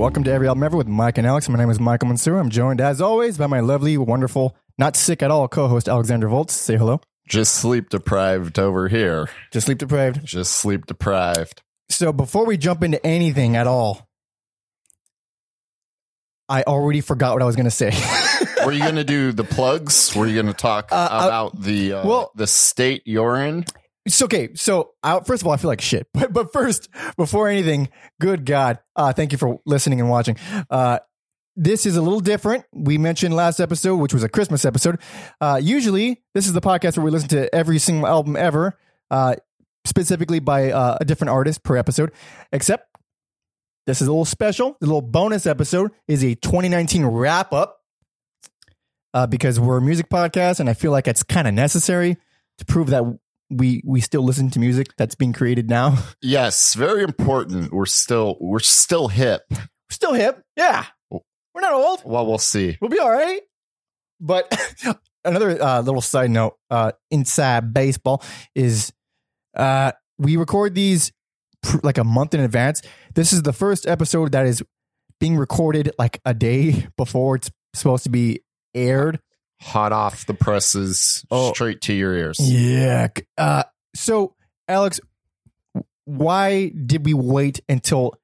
Welcome to Every Album Ever with Mike and Alex. My name is Michael Mansour. I'm joined, as always, by my lovely, wonderful, not sick at all co-host Alexander Volts. Say hello. Just sleep deprived over here. Just sleep deprived. Just sleep deprived. So before we jump into anything at all, I already forgot what I was going to say. Were you going to do the plugs? Were you going to talk Uh, I- about the uh, well- the state you're in? It's okay. So, I, first of all, I feel like shit. But but first, before anything, good God, uh, thank you for listening and watching. Uh, this is a little different. We mentioned last episode, which was a Christmas episode. Uh, usually, this is the podcast where we listen to every single album ever, uh, specifically by uh, a different artist per episode. Except this is a little special. The little bonus episode is a 2019 wrap up uh, because we're a music podcast, and I feel like it's kind of necessary to prove that we we still listen to music that's being created now. Yes, very important. We're still we're still hip. Still hip, yeah. We're not old. Well, we'll see. We'll be all right. But another uh, little side note uh, inside baseball is uh, we record these pr- like a month in advance. This is the first episode that is being recorded like a day before it's supposed to be aired. Hot off the presses, Oh. straight to your ears. Yeah. Uh, so, Alex, why did we wait until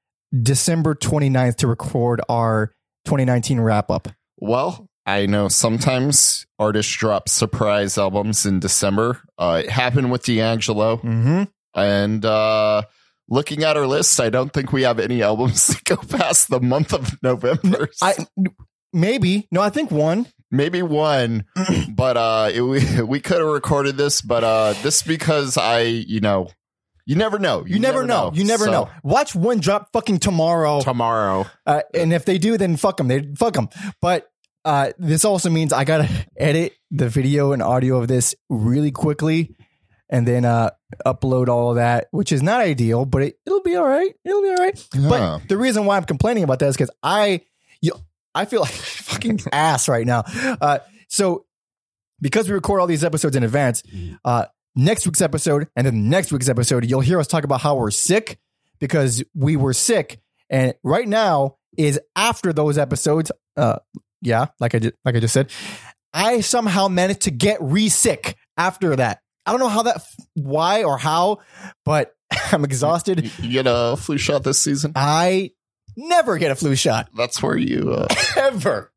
December 29th to record our 2019 wrap up? Well, I know sometimes artists drop surprise albums in December. Uh, it happened with D'Angelo. Mm-hmm. And uh, looking at our list, I don't think we have any albums that go past the month of November. I maybe no, I think one. Maybe one, but uh, it, we we could have recorded this, but uh, this because I, you know, you never know. You, never, know. You never So, know. Watch one drop fucking tomorrow, Tomorrow, uh, and if they do, then fuck them. They fuck them. But uh, this also means I gotta edit the video and audio of this really quickly, and then uh, upload all of that, which is not ideal, but it, it'll be all right. It'll be all right. Yeah. But the reason why I'm complaining about that is because I, you, I feel like fucking ass right now. Uh, so because we record all these episodes in advance, uh, next week's episode and then next week's episode, you'll hear us talk about how we're sick because we were sick, and right now is after those episodes. Uh, yeah, like I just, like I just said, I somehow managed to get re-sick after that. I don't know how that, why or how, but I'm exhausted. you, you get a flu shot this season. I never get a flu shot That's where you, uh, ever.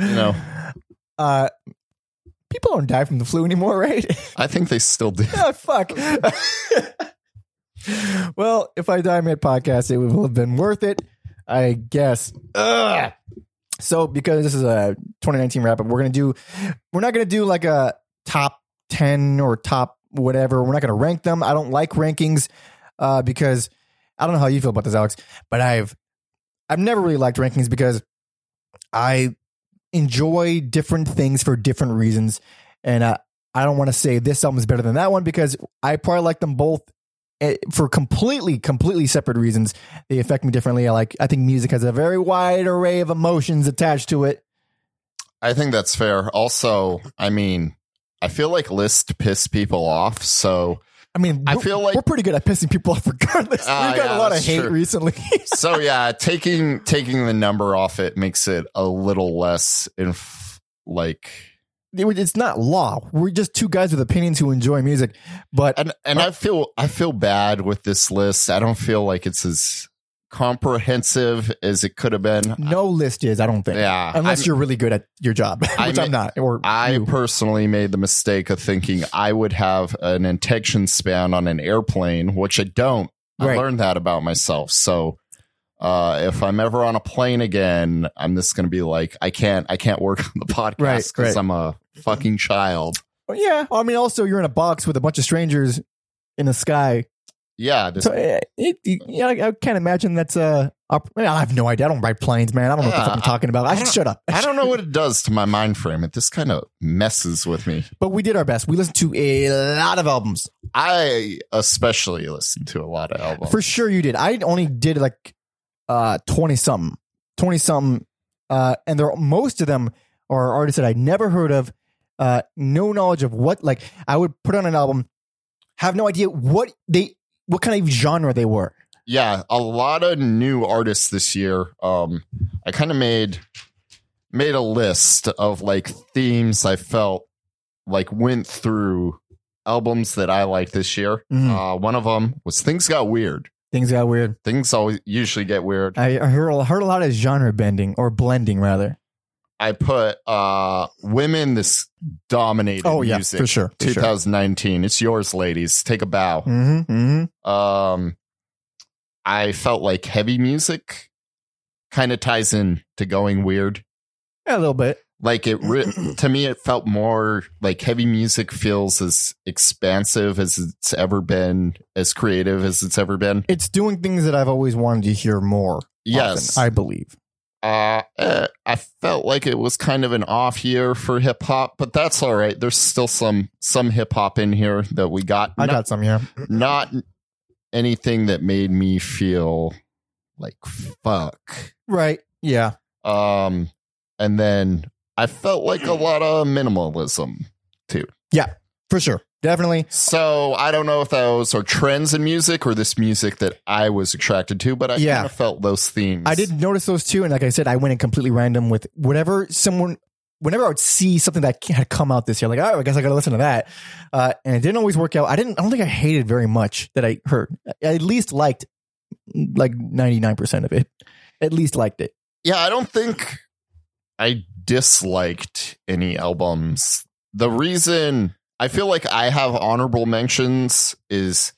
you know, Uh, people don't die from the flu anymore, right? I think they still do. oh, fuck. well, if I die mid podcast, it will have been worth it, I guess. Ugh. So, because this is a 2019 wrap up, we're gonna do. We're not gonna do like a top 10 or top whatever. We're not gonna rank them. I don't like rankings uh, because I don't know how you feel about this, Alex, but I've I've never really liked rankings because I enjoy different things for different reasons, and uh, I don't want to say this album is better than that one because I probably like them both eh, for completely, completely separate reasons. They affect me differently. I like. I think music has a very wide array of emotions attached to it. I think that's fair. Also, I mean, I feel like lists piss people off. So, I mean, I we're- feel like- we're pretty good at pissing people off regardless. Ah, We've got yeah, a lot of hate true. recently. so yeah, taking taking the number off it makes it a little less inf- like it's not law. We're just two guys with opinions who enjoy music. But and and I feel I feel bad with this list. I don't feel like it's as comprehensive as it could have been. no list is, I don't think. Yeah, Unless I'm- you're really good at your job, which I I'm, not. Or I you. personally made the mistake of thinking I would have an attention span on an airplane, which I don't. I learned that about myself. So uh, if I'm ever on a plane again, I'm just going to be like, I can't, I can't work on the podcast Right, because right. I'm a fucking child. Well, yeah. I mean, also, you're in a box with a bunch of strangers in the sky. Yeah, this, So, uh, it, yeah, I, I can't imagine that's uh, I have no idea. I don't ride planes, man. I don't know what the fuck I'm talking about. I, I shut up. I don't know what it does to my mind frame. It just kind of messes with me. But we did our best. We listened to a lot of albums. I especially listened to a lot of albums. For sure you did. I only did like uh 20 something. 20 something uh and there most of them are artists that I never heard of. Uh no knowledge of what like I would put on an album have no idea what they what kind of genre they were. yeah, a lot of new artists this year. Um, I kind of made made a list of like themes I felt like went through albums that I liked this year. Mhm. Uh, one of them was Things Got Weird. Things got weird. Things always usually get weird. I heard, I heard a lot of genre bending or blending rather. I put uh women this dominated Oh yeah, music. for sure. For sure. 2019. It's yours, ladies. Take a bow. Mm-hmm, mm-hmm. Um, I felt like heavy music kind of ties in to going weird. Yeah, a little bit. Like it re- to me, it felt more like heavy music feels as expansive as it's ever been, as creative as it's ever been. It's doing things that I've always wanted to hear more. Yes, often, I believe. Uh, eh, I felt like it was kind of an off year for hip hop, but that's all right. There's still some some hip hop in here that we got. I Not- got some, yeah. not anything that made me feel like fuck. Right. Yeah. Um, and then I felt like a lot of minimalism. Too. Yeah, for sure. Definitely. So I don't know if those are trends in music or this music that I was attracted to, but I Yeah. kind of felt those themes. I did notice those two, and like I said, I went in completely random with whatever someone. Whenever I would see something that had come out this year, like oh, I guess I got to listen to that, uh, and it didn't always work out. I didn't. I don't think I hated very much that I heard. I at least liked like ninety nine percent of it. At least liked it. Yeah, I don't think I disliked any albums. The reason I feel like I have honorable mentions is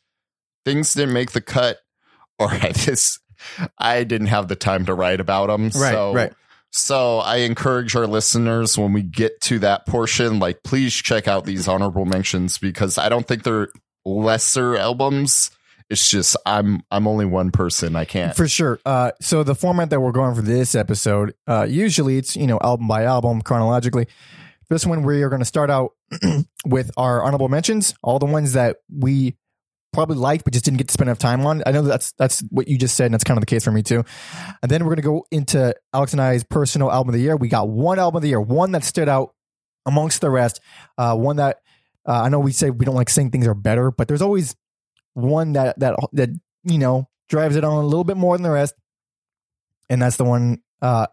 things didn't make the cut, or I just I didn't have the time to write about them. so, right. So I encourage our listeners when we get to that portion, like please check out these honorable mentions because I don't think they're lesser albums. It's just I'm I'm only one person. I can't. For sure. Uh, so the format that we're going for this episode, uh, usually it's you know album by album chronologically. This one we are going to start out with our honorable mentions, all the ones that we probably liked but just didn't get to spend enough time on. I know that's that's what you just said, and that's kind of the case for me too. And then we're going to go into Alex and I's personal album of the year. We got one album of the year, one that stood out amongst the rest, uh, one that uh, I know we say we don't like saying things are better, but there's always one that that that you know drives it on a little bit more than the rest, and that's the one. Uh,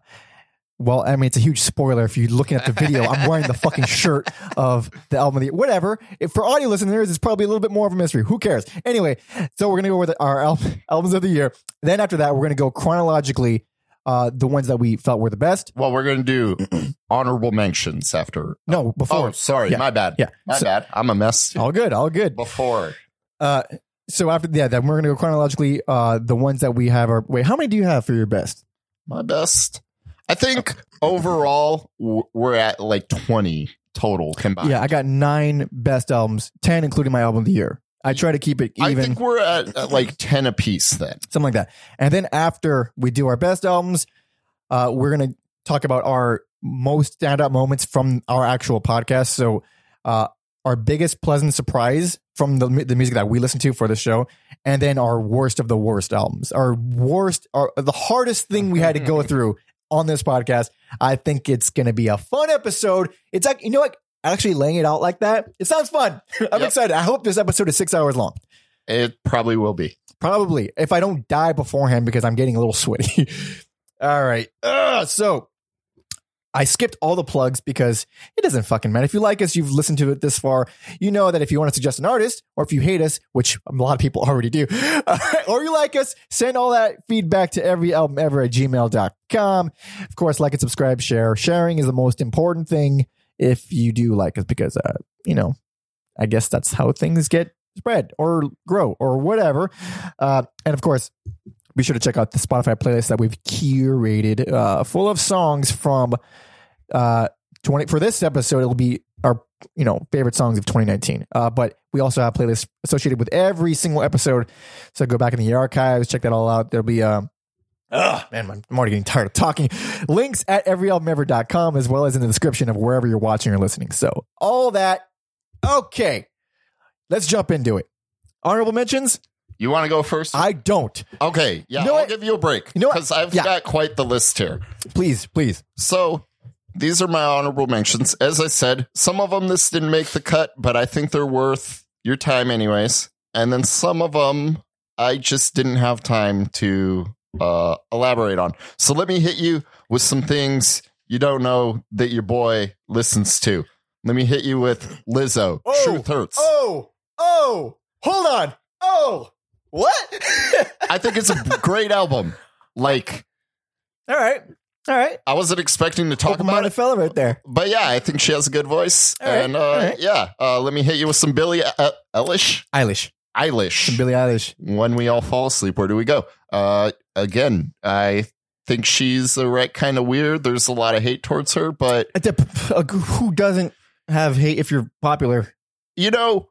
well, I mean, it's a huge spoiler if you're looking at the video. I'm wearing the fucking shirt of the album of the year. Whatever. If for audio listeners, it's probably a little bit more of a mystery. Who cares? Anyway, so we're gonna go with our al- albums of the year. Then after that, we're gonna go chronologically. Uh, the ones that we felt were the best. Well, we're gonna do honorable mentions after. No, before. Oh, sorry, Yeah. my bad. Yeah. my So- bad. I'm a mess. all good. All good. Before Uh, so after yeah, then we're gonna go chronologically. Uh, the ones that we have are wait. How many do you have for your best? my best, I think overall we're at like 20 total combined. Yeah, I got nine best albums, ten including my album of the year. I try to keep it even. I think we're at, at like 10 a piece then. something like that. And then after we do our best albums, uh, we're gonna talk about our most standout moments from our actual podcast. So, uh, our biggest pleasant surprise from the the music that we listen to for the show, and then our worst of the worst albums. Our worst, our the hardest thing we had to go through on this podcast. I think it's gonna be a fun episode. It's like you know what. Actually, laying it out like that, it sounds fun. I'm Yep. excited. I hope this episode is six hours long. It probably will be. Probably if I don't die beforehand because I'm getting a little sweaty. all right. So I skipped all the plugs because it doesn't fucking matter. If you like us, you've listened to it this far, you know that if you want to suggest an artist or if you hate us, which a lot of people already do, or you like us, send all that feedback to every ever at gmail.com. Of course, like and subscribe, share. Sharing is the most important thing if you do like us because, uh, you know, I guess that's how things get spread or grow or whatever. Uh, and of course, be sure to check out the Spotify playlist that we've curated, uh, full of songs from uh, 20. For this episode, it'll be our you know favorite songs of 2019. Uh, but we also have playlists associated with every single episode. So go back in the archives, check that all out. There'll be um. Ugh, man, I'm already getting tired of talking. Links at everyalbumever.com as well as in the description of wherever you're watching or listening. So all that. Okay. Let's jump into it. Honorable mentions? You want to go first? I don't. okay. Yeah, know I'll give you a break. You know? Because I've Yeah. got quite the list here. Please, please. So these are my honorable mentions. As I said, some of them this didn't make the cut, but I think they're worth your time anyways. And then some of them I just didn't have time to uh, elaborate on. So let me hit you with some things you don't know that your boy listens to. Let me hit you with Lizzo. Oh, Truth hurts. Oh, oh, hold on. Oh, what? I think it's a great album. Like all right, all right. I wasn't expecting to talk about it, fella right there. but yeah, I think she has a good voice. All right, and uh, all right. yeah, uh, let me hit you with some Billie uh, Eilish. Eilish, Eilish. Billie Eilish. when we all fall asleep, where do we go? Uh, again, I think she's the right kind of weird. There's a lot of hate towards her, but Who doesn't have hate if you're popular? you know,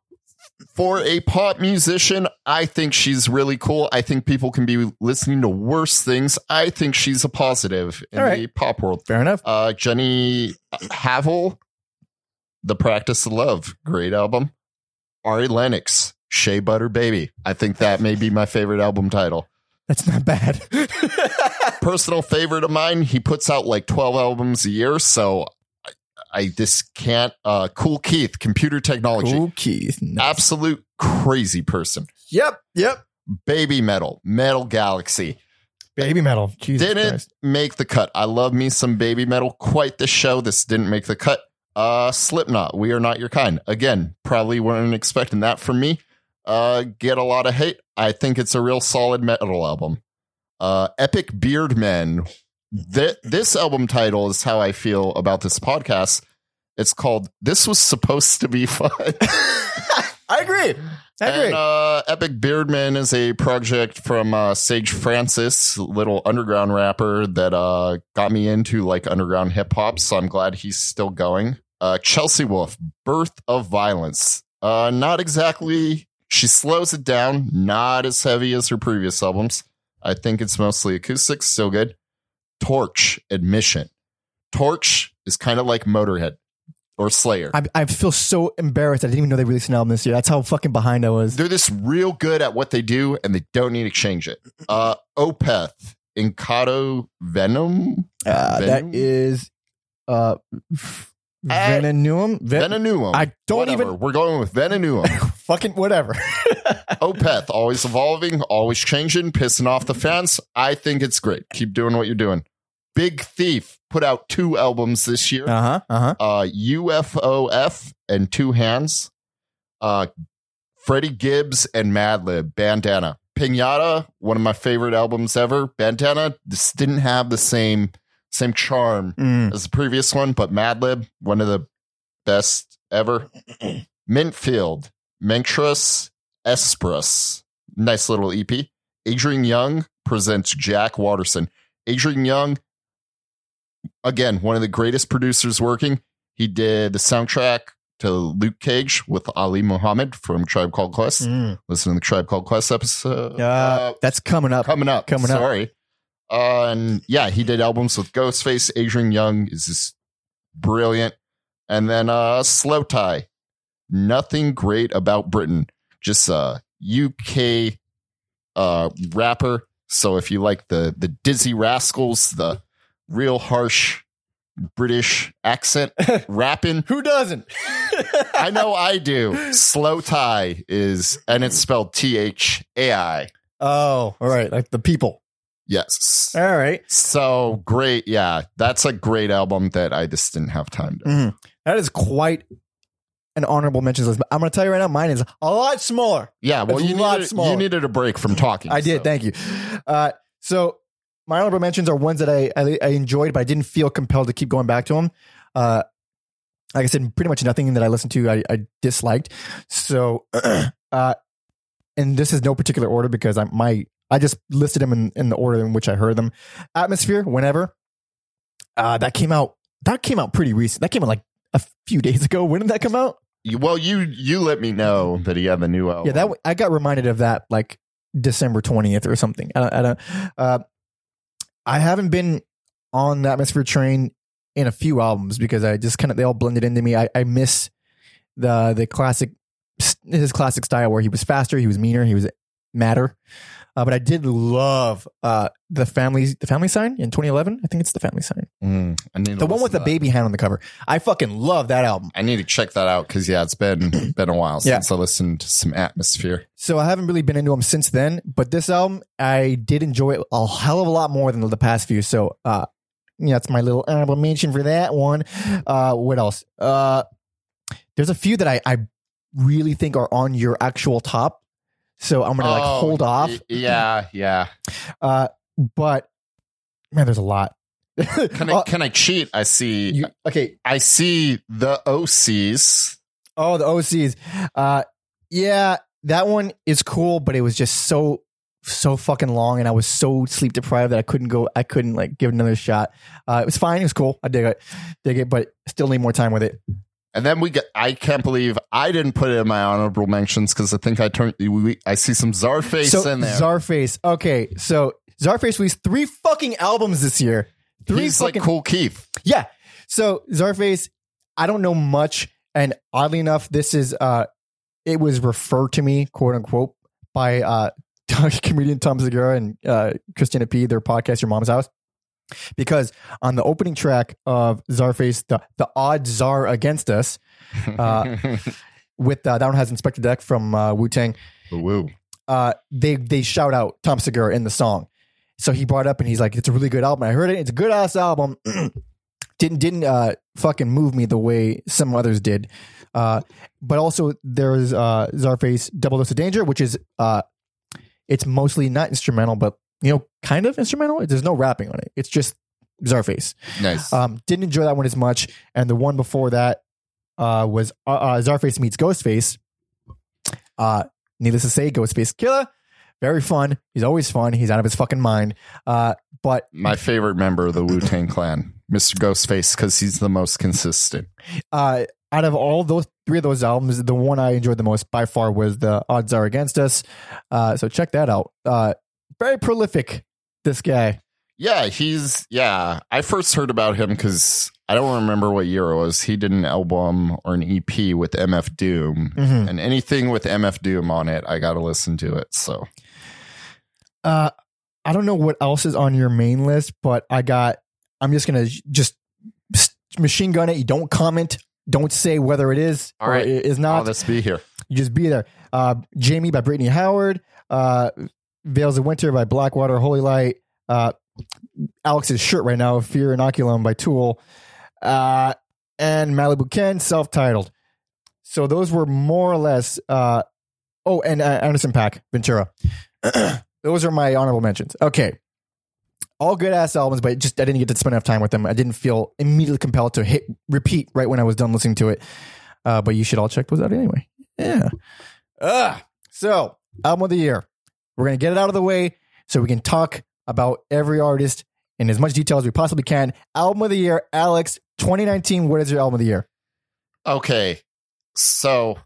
for a pop musician, I think she's really cool. I think people can be listening to worse things. I think she's a positive in right. the pop world. Fair enough. Uh, Jenny Hval, The Practice of Love, great album. Ari Lennox, Shea Butter Baby. I think that may be my favorite album title. That's not bad. personal favorite of mine. He puts out like 12 albums a year, so I, just can't. Uh, Kool Keith, computer technology, Kool Keith. Nice. absolute crazy person. Yep, yep. Baby Metal, Metal Galaxy Baby metal. Jesus didn't Christ. make the cut. I love me some Baby Metal. Quite the show. This didn't make the cut. Uh, Slipknot, We Are Not Your Kind. Again, probably weren't expecting that from me. Uh, get a lot of hate. I think it's a real solid metal album. Uh, Epic Beard Men. Th- this album title is how I feel about this podcast. It's called This Was Supposed to Be Fun. I agree. I agree. And, uh, Epic Beard Men is a project from uh, Sage Francis, little underground rapper that uh, got me into like underground hip hop. So I'm glad he's still going. Uh, Chelsea Wolfe, Birth of Violence. Uh, not exactly. She slows it down. Not as heavy as her previous albums. I think it's mostly acoustic. Still good. Torche, Admission. Torche is kind of like Motorhead or Slayer. I, I feel so embarrassed. I didn't even know they released an album this year. That's how fucking behind I was. they're just real good at what they do and they don't need to change it. Uh Opeth, In Cauda Venom, Uh, that Venom? is uh, Venenum. Ven-. I don't Whatever. even We're going with Venenum. fucking whatever. Opeth, always evolving, always changing, pissing off the fans. I think it's great. Keep doing what you're doing. Big Thief put out two albums this year. uh huh. Uh huh. UFOF and Two Hands, uh Freddie Gibbs and Madlib, Bandana. Pinata, one of my favorite albums ever. Bandana just didn't have the same same charm Mm. as the previous one, but Madlib, one of the best ever. Mintfield, Mientras Esperas. Nice little EP. Adrian Younge presents Jack Watterson. Adrian Younge, again, one of the greatest producers working. He did the soundtrack to Luke Cage with Ali Muhammad from Tribe Called Quest. Mm. Listen to the Tribe Called Quest episode. Uh, Uh, that's coming up. coming up. coming up. Sorry. Uh, and yeah, he did albums with Ghostface. Adrian Younge is just brilliant. And then uh, Slowthai. Nothing great about Britain. Just a UK uh, rapper. So if you like the the Dizzee Rascals, the real harsh British accent rapping, Who doesn't? I know I do. Slowthai is, and it's spelled T H A I. Oh, all right. Like the people. Yes. All right. So great. Yeah. That's a great album that I just didn't have time to. Mhm. That is quite an honorable mentions list. But I'm going to tell you right now, mine is a lot smaller. Yeah. Well, It's you a lot needed, smaller. you needed a break from talking. I did. so. Thank you. Uh, so my honorable mentions are ones that I, I I enjoyed, but I didn't feel compelled to keep going back to them. Uh, like I said, pretty much nothing that I listened to I, I disliked. So, uh, and this is no particular order because I my I just listed them in, in the order in which I heard them. Atmosphere, whenever. Uh, that came out. That came out pretty recent. That came out like a few days ago. When did that come out? Well, you you let me know that he had the new album. Yeah, that I got reminded of that like December twentieth or something. I, don't- I don't. Uh, I haven't been on the atmosphere train in a few albums because I just kind of they all blended into me. I, I miss the the classic his classic style where he was faster, he was meaner, he was matter. Uh, but I did love uh, the family the family sign in 2011. I think it's the family sign, Mm, the one with the that. baby hand on the cover. I fucking love that album. I need to check that out because yeah, it's been been a while Yeah. since I listened to some atmosphere. So I haven't really been into them since then. But this album, I did enjoy it a hell of a lot more than the past few. So uh, yeah, that's my little honorable mention for that one. Uh, what else? Uh, there's a few that I, I really think are on your actual top. So I'm gonna like Oh, hold off. y- yeah, yeah. Uh, but man, there's a lot. Can I Uh, can I cheat? I see. you- okay. I see the OCs. Oh, the OCs. Uh, yeah, that one is cool, but it was just so so fucking long, and I was so sleep deprived that I couldn't go. I couldn't like give it another shot. Uh, it was fine. It was cool. I dig it, dig it, but still need more time with it. And then we get. I can't believe I didn't put it in my honorable mentions because I think I turned. We, I see some Czarface so in there. Czarface. Okay, so Czarface released three fucking albums this year. Three He's fucking like Kool Keith. Yeah. So Czarface, I don't know much, and oddly enough, this is uh, it was referred to me, quote unquote, by uh, comedian Tom Segura and uh, Christina P. Their podcast, Your Mom's House, because on the opening track of Czarface, the the odd czar against us, uh, with uh, that one has Inspectah Deck from uh, Wu Tang. Woo. Uh, they they shout out Tom Segura in the song. So he brought it up and he's like, "It's a really good album." I heard it. It's a good ass album. didn't didn't uh, fucking move me the way some others did. Uh, but also there's uh, Czarface Double Dose of Danger, which is uh, it's mostly not instrumental, but you know, kind of instrumental. There's no rapping on it. It's just Czarface. Nice. Um, didn't enjoy that one as much. And the one before that uh, was uh, uh, Czarface meets Ghostface. Uh, needless to say, Ghostface Killah. Very fun. He's always fun. He's out of his fucking mind. Uh, but my favorite member of the Wu Tang Clan, Mr. Ghostface, because he's the most consistent. uh, out of all those three of those albums, the one I enjoyed the most by far was the Odd Czar Against Us. Uh, so check that out. Uh, very prolific. This guy. Yeah, he's yeah. I first heard about him because I don't remember what year it was. He did an album or an EP with MF Doom, Mhm. and anything with MF Doom on it, I got to listen to it. So Uh, I don't know what else is on your main list, but I got. I'm just gonna just machine gun it. You don't comment. Don't say whether it is All or right. it is I'll not. just be here. You just be there. Uh, Jaime by Brittany Howard. Uh, Veils of Winter by Blackwater Holy Light. Uh, Alex's shirt right now, Fear Inoculum by Tool. Uh, and Malibu Ken, self titled. So those were more or less. Uh, oh, and uh, Anderson .Paak, Ventura. those are my honorable mentions. Okay. All good ass albums, but just I didn't get to spend enough time with them. I didn't feel immediately compelled to hit repeat right when I was done listening to it. Uh, but you should all check those out anyway. Yeah. Ugh. So, album of the year. We're going to get it out of the way so we can talk about every artist in as much detail as we possibly can. Album of the year, Alex, 2019. What is your album of the year? Okay, so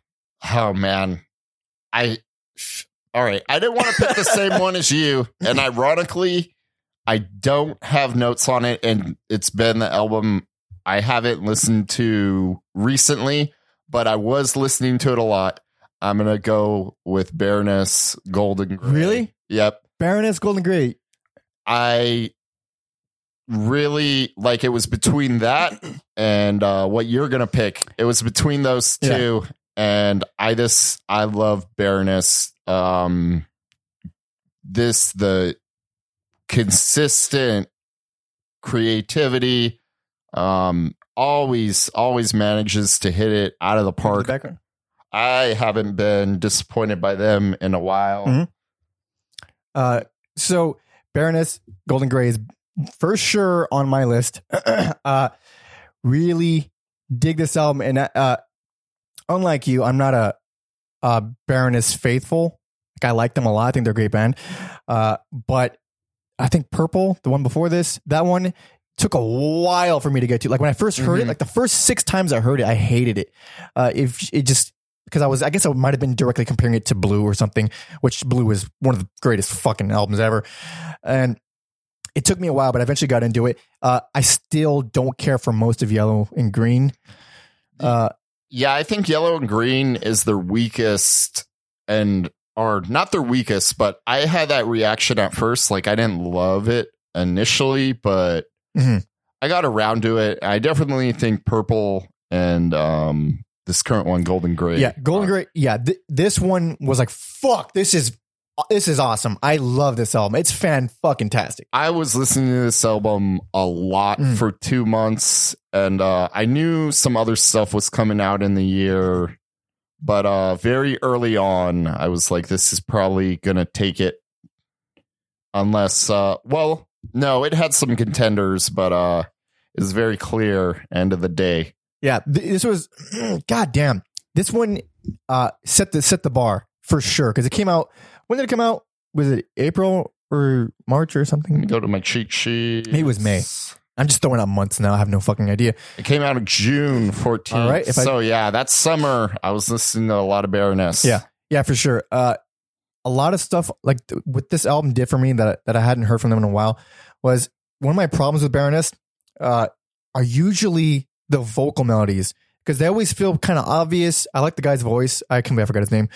oh man, I all right. I didn't want to pick the same one as you, and ironically, I don't have notes on it, and it's been the album I haven't listened to recently, but I was listening to it a lot. I'm gonna go with Baroness Golden. Gray. Really? Yep. Baroness Golden Gray. I really like it was between that and uh what you're gonna pick. It was between those Yeah. two. And I just I love Baroness. Um this the consistent creativity um always always manages to hit it out of the park. Background. I haven't been disappointed by them in a while. Mhm. Uh, so Baroness Golden Gray is for sure on my list. uh, really dig this album, and uh, unlike you, I'm not a, a Baroness faithful. Like I like them a lot. I think they're a great band. Uh, but I think Purple, the one before this, that one took a while for me to get to. Like when I first heard it, Mhm. like the first six times I heard it, I hated it. Uh, if it just because I was, I guess I might have been directly comparing it to Blue or something, which Blue is one of the greatest fucking albums ever. And it took me a while, but I eventually got into it. Uh, I still don't care for most of Yellow and Green. Uh, Yeah, I think yellow and green is their weakest and are not their weakest, but I had that reaction at first. Like I didn't love it initially, but Mhm. I got around to it. I definitely think purple and um this current one, golden gray. Yeah, Golden are- Gray. Yeah, th- this one was like, fuck, this is this is awesome. I love this album. It's fan fucking tastic. I was listening to this album a lot Mm. for two months, and uh, I knew some other stuff was coming out in the year, but uh, very early on, I was like, "This is probably gonna take it," unless, uh, well, no, it had some contenders, but uh, it was very clear. End of the day, Yeah, this was, god damn, this one uh, set the set the bar for sure because it came out. When did it come out? Was it April or March or Let me something? go to my cheat sheet. Maybe it was May. I'm just throwing out months now. I have no fucking idea. It came out in June 14th. All right, if I- so yeah, that summer I was listening to a lot of Baroness. Yeah. Yeah, for sure. Uh, a lot of stuff like th- what this album did for me that that I hadn't heard from them in a while was one of my problems with Baroness uh, are usually the vocal melodies because they always feel kind of obvious. I like the guy's voice. I can't. I forgot his name.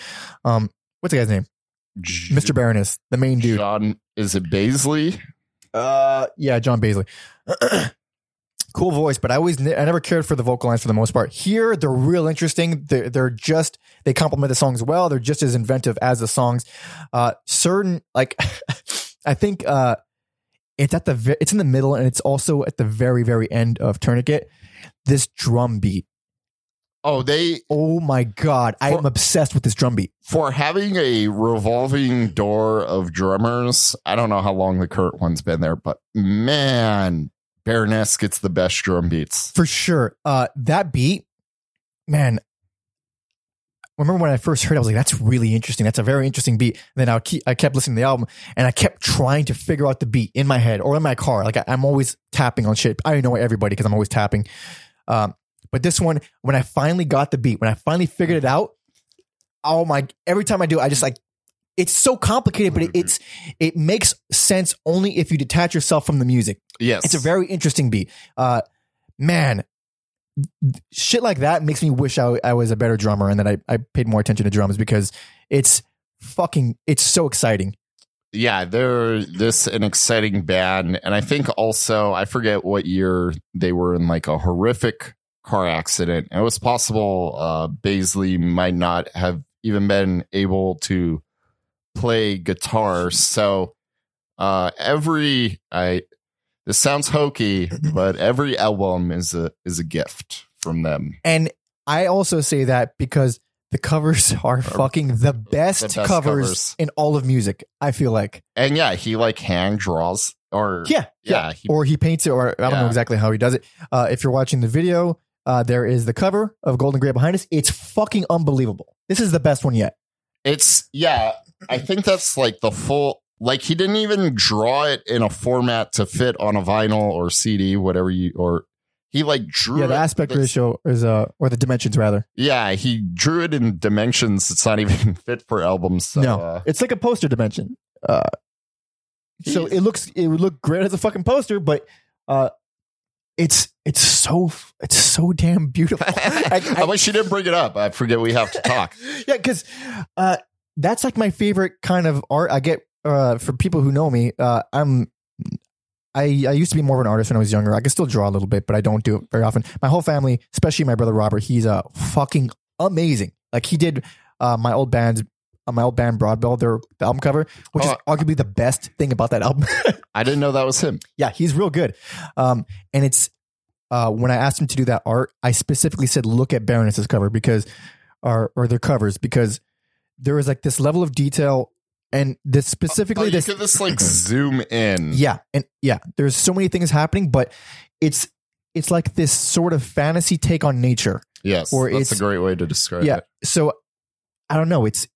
Um, what's the guy's name? J- Mr. Baroness, the main dude. John, is it Baizley? Uh, yeah, John Baizley. cool voice, but I always I never cared for the vocal lines for the most part. Here, they're real interesting. They're they're just they complement the songs well. They're just as inventive as the songs. Uh, certain like I think uh, it's at the it's in the middle and it's also at the very very end of Tourniquet. This drum beat. Oh, they Oh my god, I For- am obsessed with this drum beat. for having a revolving door of drummers. I don't know how long the current one's been there, but man, Baroness gets the best drum beats. for sure. Uh, that beat, man. Remember when I first heard, it, I was like, "That's really interesting. That's a very interesting beat." And then I keep, I kept listening to the album, and I kept trying to figure out the beat in my head or in my car. Like I, I'm always tapping on shit. I know everybody because I'm always tapping. Um, but this one, when I finally got the beat, when I finally figured it out, oh my! Every time I do, I just like. It's so complicated, but it, it's it makes sense only if you detach yourself from the music. Yes, It's a very interesting beat. Uh, man, shit like that makes me wish I, I was a better drummer and that I, I paid more attention to drums because it's fucking, it's so exciting. yeah, they're this an exciting band, and I think also I forget what year they were in like a horrific car accident. It was possible uh Baizley might not have even been able to play guitar. So uh every I this sounds hokey, but every album is a is a gift from them. And I also say that because the covers are fucking the best, best covers, covers. in all of music. I feel like, And yeah, he like hand draws or yeah, yeah, he, or he paints it, or I don't know exactly how he does it. Uh, if you're watching the video, uh, there is the cover of Golden Gray behind us. It's fucking unbelievable. This is the best one yet. It's yeah, I think that's like the full like he didn't even draw it in a format to fit on a vinyl or CD, whatever you or he like drew Yeah, the it- aspect ratio is uh, or the dimensions rather. Yeah, he drew it in dimensions it's not even fit for albums. So, no, uh, it's like a poster dimension. Uh, so it looks it would look great as a fucking poster, but uh, it's it's so it's so damn beautiful. I- I, I- wish you didn't bring it up. I forget we have to talk. yeah, because uh, that's like my favorite kind of art. I get uh, for people who know me. Uh, I'm I I used to be more of an artist when I was younger. I can still draw a little bit, but I don't do it very often. My whole family, especially my brother Robert, he's uh fucking amazing. Like he did uh, my old band's. Uh, my old band Broadbell, their the album cover, which is Oh. arguably the best thing about that album. I didn't know that was him. yeah, he's real good. Um, and it's uh, when I asked him to do that art, I specifically said, look at Baroness's cover because, or or their covers because there is like this level of detail and this specifically oh, you this. could just like zoom in. yeah, and yeah, there's so many things happening, but it's it's like this sort of fantasy take on nature. Yes, Or that's a great way to describe it. yeah, it. so I don't know. It's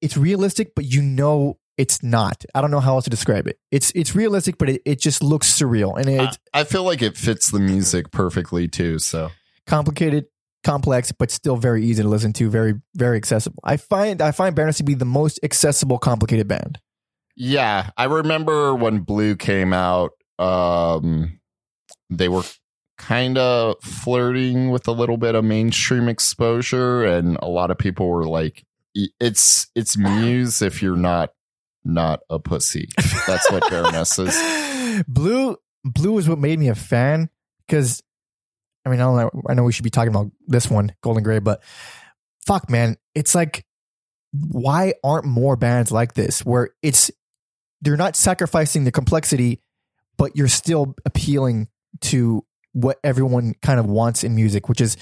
it's realistic, but you know it's not. I don't know how else to describe it. It's it's realistic, but it, it just looks surreal and it I, I feel like it fits the music perfectly too. So complicated, complex, but still very easy to listen to, very, very accessible. I find I find Baroness to be the most accessible, complicated band. Yeah, I remember when Blue came out, um they were kind of flirting with a little bit of mainstream exposure and a lot of people were like it's it's Muse if you're not not a pussy. That's what Baroness is. Blue Blue is what made me a fan because I mean I don't know I know we should be talking about this one Golden Gray but fuck man it's like why aren't more bands like this where it's they're not sacrificing the complexity but you're still appealing to what everyone kind of wants in music which is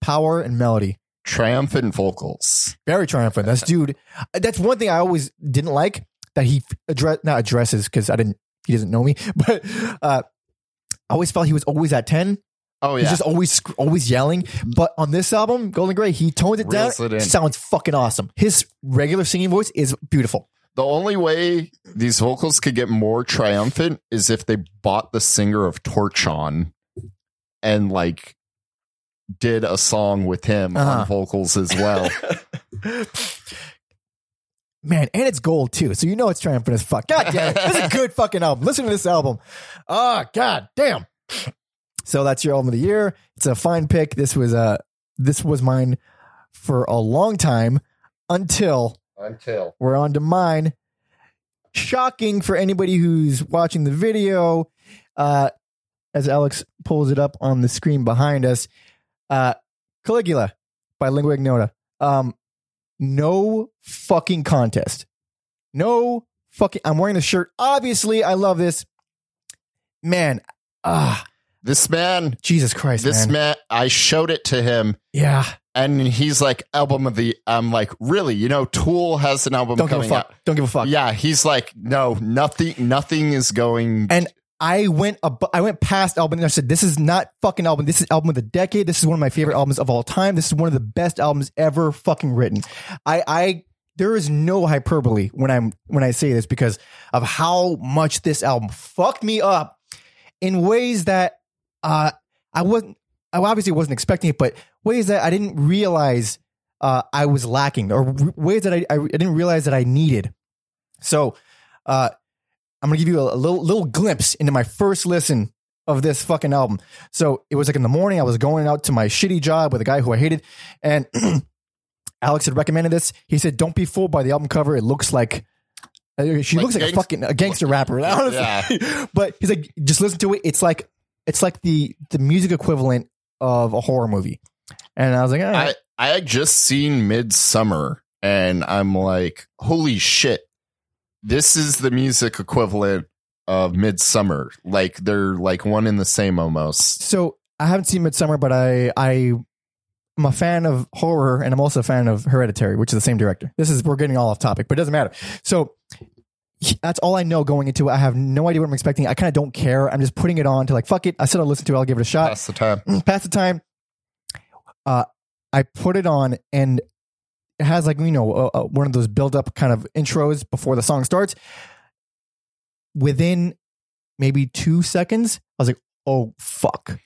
power and melody Triumphant vocals. very triumphant. That's dude. That's one thing I always didn't like that he address not addresses because I didn't. He doesn't know me, but uh, I always felt he was always at ten. Oh He's just always always yelling. But on this album, Golden Gray, he toned it down. It. Sounds fucking awesome. His regular singing voice is beautiful. the only way these vocals could get more triumphant is if they bought the singer of Torche on and like did a song with him Uh-huh. on vocals as well. Man, and it's gold too, so you know it's triumphant as fuck. God damn it. This is a good fucking album. Listen to this album. Oh, god damn. So that's your album of the year. It's a fine pick. This was uh this was mine for a long time until Until we're on to mine. Shocking for anybody who's watching the video. Uh as Alex pulls it up on the screen behind us. Uh Caligula by Lingua Ignota. Um no fucking contest. No fucking I'm wearing the shirt. Obviously, I love this. Man, ah, this man, Jesus Christ, this man. man, I showed it to him Yeah. and he's like, album of the, I'm like, really? You know, Tool has an album Don't give a coming fuck. out. Don't give a fuck. Yeah, he's like, no, nothing, nothing is going. And I went ab- I went past album and I said, this is not fucking album. This is album of the decade. This is one of my favorite albums of all time. This is one of the best albums ever fucking written. I, I, there is no hyperbole when I'm, when I say this because of how much this album fucked me up in ways that, uh, I wasn't, I obviously wasn't expecting it, but ways that I didn't realize, uh, I was lacking or w- ways that I, I, I didn't realize that I needed. So, uh, I'm gonna give you a, a little little glimpse into my first listen of this fucking album. So it was like in the morning. I was going out to my shitty job with a guy who I hated, and Alex had recommended this. He said, "Don't be fooled by the album cover. It looks like." uh, She Like looks like a fucking a gangster rapper, honestly. but he's like, just listen to it. It's like it's like the the music equivalent of a horror movie. And I was like, right. I I had just seen Midsommar, and I'm like, holy shit, this is the music equivalent of Midsommar. Like they're like one in the same almost. So I haven't seen Midsommar, but I I I'm a fan of horror, and I'm also a fan of Hereditary, which is the same director. This is we're getting all off topic, but it doesn't matter. So that's all I know going into it. I have no idea what I'm expecting. I kind of don't care. I'm just putting it on to like fuck it. I said I'll listen to it. I'll give it a shot. Pass the time. Pass the time. Uh, I put it on, and it has like you know uh, uh, one of those build up kind of intros before the song starts. Within maybe two seconds, I was like, "Oh fuck!"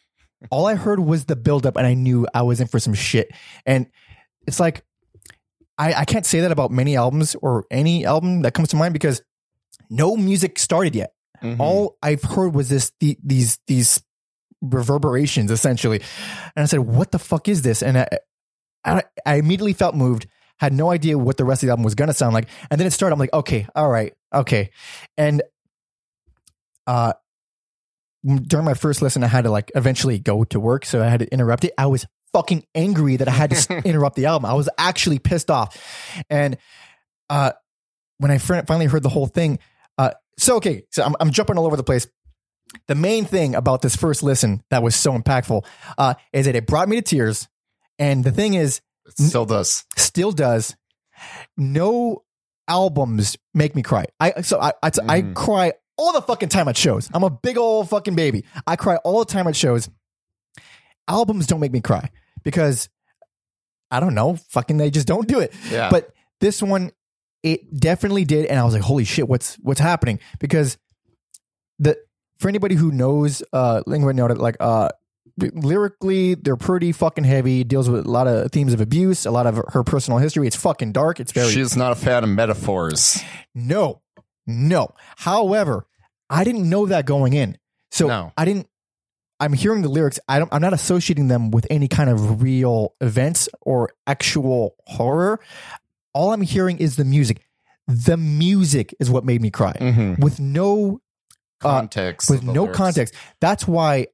All I heard was the build up, and I knew I was in for some shit. And it's like I, I can't say that about many albums or any album that comes to mind because no music started yet Mhm. all I've heard was this the, these these reverberations essentially, and I said, "What the fuck is this?" And I, I, I immediately felt moved. Had no idea what the rest of the album was gonna sound like, and then it started. I'm like, "Okay, all right, okay," and uh, during my first listen, I had to like eventually go to work, so I had to interrupt it. I was fucking angry that I had to interrupt the album. I was actually pissed off, and uh, when I fin- finally heard the whole thing, uh, so okay, so I'm, I'm jumping all over the place. The main thing about this first listen that was so impactful uh, is that it brought me to tears, and the thing is, It still does. still does. No albums make me cry. I so I I, I Mm. cry all the fucking time at shows. I'm a big old fucking baby. I cry all the time at shows. Albums don't make me cry because I don't know, fucking they just don't do it. Yeah. But this one, it definitely did, and I was like, "Holy shit, what's what's happening?" Because the for anybody who knows uh Lingua Ignota, like uh lyrically, they're pretty fucking heavy. Deals with a lot of themes of abuse, a lot of her personal history. It's fucking dark. It's very She's not a fan of metaphors. no, no. However, I didn't know that going in, so No. I didn't. I'm hearing the lyrics. I don't. I'm not associating them with any kind of real events or actual horror. All I'm hearing is the music. The music is what made me cry Mhm. with no Context. with no lyrics. context. That's why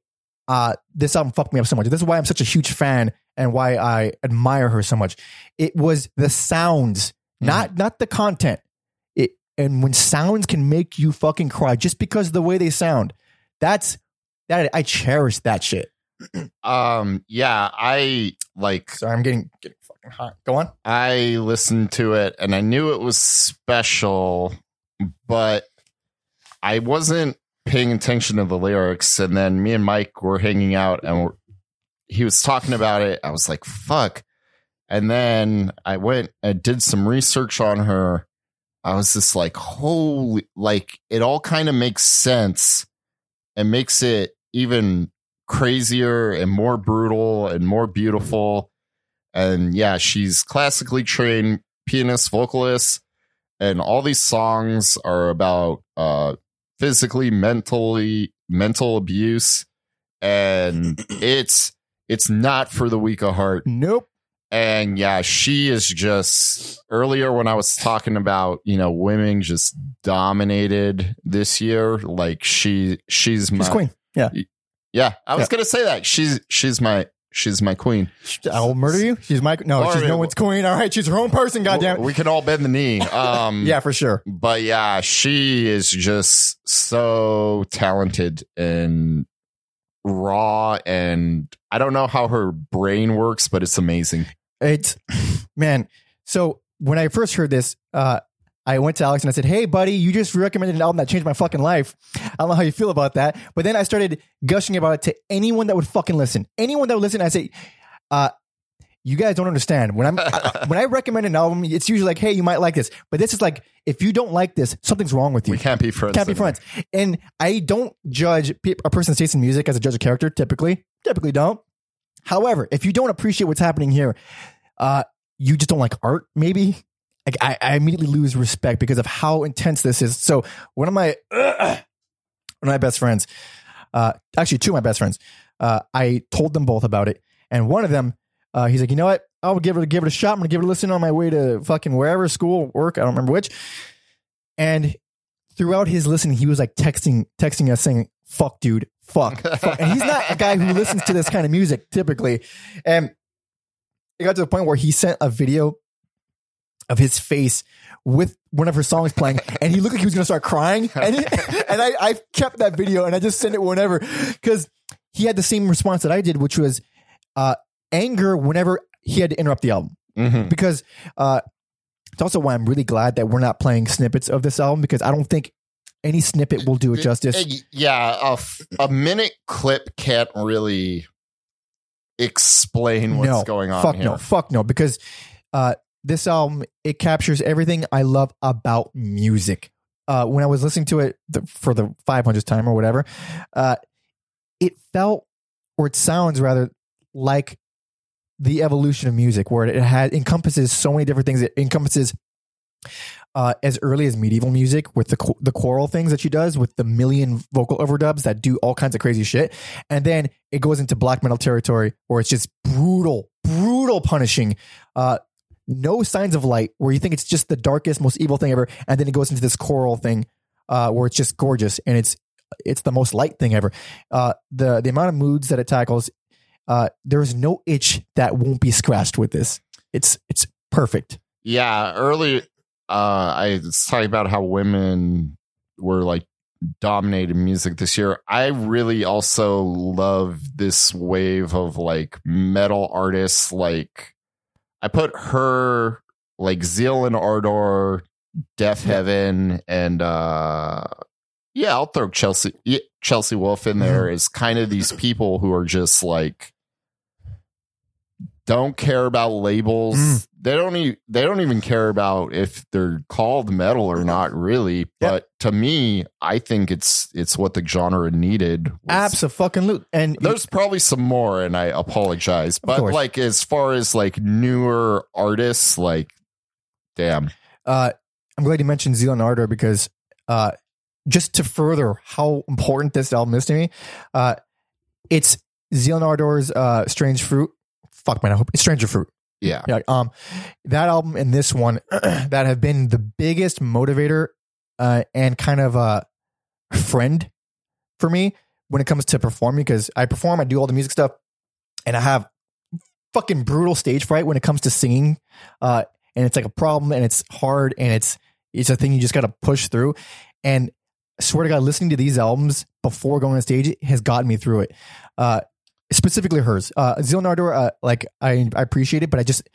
uh, this album fucked me up so much. This is why I'm such a huge fan and why I admire her so much. It was the sounds, not not the content. It and when sounds can make you fucking cry just because of the way they sound, that's that I cherish that shit. Um, yeah, I like Sorry, I'm getting getting fucking hot. Go on. I listened to it and I knew it was special, but I wasn't paying attention to the lyrics. And then me and Mike were hanging out and we're, he was talking about it. I was like, fuck. And then I went and did some research on her. I was just like, holy, like it all kind of makes sense and makes it even crazier and more brutal and more beautiful. And yeah, she's classically trained pianist, vocalist, and all these songs are about uh physically, mentally, mental abuse. And it's it's not for the weak of heart. Nope. And yeah, she is just earlier when I was talking about, you know, women just dominated this year. Like she she's my She's queen. Yeah. Yeah, I was Yeah. gonna say that. She's she's my she's my queen. I'll murder you. She's my no. She's no one's queen. All right, she's her own person. Goddamn. We can all bend the knee. Um Yeah, for sure. but yeah, she is just so talented and raw and I don't know how her brain works, but it's amazing. It's man. So when I first heard this, uh, I went to Alex and I said, "Hey, buddy, you just recommended an album that changed my fucking life. I don't know how you feel about that." But then I started gushing about it to anyone that would fucking listen. Anyone that would listen, I say, uh, "You guys don't understand. When I'm I- when I recommend an album, it's usually like, hey, you might like this. But this is like, if you don't like this, something's wrong with you. We can't be friends. Can't be anymore. friends. And I don't judge a person's taste in music as a judge of character. Typically, typically don't. However, if you don't appreciate what's happening here, uh, you just don't like art. Maybe like I, I immediately lose respect because of how intense this is. So one of my one of my best friends, uh, actually two of my best friends, uh, I told them both about it, and one of them, uh, he's like, you know what? I'll give it give it a shot. I'm gonna give it a listen on my way to fucking wherever school, work. I don't remember which. And throughout his listening, he was like texting texting us saying, "Fuck, dude, fuck." fuck. And he's not a guy who listens to this kind of music typically. And it got to the point where he sent a video of his face with one of her songs playing, and he looked like he was going to start crying. And, he- and I, I kept that video and I just sent it whenever because he had the same response that I did, which was uh, anger whenever he had to interrupt the album Mhm. because uh, it's also why I'm really glad that we're not playing snippets of this album because I don't think any snippet will do it justice. Yeah, a, f- a minute clip can't really explain what's no, going on fuck here. no, fuck no, because uh, this album it captures everything I love about music. Uh, when I was listening to it the, for the 500th time or whatever, uh, it felt or it sounds rather like the evolution of music, where it had encompasses so many different things. It encompasses uh, as early as medieval music with the the choral things that she does with the million vocal overdubs that do all kinds of crazy shit, and then it goes into black metal territory where it's just brutal, brutal punishing. Uh, no signs of light where you think it's just the darkest, most evil thing ever, and then it goes into this coral thing uh, where it's just gorgeous and it's it's the most light thing ever. Uh, the the amount of moods that it tackles, uh, there's no itch that won't be scratched with this. It's it's perfect. Yeah, early uh I was talking about how women were like dominating music this year. I really also love this wave of like metal artists like I put her like Zeal and Ardor, Deafheaven, and uh yeah, I'll throw Chelsea Chelsea Wolfe in there as kind of these people who are just like don't care about labels. Mm. They don't e- they don't even care about if they're called metal or not really. But to me, I think it's it's what the genre needed. Absolutely. And There's probably some more and I apologize. But course. like as far as like newer artists like damn. uh, I'm glad you mentioned Zeal and Ardor because uh, just to further how important this album is to me, uh, it's Zeal and Ardor's uh, Strange Fruit. Fuck man, I hope it's Stranger Fruit. Yeah. Yeah, um, that album and this one that have been the biggest motivator uh, and kind of a friend for me when it comes to performing because I perform, I do all the music stuff, and I have fucking brutal stage fright when it comes to singing, uh, and it's like a problem and it's hard and it's it's a thing you just got to push through, and I swear to God, listening to these albums before going on stage has gotten me through it. Uh, specifically hers. Uh, Zeal and Ardor, uh, like I, I appreciate it, but I just,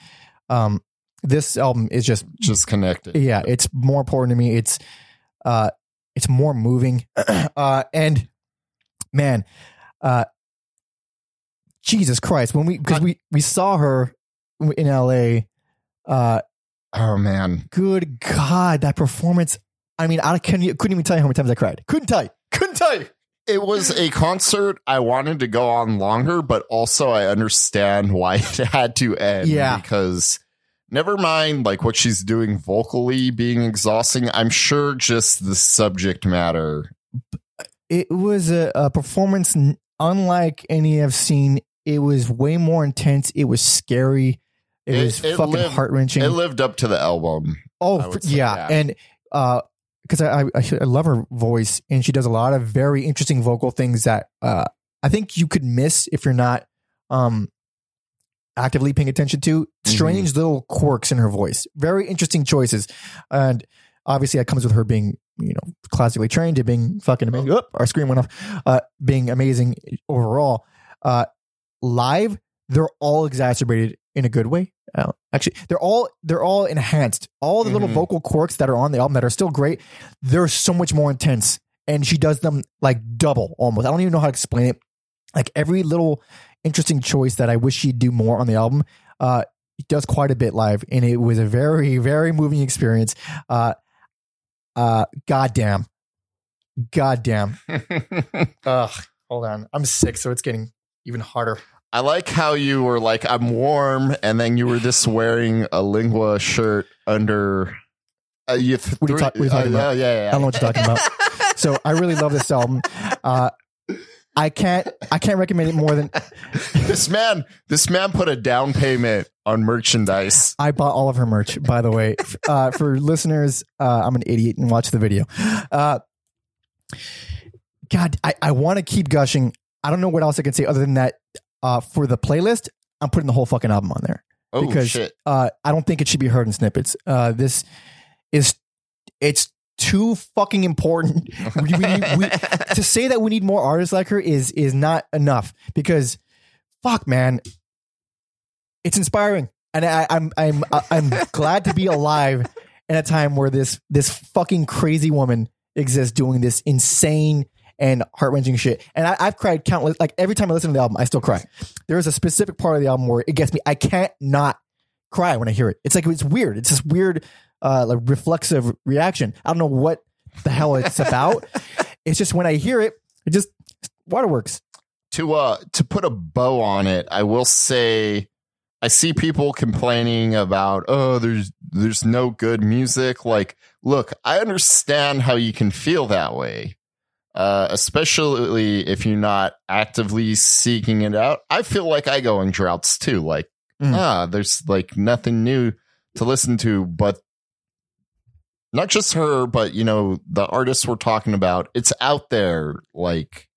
um, this album is just, Just connected. yeah, it's more important to me. It's, uh, it's more moving. uh, and man, uh, Jesus Christ, when we, cause we, we saw her in LA, uh, Oh man. good God, that performance. I mean, I couldn't, couldn't even tell you how many times I cried. Couldn't tell you. Couldn't tell you. It was a concert I wanted to go on longer, but also I understand why it had to end. Yeah. Because never mind like what she's doing vocally being exhausting. I'm sure just the subject matter. it was a, a performance unlike any I've seen. It was way more intense. It was scary. It, It- was it fucking heart wrenching. It lived up to the album. Oh, yeah. and uh, because I, I I love her voice, and she does a lot of very interesting vocal things that uh I think you could miss if you're not um actively paying attention to. Strange little quirks in her voice. Very interesting choices, and obviously that comes with her being you know classically trained and being fucking amazing. Oop, our screen went off. Uh, being amazing overall. Uh, live, they're all exacerbated in a good way. Uh, actually, they're all they're all enhanced. All the little Mhm. vocal quirks that are on the album that are still great, they're so much more intense, and she does them like double almost. I don't even know how to explain it. Like every little interesting choice that I wish she'd do more on the album, uh, does quite a bit live, and it was a very very moving experience. Uh, uh, goddamn, goddamn. Ugh, hold on, I'm sick, so it's getting even harder. I like how you were like, I'm warm, and then you were just wearing a lingua shirt under. Uh, you th- What are you what are you talking uh, about? Yeah, yeah, yeah. I don't know what you're talking about. so I really love this album. Uh, I can't I can't recommend it more than this man, this man put a down payment on merchandise. I bought all of her merch. By the way, uh, for listeners, uh, I'm an idiot and watch the video. Uh, God, I, I want to keep gushing. I don't know what else I can say other than that. Uh, for the playlist, I'm putting the whole fucking album on there. Oh Because- shit! uh, I don't think it should be heard in snippets. Uh, this is it's too fucking important. We- we- we- to say that we need more artists like her is is not enough because fuck, man, it's inspiring, and I, I'm I'm I'm glad to be alive in a time where this this fucking crazy woman exists doing this insane and heart wrenching shit. And I, I've cried countless. Like every time I listen to the album, I still cry. There is a specific part of the album where it gets me. I can't not cry when I hear it. It's like it's weird. It's this weird, uh, like reflexive reaction. I don't know what the hell it's about. it's just when I hear it, it just waterworks. to uh to put a bow on it, I will say I see people complaining about oh there's there's no good music. Like, look, I understand how you can feel that way. Uh, especially if you're not actively seeking it out. I feel like I go in droughts too. Like, Mm. ah, there's like nothing new to listen to, but not just her, but you know, the artists we're talking about, it's out there. Like,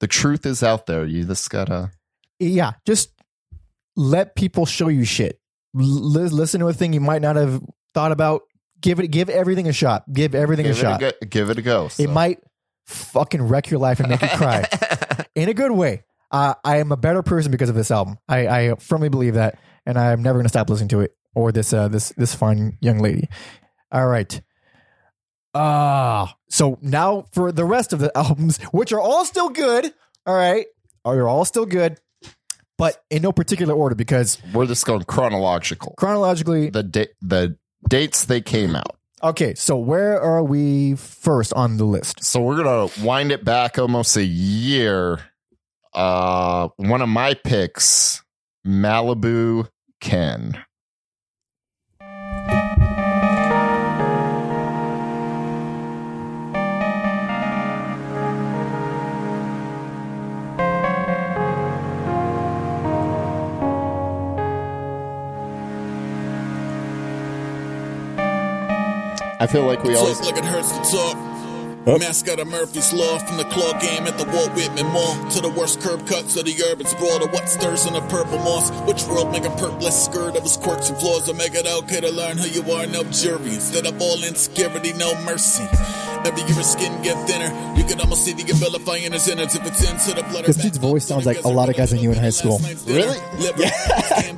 the truth is out there. You just gotta. Yeah, just let people show you shit. L- listen to a thing you might not have thought about. Give it, give everything a shot. Give everything give a shot. A go, give it a go. It might fucking wreck your life and make you cry in a good way. Uh, I am a better person because of this album. I, I firmly believe that, and I'm never going to stop listening to it or this uh, this this fine young lady. All right. Ah, so now for the rest of the albums, which are all still good. All right, are all still good, but in no particular order because We're just going chronological. chronologically. The da- the dates they came out. Okay, so where are we first on the list? So we're gonna wind it back almost a year. Uh, one of my picks, Malibu Ken. I feel like we always Talk like it hurts to talk. Mascot of Murphy's Law from the claw game at the Walt Whitman Mall to the worst curb cuts of the urban sprawl to what stirs in the purple moss. Which world make a purplish skirt of his quirks and flaws to make it okay to learn who you are, no jury. Instead of all insecurity, no mercy. Every year his skin get thinner. You can almost see the abilifying his innards if it's into the blood. This dude's voice sounds like a lot of guys I knew in high school. Really? Yeah.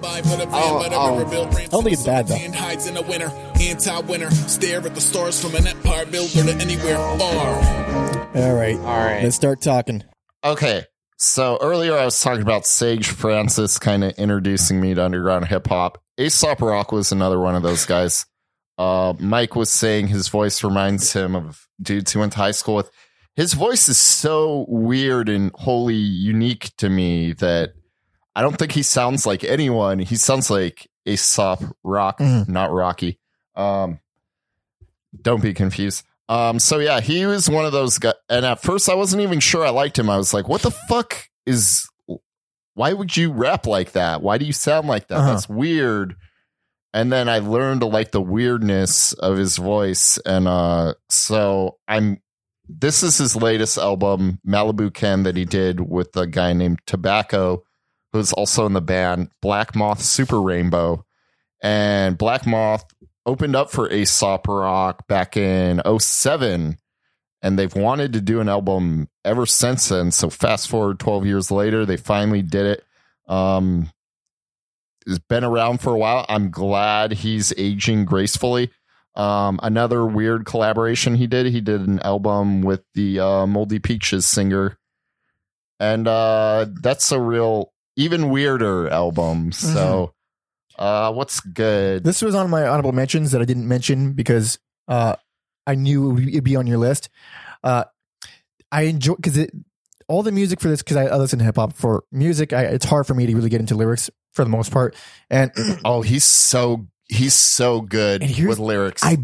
Oh, oh. I don't think it's bad, though. Hides in a winter, anti-winner. Stare at the stars from an empire builder to anywhere. Are. All right. All right. Let's start talking. Okay. So earlier I was talking about Sage Francis kind of introducing me to underground hip hop. Aesop Rock was another one of those guys. Uh, Mike was saying his voice reminds him of dudes he went to high school with. His voice is so weird and wholly unique to me that I don't think he sounds like anyone. He sounds like Aesop Rock, Mhm. not Rocky. Um, don't be confused. Um, so yeah, he was one of those guys. And at first, I wasn't even sure I liked him. I was like, "What the fuck is? Why would you rap like that? Why do you sound like that? Uh-huh. That's weird." And then I learned to like the weirdness of his voice, and uh, so I'm. This is his latest album, Malibu Ken, that he did with a guy named Tobacco, who's also in the band Black Moth Super Rainbow. And Black Moth opened up for Aesop Rock back in 07 and they've wanted to do an album ever since then. So fast forward 12 years later, they finally did it. Um, it's been around for a while. I'm glad he's aging gracefully. Um, another weird collaboration he did. He did an album with the uh, Moldy Peaches singer, and uh, that's a real even weirder album. So, uh, what's good? This was on my honorable mentions that I didn't mention because uh, I knew it'd be on your list. Uh, I enjoy because it all the music for this because I, I listen to hip hop for music. I, it's hard for me to really get into lyrics for the most part, and Oh, he's so he's so good with lyrics. I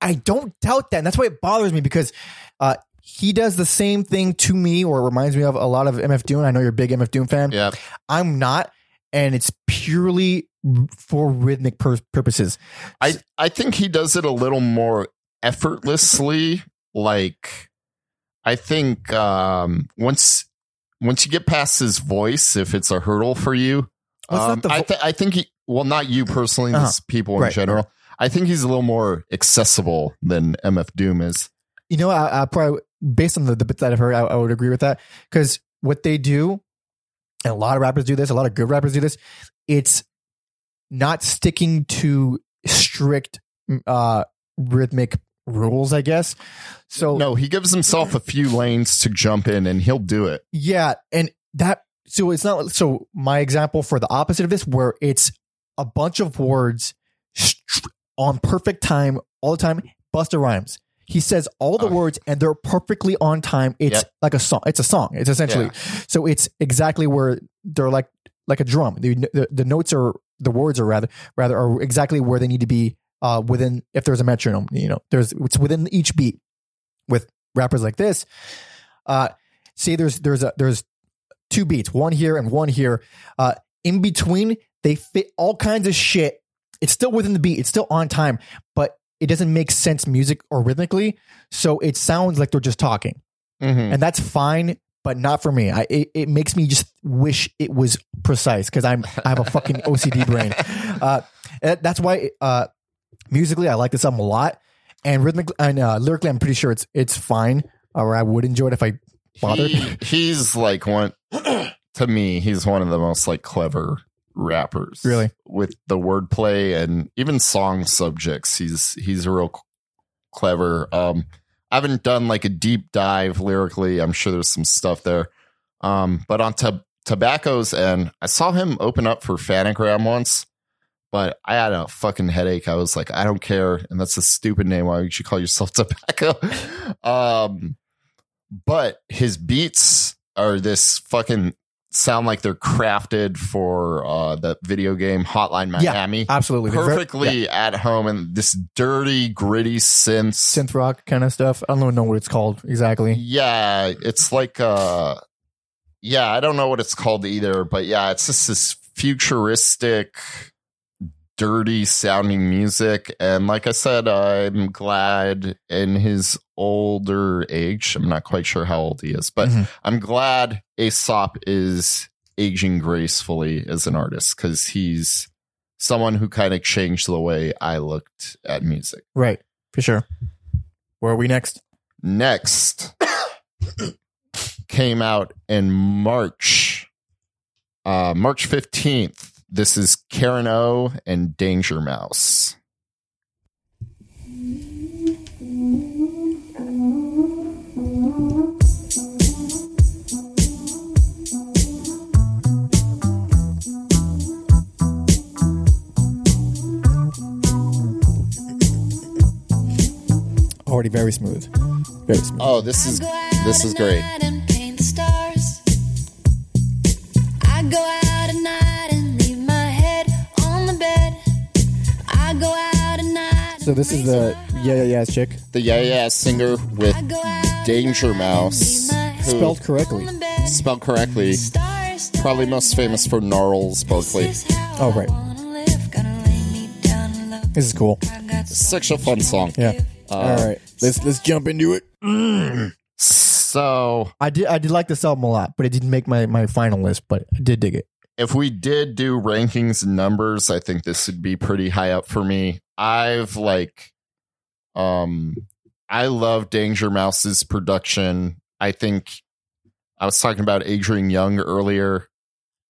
I don't doubt that. And that's why it bothers me because uh, he does the same thing to me, or reminds me of a lot of MF Doom. I know you're a big MF Doom fan. yeah, I'm not, and it's purely for rhythmic pur- purposes. I I think he does it a little more effortlessly. Like I think um, once once you get past his voice, if it's a hurdle for you, Well, it's not um, the I, th- I think he well not you personally, Uh-huh. people in Right, general. I think he's a little more accessible than MF Doom is. You know, I, I probably based on the, the bits that I've heard, I, I would agree with that because what they do, and a lot of rappers do this, a lot of good rappers do this. It's not sticking to strict uh, rhythmic rules, I guess. So No, he gives himself a few lanes to jump in, and he'll do it. Yeah, and that so it's not so my example for the opposite of this where it's a bunch of words on perfect time all the time. Busta Rhymes. He says all the Oh. words and they're perfectly on time. It's Yep. like a song. It's a song. It's essentially so it's exactly where they're like like a drum. The, the the notes are the words are rather rather are exactly where they need to be uh within if there's a metronome. You know, there's it's within each beat with rappers like this. Uh, say there's there's a there's two beats, one here and one here. Uh, in between, they fit all kinds of shit. It's still within the beat. It's still on time, but it doesn't make sense music or rhythmically. So it sounds like they're just talking, Mhm. and that's fine, but not for me. I it, it makes me just wish it was precise because I'm I have a fucking OCD brain. Uh, that's why uh, musically I like this album a lot, and rhythmically and uh, lyrically I'm pretty sure it's it's fine, or I would enjoy it if I bothered. He, he's like one to me. He's one of the most like clever rappers. Really? with the wordplay and even song subjects. He's he's a real clever. Um, I haven't done like a deep dive lyrically. I'm sure there's some stuff there. Um, but on to Tobacco's end, I saw him open up for Fanagram once. But I had a fucking headache. I was like, I don't care, and that's a stupid name. Why would you call yourself Tobacco? um, but his beats are this fucking sound like they're crafted for uh the video game Hotline Yeah, Miami. Absolutely, They're Perfectly yeah. at home and this dirty, gritty synth. synth rock kind of stuff. I don't know what it's called exactly. Yeah, it's like uh yeah, I don't know what it's called either, but yeah, it's just this futuristic dirty sounding music. And like I said, I'm glad in his older age, I'm not quite sure how old he is, but Mhm. I'm glad Aesop is aging gracefully as an artist because he's someone who kind of changed the way I looked at music. Right, for sure. Where are we next? Next came out in March, uh, March 15th. This is Karen O and Danger Mouse. Already very smooth. Very smooth. Oh, this is this is great. So this is the yeah yeah yeah chick The Yeah Yeah singer with I go out Danger Mouse, who spelled correctly. on the bed. spelled correctly. Probably most famous for Gnarls Barkley. This is how Oh, right. I wanna live. Gonna lay me down in love. This is cool. I Such a fun song. Yeah. Uh, All right, let's let's jump into it. So I did I did like this album a lot, but it didn't make my my final list. But I did dig it. if we did do rankings and numbers, I think this would be pretty high up for me. I've like, um, I love Danger Mouse's production. I think I was talking about Adrian Younge earlier.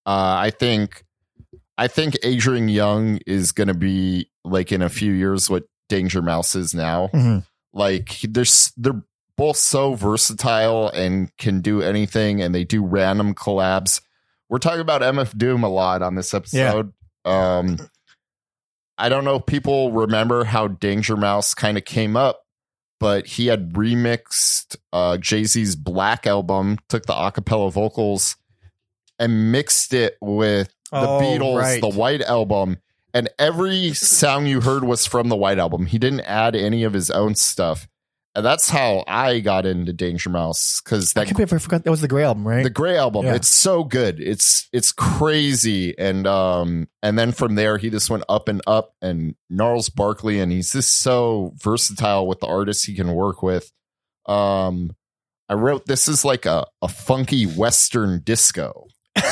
Uh, I think, I think Adrian Younge is going to be like in a few years what Danger Mouse is now. Mhm. Like there's, they're both so versatile and can do anything and they do random collabs we're talking about MF Doom a lot on this episode. Um, I don't know if people remember how Danger Mouse kind of came up, but he had remixed uh, Jay Z's Black album, took the acapella vocals, and mixed it with the Oh, Beatles, right. the White Album. And every sound you heard was from the White Album. He didn't add any of his own stuff. And that's how I got into Danger Mouse because I that can't believe I forgot that was the Gray album, right? the gray album Yeah. it's so good it's it's crazy and um and then from there he just went up and up and gnarls barkley and he's just so versatile with the artists he can work with um i wrote this is like a, a funky western disco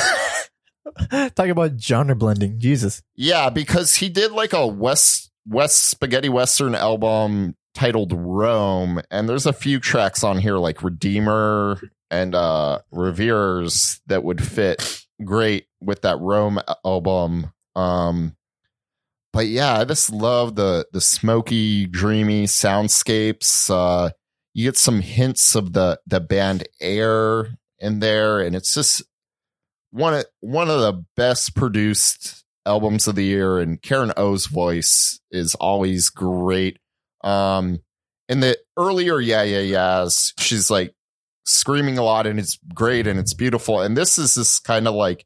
Talking about genre blending. Jesus. yeah because he did like a west west spaghetti western album titled rome and there's a few tracks on here like redeemer and uh revere's that would fit great with that rome album um but yeah i just love the the smoky dreamy soundscapes uh you get some hints of the the band air in there and it's just one of one of the best produced albums of the year and Karen O's voice is always great. Um in the earlier yeah yeah yeahs, she's like screaming a lot and it's great and it's beautiful. And this is this kind of like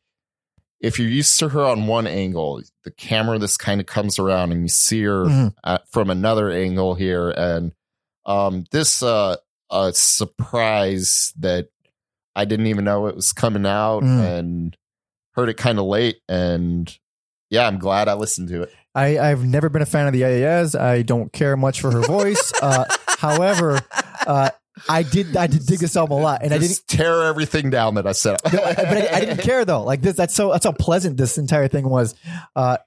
if you're used to her on one angle, the camera this kind of comes around and you see her Mhm. at, from another angle here and um this uh a surprise that I didn't even know it was coming out Mm. and heard it kind of late and yeah, I'm glad I listened to it. I, I've never been a fan of the IAS. I don't care much for her voice. uh, however, uh, I did I did dig this album a lot, and I didn't. Tear everything down that I said. no, I- but I, I didn't care though. Like this, that's so that's how pleasant this entire thing was. Uh,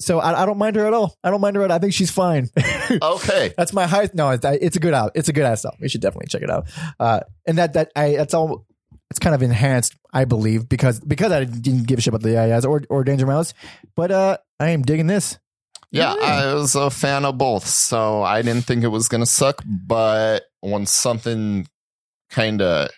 so I, I don't mind her at all. I don't mind her at all. I think she's fine. okay. that's my highest. No, it's, it's a good out. It's a good ass album. You should definitely check it out. Uh, and that that I that's all. It's kind of enhanced, I believe, because because I didn't give a shit about the IAS or or Danger Mouse. But uh, I am digging this. Yeah, I was a fan of both, so I didn't think it was gonna suck. But when something kind of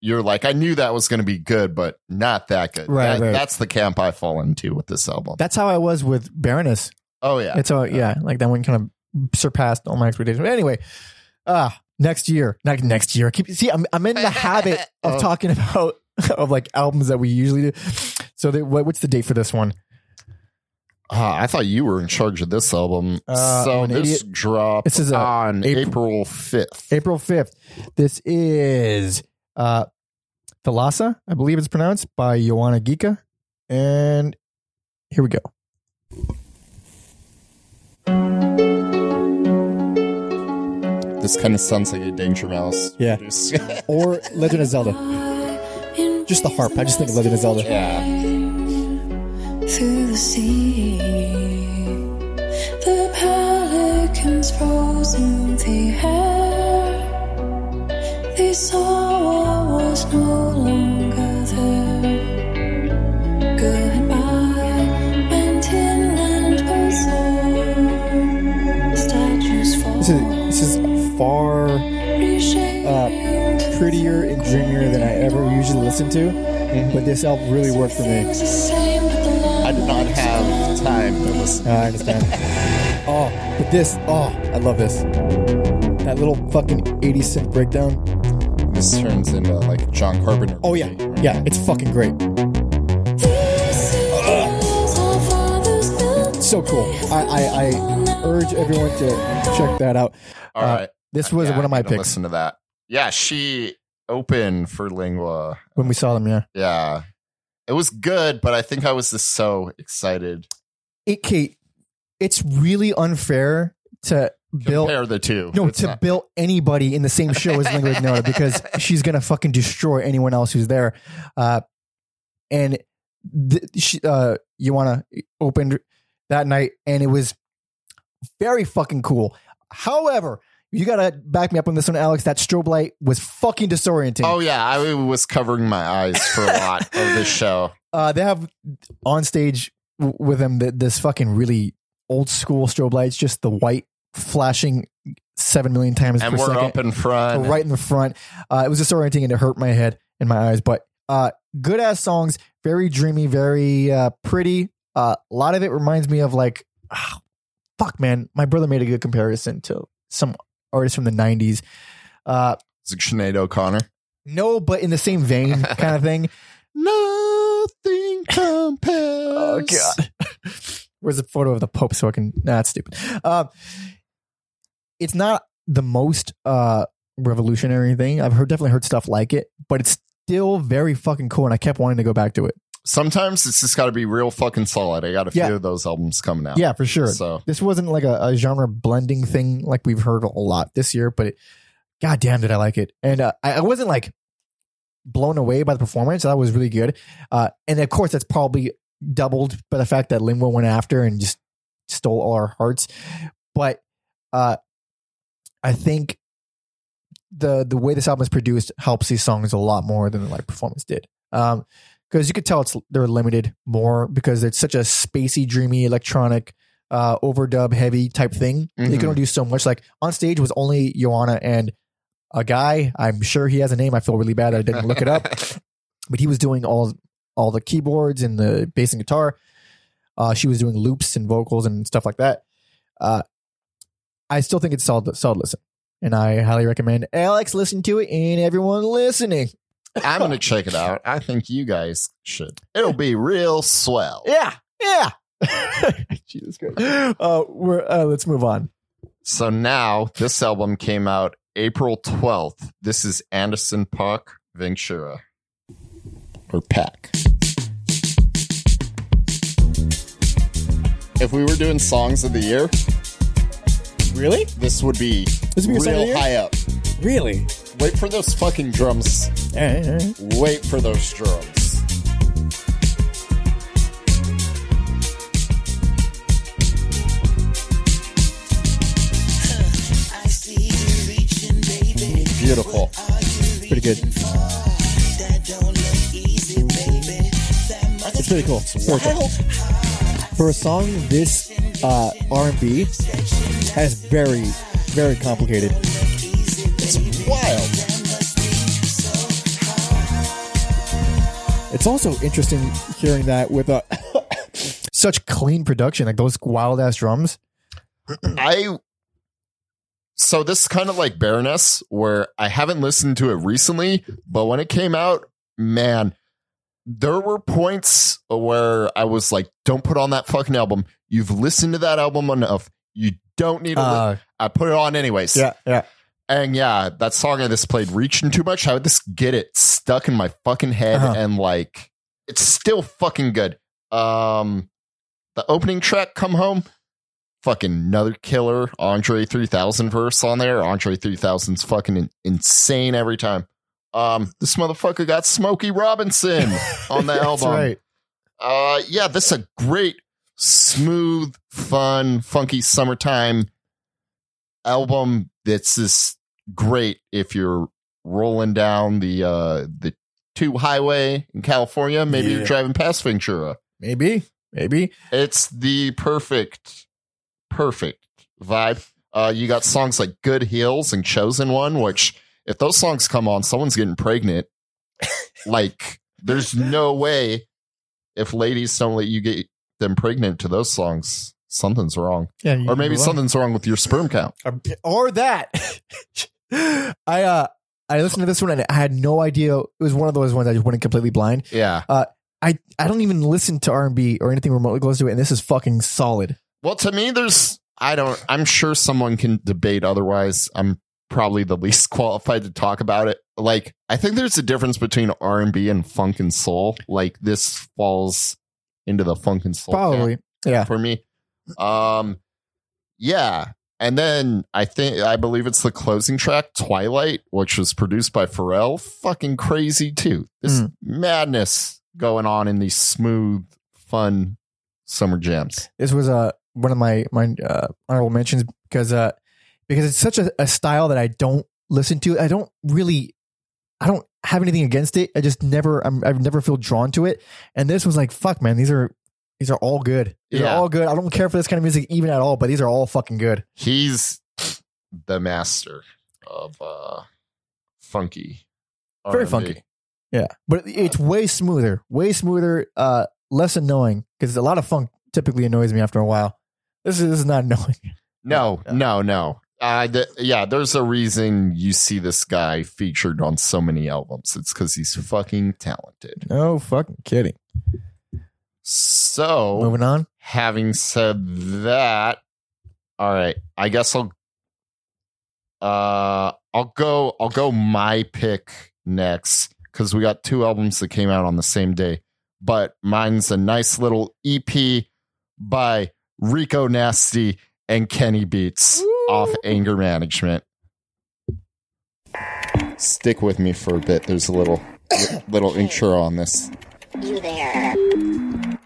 you're like, I knew that was gonna be good, but not that good. Right, That- right. That's the camp I fall into with this album. That's how I was with Baroness. oh yeah, It's all yeah, like that one kind of surpassed all my expectations. But anyway, ah, next year, not next year. I keep see, I'm I'm in the habit of Oh. talking about of like albums that we usually do. So, the, what, what's the date for this one? Ah, I thought you were in charge of this album. Uh, so this idiot. dropped This is a on April- April fifth. April fifth. This is uh, Thalassa, I believe it's pronounced by Joanna Gika, and here we go. This kind of sounds like a Danger Mouse. Yeah. Or Legend of Zelda. Just the harp. I just think of Legend of Zelda. yeah. Through the sea. The pelicans rose in the air. They saw what was no longer there. Goodbye, went inland bazaar. Statues fall. This is this is far uh, prettier and dreamier than I ever usually listen to. But this album really worked for me. Time to. I understand. oh, but this, oh, I love this. That little fucking 80 synth breakdown. This turns into like John Carpenter. Oh yeah, movie. yeah, it's fucking great. So cool. I, I, I urge everyone to check that out. All Uh, right. This was Yeah, one of my I'm gonna picks Listen to that. Yeah, she opened for Lingua. when we saw them. Yeah, Yeah. It was good, but I think I was just so excited. It, Kate. It's really unfair to bill Compare the two. no It's to not- bill anybody in the same show as Lingua Ignota because she's gonna fucking destroy anyone else who's there. Uh, and th- she, uh, Joanna opened that night, and it was very fucking cool. However, you gotta back me up on this one, Alex. That strobe light was fucking disorienting. Oh yeah, I was covering my eyes for a lot of this show. Uh, they have on stage with them th- this fucking really old school strobe lights, just the white flashing seven million times And per we're second. up in front. right in the front. Uh, it was disorienting and it hurt my head and my eyes. But uh, good ass songs, very dreamy, very uh, pretty. Uh, a lot of it reminds me of like, ah, fuck, man. My brother made a good comparison to some artists from the '90s. Uh, It's like Sinead O'Connor. no, but in the same vein, kind of thing. Nothing compares. Oh god. Where's the photo of the Pope so I can nah that's stupid. Um it's not the most uh revolutionary thing. I've heard definitely heard stuff like it, but it's still very fucking cool and I kept wanting to go back to it. Sometimes it's just got to be real fucking solid. I got a Yeah. few of those albums coming out. Yeah, for sure. So This wasn't like a, a genre blending thing like we've heard a lot this year, but it, god damn did I like it. And uh, I, I wasn't like blown away by the performance. That was really good. Uh, and of course, that's probably doubled by the fact that Lingua went after and just stole all our hearts. But uh, I think the the way this album is produced helps these songs a lot more than the live performance did. Um, because you could tell it's they're limited more because it's such a spacey, dreamy, electronic, uh, overdub heavy type thing. They Mhm. can only do so much. Like on stage was only Joanna and a guy. I'm sure he has a name. I feel really bad I didn't look it up, but he was doing all all the keyboards and the bass and guitar. Uh, she was doing loops and vocals and stuff like that. Uh, I still think it's solid, solid listen, and I highly recommend Alex listen to it and everyone listening. I'm gonna check it out. I think you guys should. It'll be real swell. Yeah, yeah. Jesus Christ. Uh, we're, uh, let's move on. So now this album came out April 12th. This is Anderson .Paak Ventura. Or Pack. If we were doing songs of the year, Really? this would be This would be your song of the real high up. Really? Wait for those fucking drums. Eh, eh, eh. Wait for those drums. Beautiful. Pretty good. It's pretty cool. Cool. For a song this uh, R&B has very, very complicated. It's wild. It's also interesting hearing that with a such clean production, like those wild ass drums. I so this is kind of like Baroness, where I haven't listened to it recently, but when it came out, man, there were points where I was like, "Don't put on that fucking album. You've listened to that album enough. You don't need to." li-" Uh, I put it on anyways. yeah, yeah. and yeah, that song I just played, "Reaching Too Much." I would just get it stuck in my fucking head, Uh-huh. and like, it's still fucking good. Um, the opening track, "Come Home." Fucking another killer Andre 3000 verse on there. Andre 3000's fucking insane every time. Um, this motherfucker got Smokey Robinson on the That's album. right. Uh, yeah, this is a great, smooth, fun, funky summertime album. That's just great if you're rolling down the uh the two highway in California. Maybe Yeah. you're driving past Ventura. Maybe. Maybe. It's the perfect, perfect vibe. Uh, you got songs like Good Heels and Chosen One, which if those songs come on, someone's getting pregnant. like, there's no way if ladies don't let you get them pregnant to those songs, something's wrong. Yeah. Or maybe something's wrong with your sperm count. or, or that. I uh I listened to this one and I had no idea. It was one of those ones I just went in completely blind. Yeah. I I don't even listen to R and B or anything remotely close to it, and this is fucking solid. Well, to me, there's, I don't, I'm sure someone can debate otherwise. I'm probably the least qualified to talk about it. Like, I think there's a difference between R&B and funk and soul. Like, this falls into the funk and soul. Probably. Yeah. For me. Um, yeah. And then I think, I believe it's the closing track, Twilight, which was produced by Pharrell. Fucking crazy too. This Mm. madness going on in these smooth, fun summer jams. This was uh one of my my uh, honorable mentions because uh because it's such a, a style that I don't listen to. I don't really I don't have anything against it. I just never I'm, I've never feel drawn to it. And this was like fuck man, these are these are all good. These Yeah. are all good. I don't care for this kind of music even at all, but these are all fucking good. he's the master of uh funky Very R&B. funky. Yeah. But it's way smoother, way smoother, uh less annoying because a lot of funk typically annoys me after a while. This is, not knowing. no Yeah. no no uh th- yeah there's a reason you see this guy featured on so many albums it's because he's fucking talented No fucking kidding. so Moving on. having said that all right i guess i'll uh i'll go i'll go my pick next because we got two albums that came out on the same day but mine's a nice little ep by rico nasty and kenny beats off anger management stick with me for a bit there's a little little intro on this You there.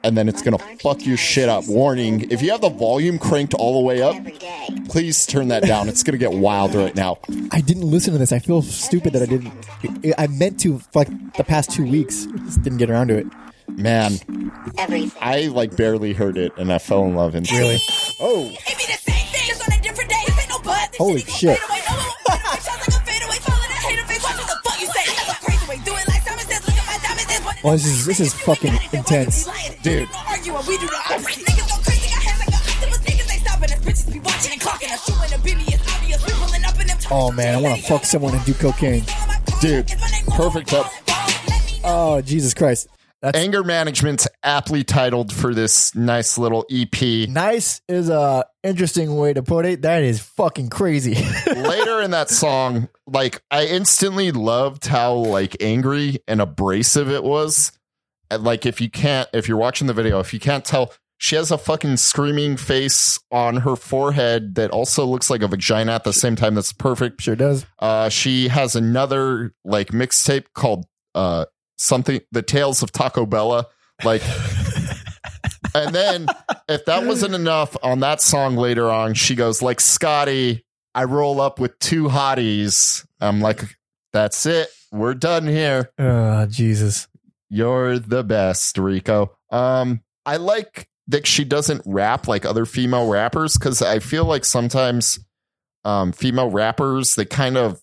and then it's gonna fuck your shit up. Warning: If you have the volume cranked all the way up, please turn that down. It's gonna get wild right now. I didn't listen to this. I feel stupid that I didn't. I meant to for like the past two weeks. Just didn't get around to it. Man, Everything. I like barely heard it, and I fell in love instantly. Really? Oh, It be the same thing, on a different day. Ain't no but. This Holy shit shit. ain't gon' fade away. No one will fade away. Shots like a fade away. Falling, I hate a face. Watch what the fuck you say. That's a crazy way. Do it like Simon says. Look at my diamonds. This Well, this is- this is fucking intense. Dude. No arguing, we do the opposite. Niggas go crazy, got hands like a octopus. Niggas ain't stopping us. Bitches be watching and clocking us. Shooting a biddy, it's obvious. We pulling up in them Oh, man, I wanna fuck someone and do cocaine. Dude, perfect up. oh, Jesus Christ! That's Anger Management's aptly titled for this nice little EP. nice. Is a interesting way to put it. That is fucking crazy. Later in that song, like I instantly loved how like angry and abrasive it was. And, like if you can't, if you're watching the video, if you can't tell, she has a fucking screaming face on her forehead that also looks like a vagina at the same time. That's perfect. sure does. Uh, she has another like mixtape called uh something, The Tales of Taco Bella. Like, and then if that wasn't enough on that song later on, she goes like Scotty. I roll up with two hotties. I'm like, that's it. We're done here. Oh, Jesus. You're the best, Rico. Um, I like that she doesn't rap like other female rappers because I feel like sometimes um, female rappers they kind of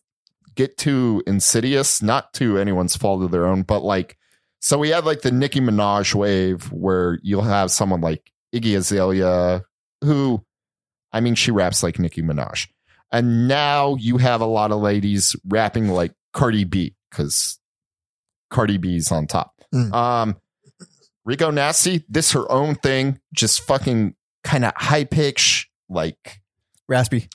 get too insidious. Not to anyone's fault of their own, but like, so we had like the Nicki Minaj wave where you'll have someone like Iggy Azalea, who, I mean, she raps like Nicki Minaj, and now you have a lot of ladies rapping like Cardi B because Cardi B's on top. Mm. Um, Rico Nasty, this her own thing, just fucking kind of high pitch, like Raspy.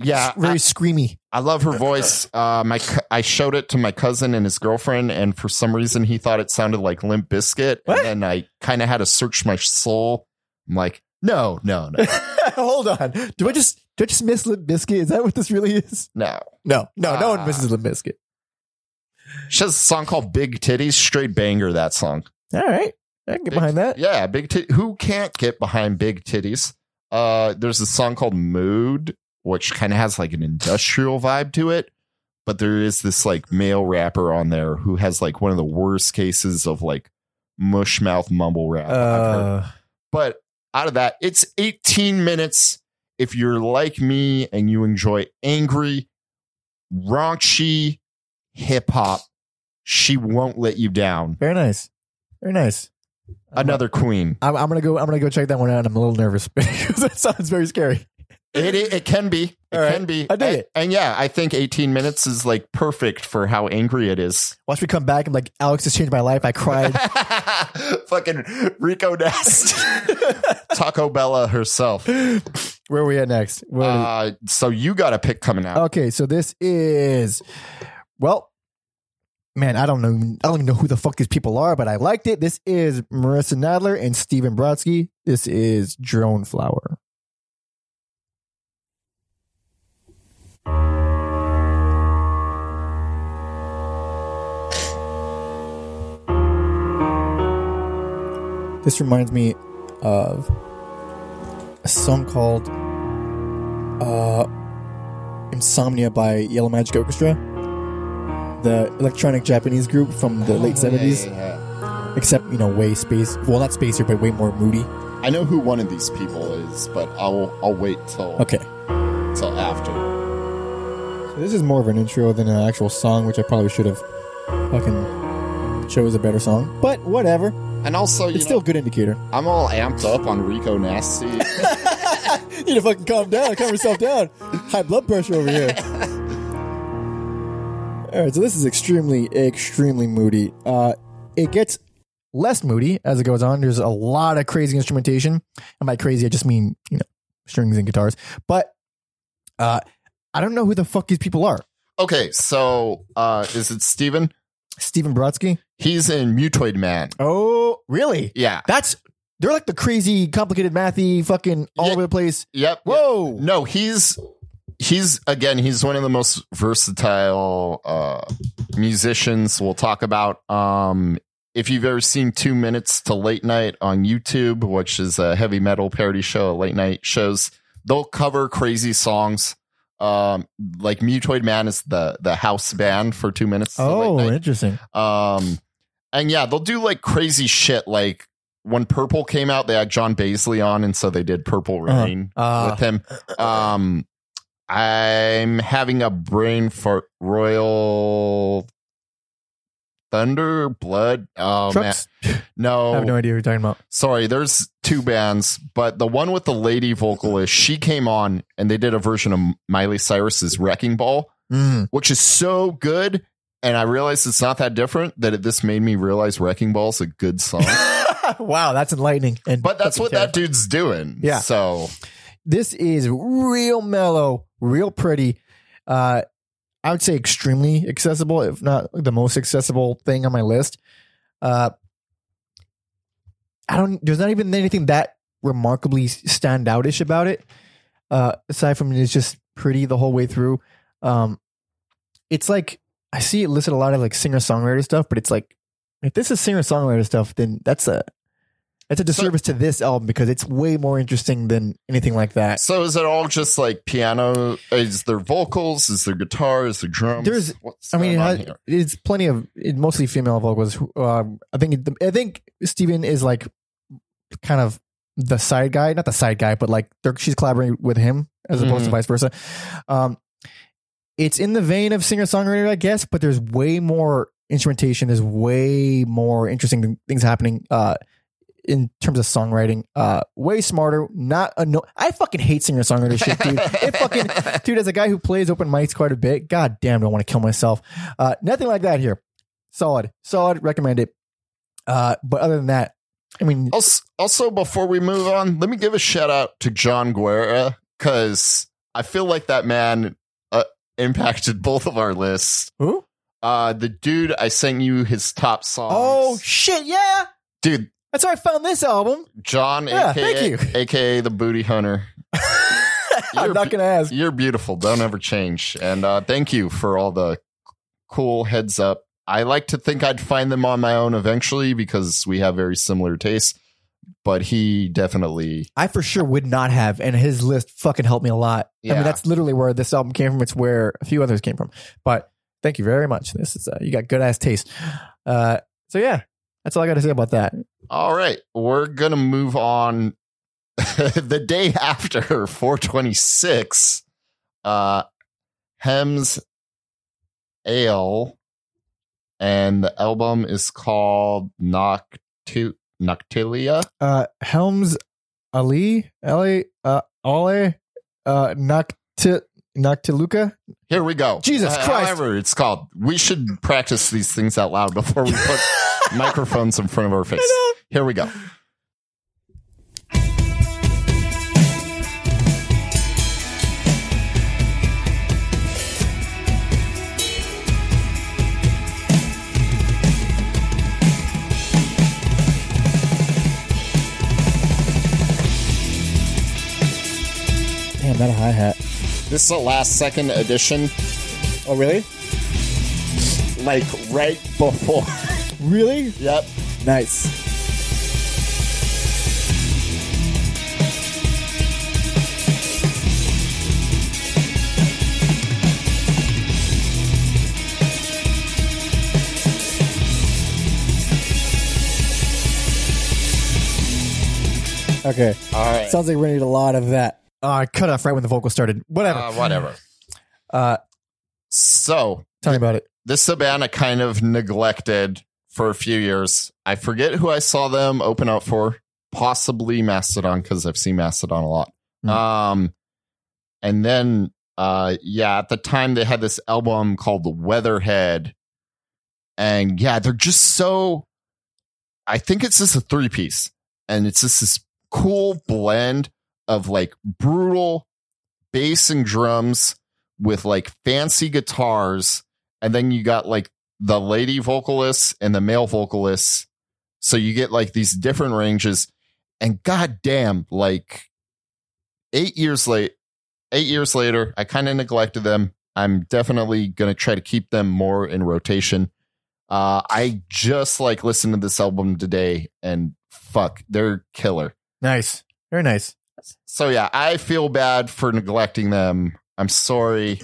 Yeah. Very I, screamy. I love her voice. Uh, my I showed it to my cousin and his girlfriend, and for some reason he thought it sounded like Limp Bizkit. What? And then I kind of had to search my soul. I'm like, No, no, no, Hold on. Do I just do I just miss Limp Bizkit? Is that what this really is? no. No, no, no one Ah. misses Limp Bizkit. She has a song called Big Titties. Straight banger, that song. All right, I can get behind that. Yeah, big tit. Who can't get behind big titties? Uh, there's a song called Mood, which kind of has like an industrial vibe to it. But there is this like male rapper on there who has like one of the worst cases of like mush mouth mumble rap. I've heard. Uh, But out of that, it's 18 minutes. If you're like me and you enjoy angry, raunchy hip hop, she won't let you down. very nice, very nice. Another queen. I'm, I'm gonna go. I'm gonna go check that one out. I'm a little nervous because that sounds very scary. It, it it can be. It All right. can be. I dig and, it. and yeah, I think 18 minutes is like perfect for how angry it is. Watch me come back. I'm like, Alex has changed my life. I cried. Fucking Rico Nasty. Taco Bella herself. Where are we at next? We- Uh, so you got a pick coming out. Okay, so this is well, man, I don't know, I don't even know who the fuck these people are, but I liked it. This is Marissa Nadler and Stephen Brodsky. This is Droneflower. This reminds me of a song called uh, Insomnia by Yellow Magic Orchestra, the electronic Japanese group from the late Oh, yeah, 70s, yeah, yeah. except, you know, way space. Well, not spacer, but way more moody. I know who one of these people is, but I'll I'll wait till Okay. till after. This is more of an intro than an actual song, which I probably should have fucking chose a better song. But whatever. And also, you It's know, still a good indicator. I'm all amped up on Rico Nasty. You need to fucking calm down, calm yourself down. High blood pressure over here. All right, so this is extremely, extremely moody. Uh, it gets less moody as it goes on. There's a lot of crazy instrumentation, and by crazy, I just mean you know strings and guitars. But uh, I don't know who the fuck these people are. okay, so uh, is it Stephen? Stephen Brodsky. He's in Mutoid Man. Oh, really? Yeah. That's they're like the crazy, complicated, mathy, fucking all Yeah. over the place. Yep. Whoa. No, he's he's again he's one of the most versatile uh musicians we'll talk about um if you've ever seen two minutes to late night on youtube which is a heavy metal parody show late night shows they'll cover crazy songs um like mutoid man is the the house band for two minutes Oh, interesting. Um, and yeah, they'll do like crazy shit. Like when Purple came out, they had John Baizley on, and so they did Purple Uh-huh. Rain Uh, with him. Um, I'm having a brain for Royal Thunder Blood. Oh Trucks. man, no, I have no idea what you're talking about. sorry. There's two bands, but the one with the lady vocalist, she came on and they did a version of Miley Cyrus's Wrecking Ball Mm. which is so good. And I realized it's not that different. That it, this made me realize Wrecking Ball's a good song. wow, that's enlightening. And but that's what that dude's doing. Yeah. So This is real mellow, real pretty. Uh, I would say extremely accessible, if not the most accessible thing on my list. Uh, I don't. There's not even anything that remarkably stand outish about it. Uh, aside from it's just pretty the whole way through. Um, it's like I see it listed a lot of like singer songwriter stuff, but it's like if this is singer songwriter stuff, then that's a that's a disservice to this album because it's way more interesting than anything like that. so is it all just like piano? Is there vocals? Is there guitar? Is there drums? There's- What's I mean, it it's plenty of it, mostly female vocals. Um, I think it, I think Stephen is like kind of the side guy, not the side guy, but like she's collaborating with him as opposed to Mhm. vice versa. Um, it's in the vein of singer songwriter, I guess, but there's way more instrumentation. There's way more interesting things happening. Uh, in terms of songwriting, uh, way smarter. Not anno- I fucking hate singer songwriter shit, dude. It fucking dude, as a guy who plays open mics quite a bit, god damn, do I want to kill myself. Uh, nothing like that here. Solid, solid. Recommend it. Uh, but other than that, I mean, Also, also, before we move on, let me give a shout out to John Guerra because I feel like that man uh, impacted both of our lists. who? Uh, the dude I sent you his top songs. Oh shit, yeah. dude, That's how I found this album. John, Yeah, aka, thank you. aka the booty hunter. I'm You're not going to ask. You're beautiful. Don't ever change. And uh, thank you for all the cool heads up. I like to think I'd find them on my own eventually because we have very similar tastes. But he definitely, I for sure would not have, and his list fucking helped me a lot. I Yeah. mean, that's literally where this album came from. It's where a few others came from. But thank you very much. This is uh, you got good ass taste. Uh, so yeah, that's all I got to say about that. all right, we're going to move on. the day after 426, uh, Hems Ale, and the album is called Noctu- Noctilia. Uh, Helms Ali Ali uh, Ale uh, Nocti Noctiluca. Here we go. Jesus Uh, Christ. However, it's called. We should practice these things out loud before we put microphones in front of our face. Here we go. Damn, that a hi hat. This is a last second edition, Oh really? like right before. Really? yep. Nice. Okay. All right. Sounds like we're gonna need a lot of that. Oh, I cut off right when the vocal started. Whatever. Uh, whatever. Uh, So tell me about it. this is a band I kind of neglected for a few years. I forget who I saw them open up for, possibly Mastodon because I've seen Mastodon a lot. Hmm. Um, and then uh, yeah, at the time they had this album called The Weatherhead, and yeah, they're just so. I think it's just a three piece, and it's just this cool blend of like brutal bass and drums with like fancy guitars and then you got like the lady vocalists and the male vocalists. So you get like these different ranges. And goddamn like eight years late eight years later i kind of neglected them. I'm definitely gonna try to keep them more in rotation. Uh i just like listened to this album today and fuck they're killer. Nice. Very nice. so yeah i feel bad for neglecting them. I'm sorry.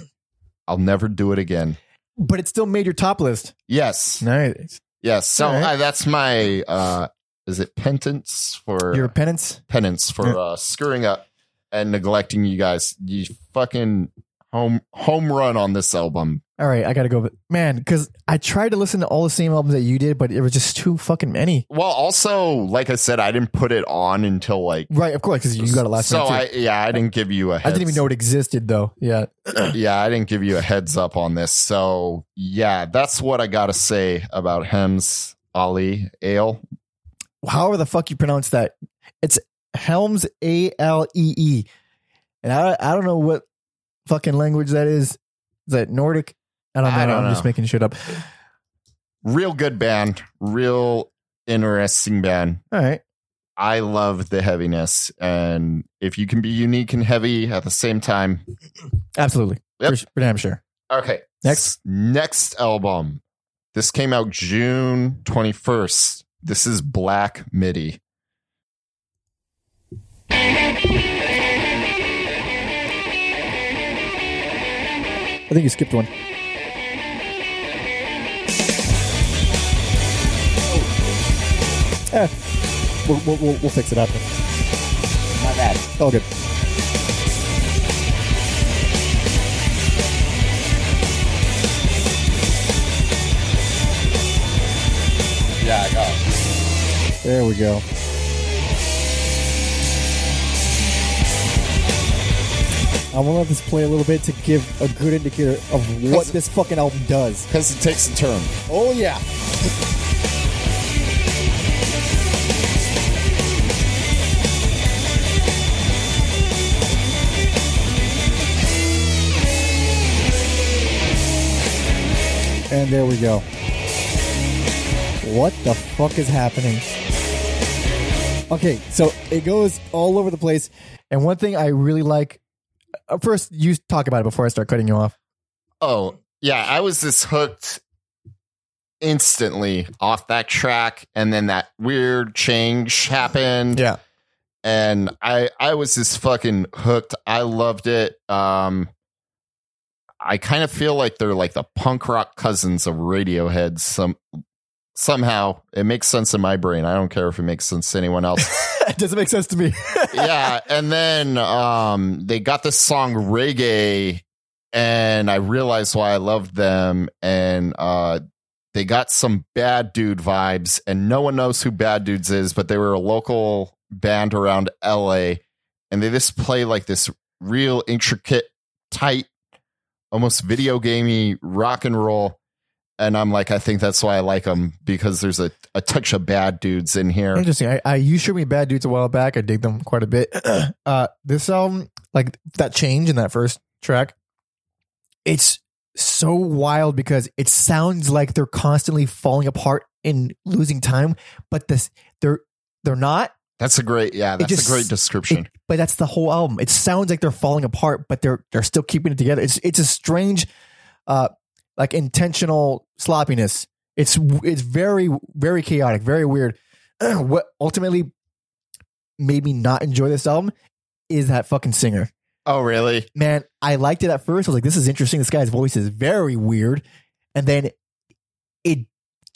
I'll never do it again But it still made your top list. yes Nice. Yes. So right. uh, that's my uh is it penance for Your penance. penance for Yeah. uh screwing up and neglecting you guys. You fucking home home run on this album. All right, I gotta go. Man, because I tried to listen to all the same albums that you did, but it was just too fucking many. Well, also, like I said, I didn't put it on until like Right, of course, because you got it last So. I yeah, I didn't give you a I heads, didn't even know it existed, though. Yeah. yeah, I didn't give you a heads up on this. So yeah, that's what I gotta say about Hems Ali Ale. However the fuck you pronounce that, it's Helms A L E E, and I I don't know what fucking language that is. Is that Nordic? I don't know. I don't I'm just making shit up. Real good band, real interesting band. All right. I love the heaviness, and if you can be unique and heavy at the same time, Absolutely. Yep. For, for damn sure. okay. Next. Next album. This came out June twenty first. This is Black Midi. I think you skipped one. Eh, we'll, we'll, we'll, we'll fix it after. My bad. All good. Yeah, I got. it. There we go. I want to let this play a little bit to give a good indicator of what Cause- this fucking album does. Because it takes a turn. Oh yeah. And there we go. What the fuck is happening? Okay, so it goes all over the place. And one thing I really like, first, you talk about it before I start cutting you off. Oh, yeah. I was just hooked instantly off that track. And then that weird change happened. Yeah. And I I was just fucking hooked. I loved it. Um I kind of feel like they're like the punk rock cousins of Radiohead. Some somehow it makes sense in my brain. I don't care if it makes sense to anyone else. it doesn't make sense to me. yeah, and then um they got this song reggae and I realized why I loved them and uh they got some bad dude vibes and no one knows who bad dudes is but they were a local band around LA and they just play like this real intricate tight almost video gamey rock and roll and I'm like I think that's why I like them because there's a, a touch of bad dudes in here. Interesting. I, I you showed me Bad Dudes a while back. I dig them quite a bit. uh, this album, like that change in that first track, it's so wild because it sounds like they're constantly falling apart and losing time, but this they're they're not. That's a great yeah, that's just- a great description. It- but that's the whole album. It sounds like they're falling apart, but they're they're still keeping it together. It's it's a strange, uh, like intentional sloppiness. It's it's very very chaotic, very weird. what ultimately made me not enjoy this album is that fucking singer. oh really? Man, I liked it at first. I was like, this is interesting. This guy's voice is very weird, and then it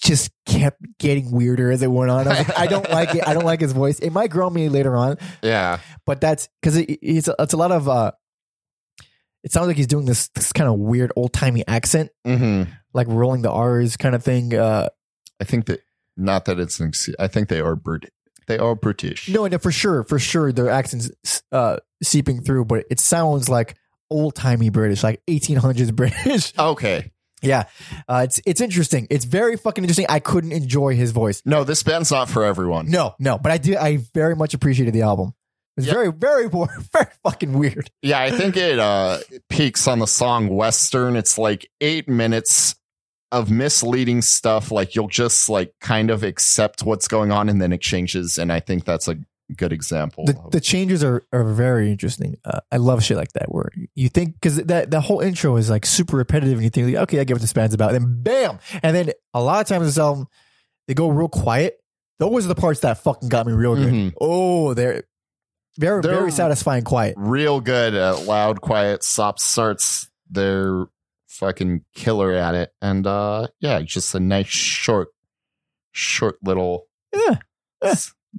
just kept getting weirder as it went on. I like, I don't like it. I don't like his voice. It might grow on me later on, Yeah. but that's because it, it's a, it's a lot of uh it sounds like he's doing this this kind of weird old timey accent hmm like rolling the r's kind of thing uh I think that not that it's an I think they are British. they are British. no no for sure for sure their accents uh seeping through but it sounds like old timey british like 1800s british Okay. yeah uh it's it's interesting it's very fucking interesting i couldn't enjoy his voice No, this band's not for everyone. no no but i did i very much appreciated the album it's Yeah. very very very fucking weird Yeah, I think it uh peaks on the song Western. It's like 8 minutes of misleading stuff like you'll just like kind of accept what's going on and then it changes and I think that's a good example. the, the changes are, are very interesting. Uh, I love shit like that where you think because that the whole intro is like super repetitive and you think like, okay, I get what this band's about. And then bam, and then a lot of times this album they go real quiet. Those are the parts that fucking got me real good. Mhm. Oh, they're very They're- very satisfying quiet. real good at loud, quiet, stop starts. They're fucking killer at it. And uh yeah, just a nice short, short little Yeah.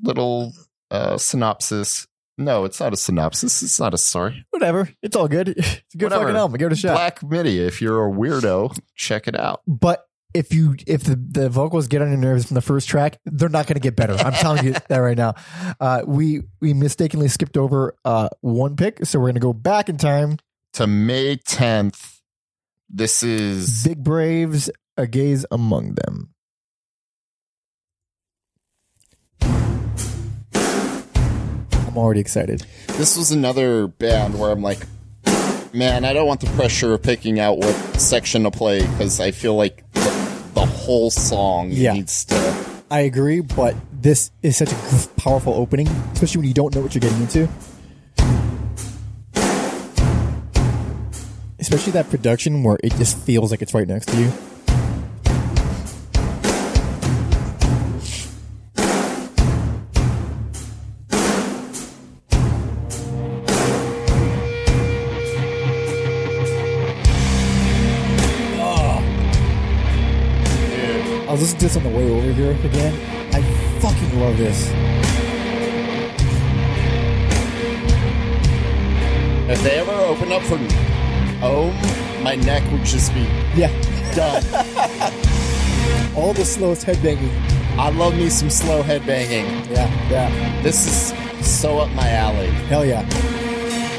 Little uh synopsis. No, it's not a synopsis. It's not a story. Whatever, it's all good. It's a good Whatever. fucking album. Give it a shot. Black MIDI. If you're a weirdo, check it out. but if you if the, the vocals get on your nerves from the first track, they're not going to get better. I'm telling you that right now. Uh, we we mistakenly skipped over uh, one pick, so we're going to go back in time. To May 10th. This is Big Braves, a gaze among them. I'm already excited. this was another band where I'm like, man, I don't want the pressure of picking out what section to play because I feel like the, the whole song Yeah. needs to. I agree, but this is such a powerful opening, especially when you don't know what you're getting into. Especially that production where it just feels like it's right next to you. Was listening to this on the way over here again. I fucking love this. If they ever open up for Om, my neck would just be Yeah. done. All the slowest headbanging. I love me some slow headbanging. Yeah, yeah. This is so up my alley. Hell yeah.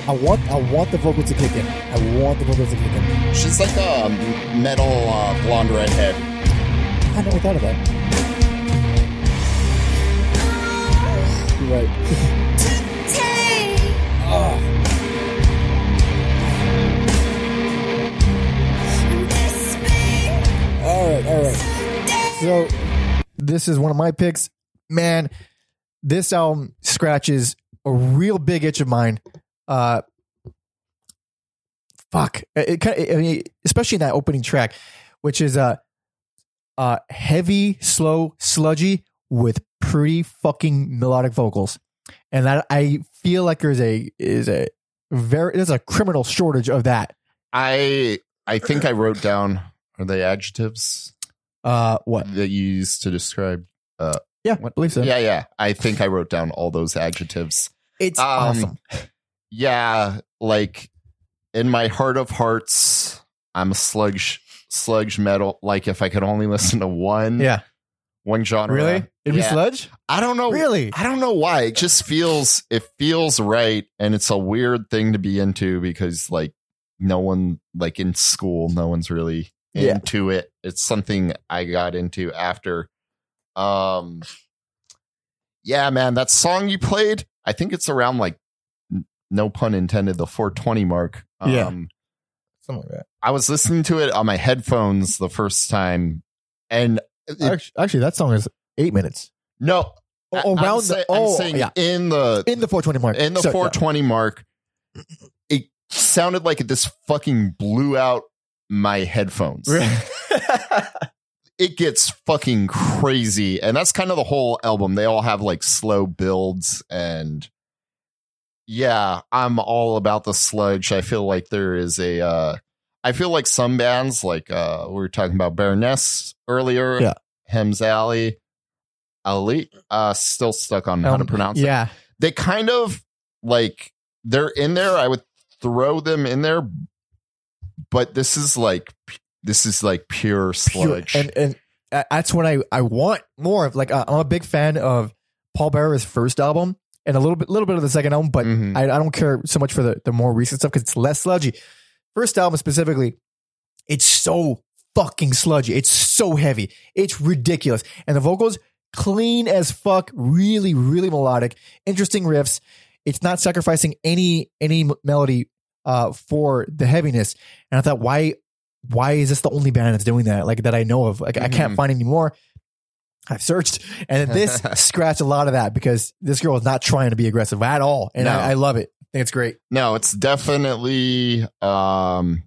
I want I want the vocals to kick in. I want the vocals to kick in. She's like a metal uh, blonde redhead. I never thought of that. You're right. all right, all right. So this is one of my picks. Man, this album scratches a real big itch of mine. Uh, fuck, it, it, I mean, especially in that opening track, which is uh, uh, heavy, slow, sludgy with pretty fucking melodic vocals, and that I feel like there's a is a very there's a criminal shortage of that. I I think I wrote down are they adjectives Uh, what? that you use to describe Uh, Yeah, What- I believe so. Yeah, yeah. I think I wrote down all those adjectives. it's Um, awesome. Yeah, like in my heart of hearts, I'm a sludge sludge metal. Like if I could only listen to one, Yeah, one genre. really? It'd be sludge. I don't know. Really? I don't know why. It just feels it feels right, and it's a weird thing to be into because like no one like in school, no one's really Yeah. into it. It's something I got into after. Um, yeah, man, that song you played, I think it's around like n- no pun intended, the 420 mark. Um, Yeah. Something like that. I was listening to it on my headphones the first time, and it- Actually, actually, that song is eight minutes. no, Oh, I- I'm around the- say- I'm oh, saying yeah. in the In the 420 mark. in the So, yeah. 420 mark, it sounded like it just fucking blew out my headphones. It gets fucking crazy. And that's kind of the whole album. They all have like slow builds and yeah, I'm all about the sludge. I feel like there is a uh I feel like some bands like uh we were talking about Baroness earlier, Yeah. Hems Alley, Ali, uh still stuck on how to Um, pronounce it Yeah. they kind of like they're in there. I would throw them in there, but this is like this is like pure Pure- sludge. And and uh, that's what I I want more of. Like uh, I'm a big fan of Pallbearer's first album and a little bit little bit of the second album, but Mhm. I, I don't care so much for the the more recent stuff because it's less sludgy. First album specifically, it's so fucking sludgy. It's so heavy. It's ridiculous, and the vocals clean as fuck. Really, really melodic. Interesting riffs. It's not sacrificing any any melody uh for the heaviness. And I thought, why why is this the only band that's doing that? Like that I know of. Like I can't Mhm. find any more. I've searched, and this scratched a lot of that because this girl is not trying to be aggressive at all, and No. I, I love it. I think it's great. no, it's definitely um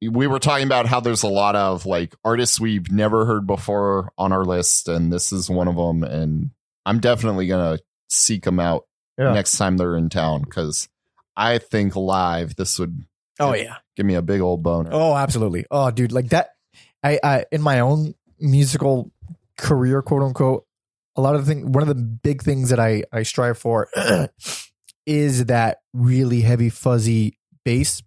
we were talking about how there's a lot of like artists we've never heard before on our list and this is one of them and I'm definitely going to seek them out Yeah. next time they're in town cuz I think live this would Oh yeah. give me a big old boner. Oh, absolutely. Oh, dude, like that. I, I in my own musical career, quote unquote, a lot of the thing. One of the big things that I I strive for is that really heavy, fuzzy bass.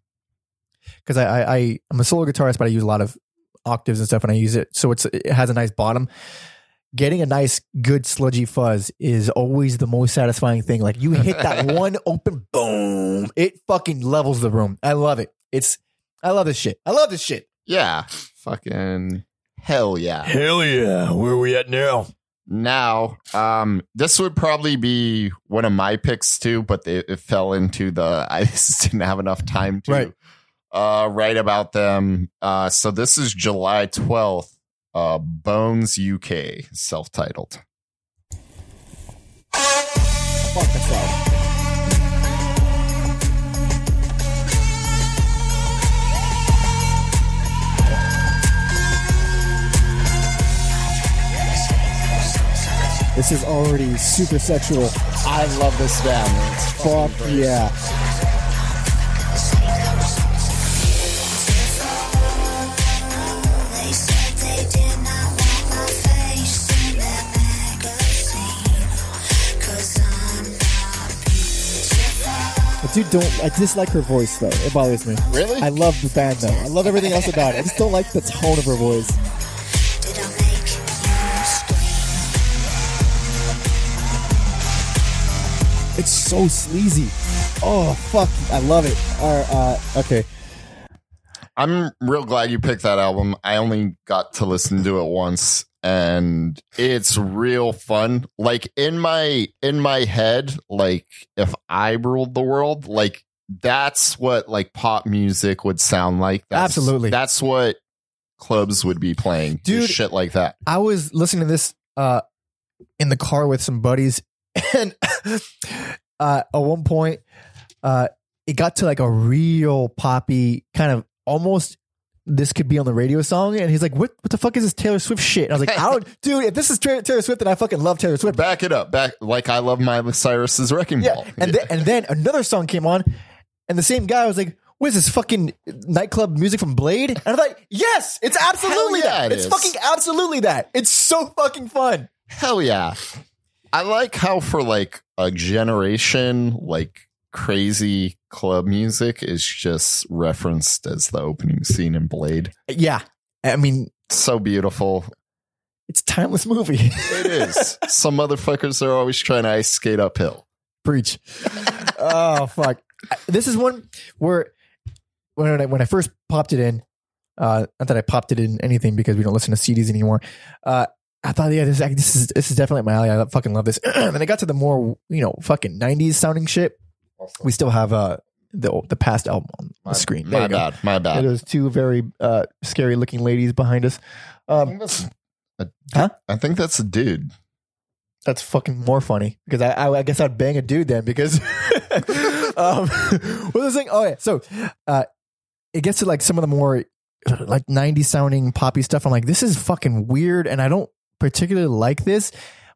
Because I, I I I'm a solo guitarist, but I use a lot of octaves and stuff, and I use it so it's it has a nice bottom. Getting a nice, good sludgy fuzz is always the most satisfying thing. Like you hit that one open, boom, it fucking levels the room. I love it. It's I love this shit. I love this shit. Yeah. Fucking hell yeah. Hell yeah. Where are we at now? Now, um, this would probably be one of my picks too, but it, it fell into the I just didn't have enough time to Right. uh, write about them. Uh, so this is July twelfth. Uh, Bones UK, self-titled. Fuck that's This is already super sexual. I love this band. Fuck yeah. They said they did not want my face in that magazine. Cause I'm not beautiful. But dude, don't. I dislike her voice though. It bothers me. Really? I love the band though. I love everything else about it. I just don't like the tone of her voice. It's so sleazy. Oh fuck! I love it. Or, uh, okay. I'm real glad you picked that album. I only got to listen to it once and it's real fun. Like in my in my head, like if I ruled the world, like that's what like pop music would sound like. That's, Absolutely. That's what clubs would be playing. Dude. Dude, shit like that. I was listening to this uh in the car with some buddies and uh, at one point, uh, it got to like a real poppy kind of almost. This could be on the radio song, and he's like, "What? What the fuck is this Taylor Swift shit?" And I was like, "I don't, dude. If this is Taylor Swift, then I fucking love Taylor Swift." Back it up. Back like I love Miley Cyrus's Wrecking Yeah, Ball. and then and then another song came on, and the same guy was like, "What is this fucking nightclub music from Blade?" And I'm like, "Yes, it's absolutely yeah, that. it it's is. fucking absolutely that. It's so fucking fun." Hell yeah. I like how for like a generation, like crazy club music is just referenced as the opening scene in Blade. Yeah, I mean, So beautiful. it's a timeless movie. It is. Some motherfuckers are always trying to ice skate uphill. Preach. oh fuck! This is one where when I, when I first popped it in, uh, not that I popped it in anything because we don't listen to CDs anymore. Uh, I thought, yeah, this this is this is definitely my alley. I fucking love this. and I got to the more you know fucking '90s sounding shit. We still have uh the the past album on the screen. There My go. bad. My bad. Those two very uh, scary looking ladies behind us. I Um, think that's a, Huh? I think that's a dude. that's fucking more funny because I, I, I guess I'd bang a dude then because um what was I saying? Oh yeah, so uh it gets to like some of the more like 90s sounding poppy stuff. I'm like, this is fucking weird and I don't particularly like this,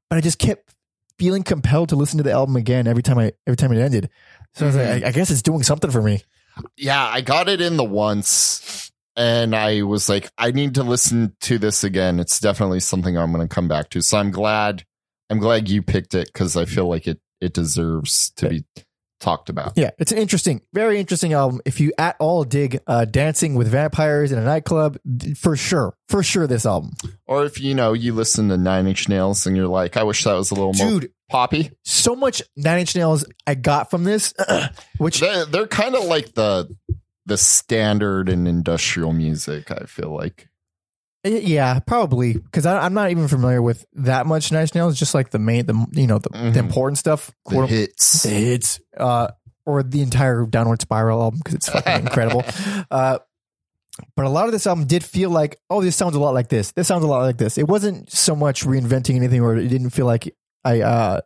but I just kept feeling compelled to listen to the album again every time I every time it ended. So I was like, mm-hmm. I, I guess it's doing something for me. Yeah, I got it in the once and I was like, I need to listen to this again. It's definitely something I'm going to come back to. So I'm glad, I'm glad you picked it because I feel like it, it deserves to be talked about. Yeah, it's an interesting, very interesting album. If you at all dig uh, dancing with vampires in a nightclub, for sure, for sure, this album, Or if, you know, you listen to Nine Inch Nails and you're like, I wish that was a little more dude. poppy. So much Nine Inch Nails I got from this, which They're, they're kind of like the, the standard in industrial music, I feel like. Yeah, probably because I'm not even familiar with that much Nine Nails. Just like the main, the you know the, Mhm. the important stuff, The quote- hits. the hits, uh, or the entire Downward Spiral album because it's fucking incredible. Uh, but a lot of this album did feel like, oh, this sounds a lot like this. This sounds a lot like this. It wasn't so much reinventing anything, or it didn't feel like I. Uh,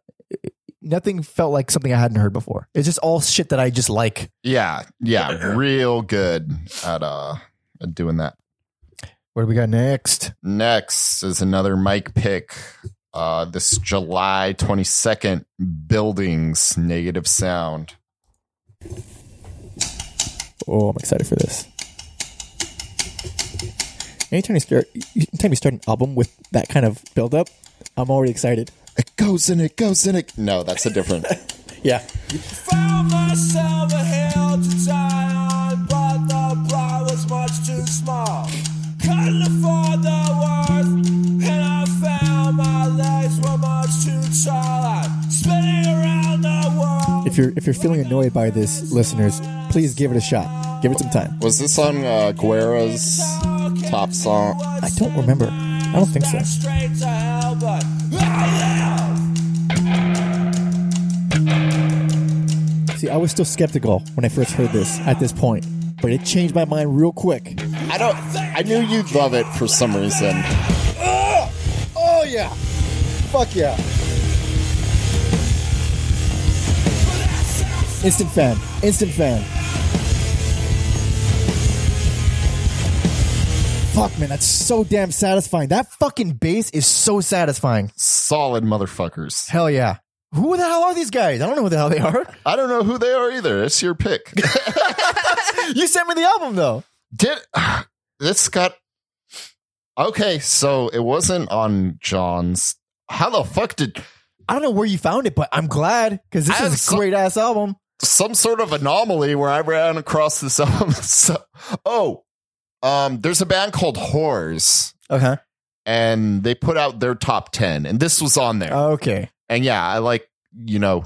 nothing felt like something I hadn't heard before. It's just all shit that I just like. Yeah. Yeah. Real good at, uh, at doing that. What do we got next? Next is another Mike pick. Uh, this July 22nd, Buildings Negative Sound. Oh, I'm excited for this. Anytime you start, anytime you start an album with that kind of build up, I'm already excited. It goes in it, goes in it. No, that's a different. Yeah. Found myself a hill to die you're if you're feeling annoyed by this, listeners, please give it a shot. Give it some time. Was this on uh, Guerra's top song? I don't remember. I don't think so. Straight to hell, but I live. See, I was still skeptical when I first heard this at this point, but it changed my mind real quick. I don't. I knew you'd love it for some reason. Oh yeah, fuck yeah! Instant fan, instant fan. Fuck man, that's so damn satisfying. That fucking bass is so satisfying. Solid motherfuckers. Hell yeah. Who the hell are these guys? I don't know who the hell they are. I don't know who they are either. It's your pick. You sent me the album though. Did this got okay? So it wasn't on John's. How the fuck did I don't know where you found it, but I'm glad because this I is a great ass album. Some sort of anomaly where I ran across this album? So, oh, um, there's a band called Whores, Okay. and they put out their top ten, and this was on there. Okay. and yeah, I like you know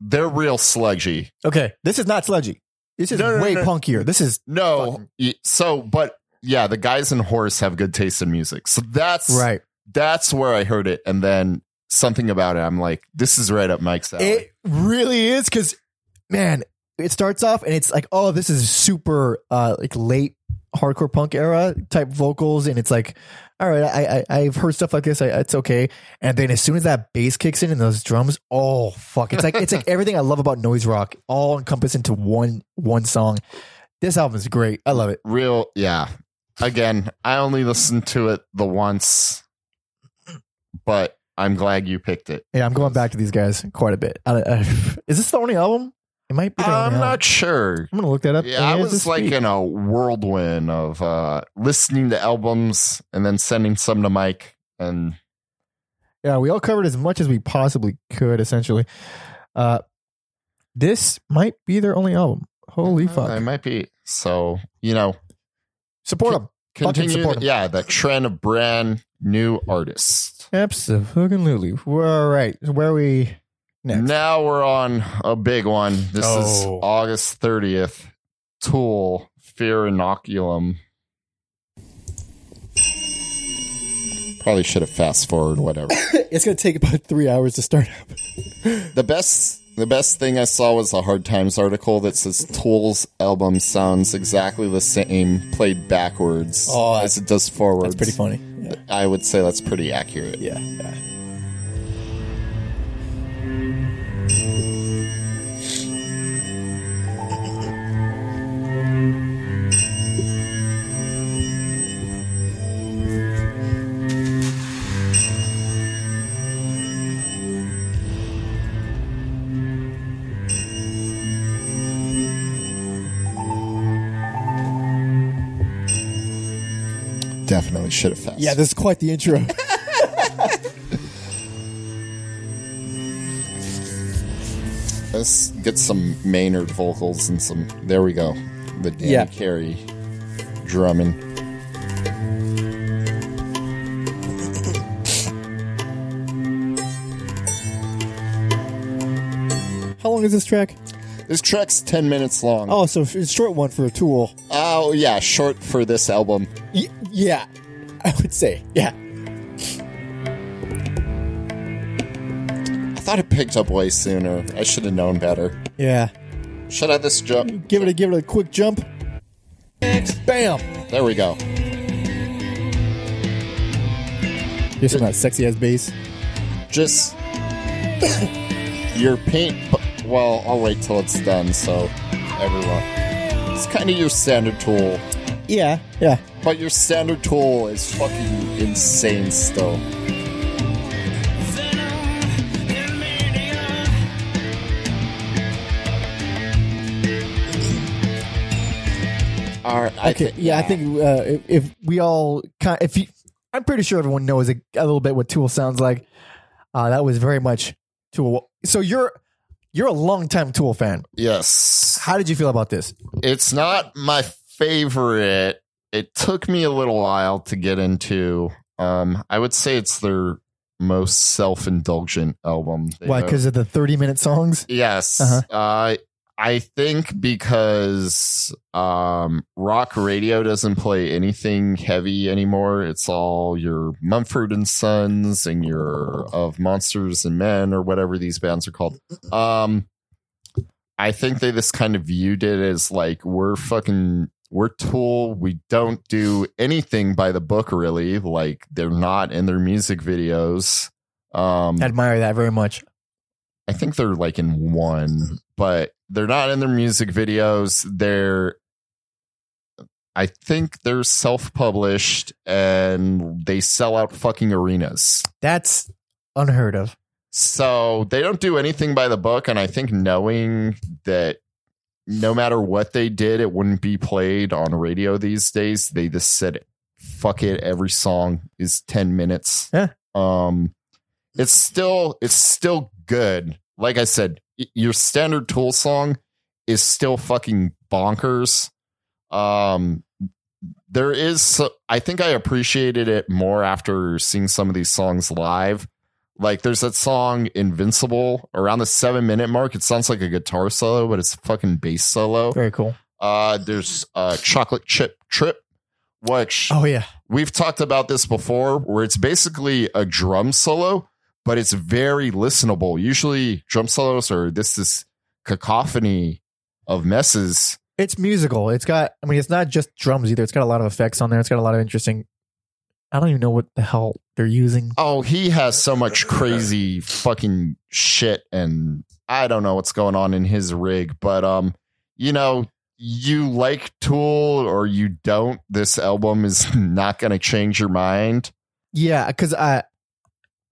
they're real sludgy. Okay. This is not sludgy. This is No, no, way no. punkier. This is No, so but yeah, the guys in Whores have good taste in music, so that's right. That's where I heard it, and then something about it. I'm like, this is right up Mike's alley. It really is because, man, it starts off and it's like, oh, this is super uh like late hardcore punk era type vocals, and it's like, all right, I, I I've heard stuff like this, I, it's okay. And then as soon as that bass kicks in and those drums, oh fuck, it's like it's like everything I love about noise rock all encompassed into one one song. This album is great. I love it. Real, yeah. Again, I only listened to it the once, but I'm glad you picked it. Yeah, I'm going back to these guys quite a bit. I, I, is this the only album? It might be. I'm album. not sure. I'm gonna look that up. Yeah, I was like in a whirlwind of uh listening to albums and then sending some to Mike and Yeah, we all covered as much as we possibly could, essentially. Uh, this might be their only album. Holy fuck! It might be. So, you know, Support them. Fucking continue support yeah, the trend of brand new artists. Absolutely. All right. Where are we next? Now we're on a big one. This Oh. is August 30th. Tool, Fear Inoculum. Probably should have fast forward, whatever. It's gonna take about three hours to start up. the best the best thing I saw was a Hard Times article that says Tool's album sounds exactly the same played backwards Oh, as it does forwards. That's pretty funny. Yeah. I would say that's pretty accurate. Yeah. yeah. Definitely should have fast. Yeah, this is quite the intro. Let's get some Maynard vocals and some. There we go. The Danny Yeah. Carey drumming. How long is this track? This track's 10 minutes long. Oh, so it's a short one for a tool. Oh, yeah, short for this album. Y- yeah, I would say. Yeah. I thought it picked up way sooner. I should have known better. Yeah. Should I this jump? Give it a give it a quick jump. Bam. There we go. Here's some of that sexy ass bass. Just your paint. Well, I'll wait till it's done. So everyone, it's kind of your standard tool, Yeah. Yeah. but your standard tool is fucking insane still. All right. I Okay, thi- yeah, I think uh, if, if we all kind, if you, I'm pretty sure everyone knows a, a little bit what Tool sounds like. Uh, that was very much Tool. So you're you're a longtime Tool fan. yes. How did you feel about this? It's not my favorite. It took me a little while to get into. Um, I would say it's their most self-indulgent album. Why? Because of the 30 minute songs. Yes. Uh-huh. Uh, I think because um, rock radio doesn't play anything heavy anymore. It's all your Mumford and Sons and your of Monsters and Men or whatever these bands are called. Um, I think they just kind of viewed it as like we're fucking we're Tool. We don't do anything by the book really. Like they're not in their music videos. Um, I admire that very much. I think they're like in one, but they're not in their music videos. They're, I think they're self published and they sell out fucking arenas. That's unheard of. So they don't do anything by the book. And I think knowing that no matter what they did, it wouldn't be played on radio these days, they just said, fuck it. Every song is 10 minutes. Yeah. Um, it's still, it's still good. Like I said, your standard tool song is still fucking bonkers. Um, there is, I think I appreciated it more after seeing some of these songs live. Like there's that song Invincible around the seven minute mark. It sounds like a guitar solo, but it's a fucking bass solo. Very cool. Uh, there's uh, Chocolate Chip Trip, which Oh yeah. we've talked about this before, where it's basically a drum solo, but it's very listenable. Usually, drum solos are this this cacophony of messes, it's musical. It's got. I mean, it's not just drums either. It's got a lot of effects on there. It's got a lot of interesting. I don't even know what the hell they're using. Oh, he has so much crazy fucking shit and I don't know what's going on in his rig, but um you know, you like Tool or you don't, this album is not going to change your mind. Yeah, because I,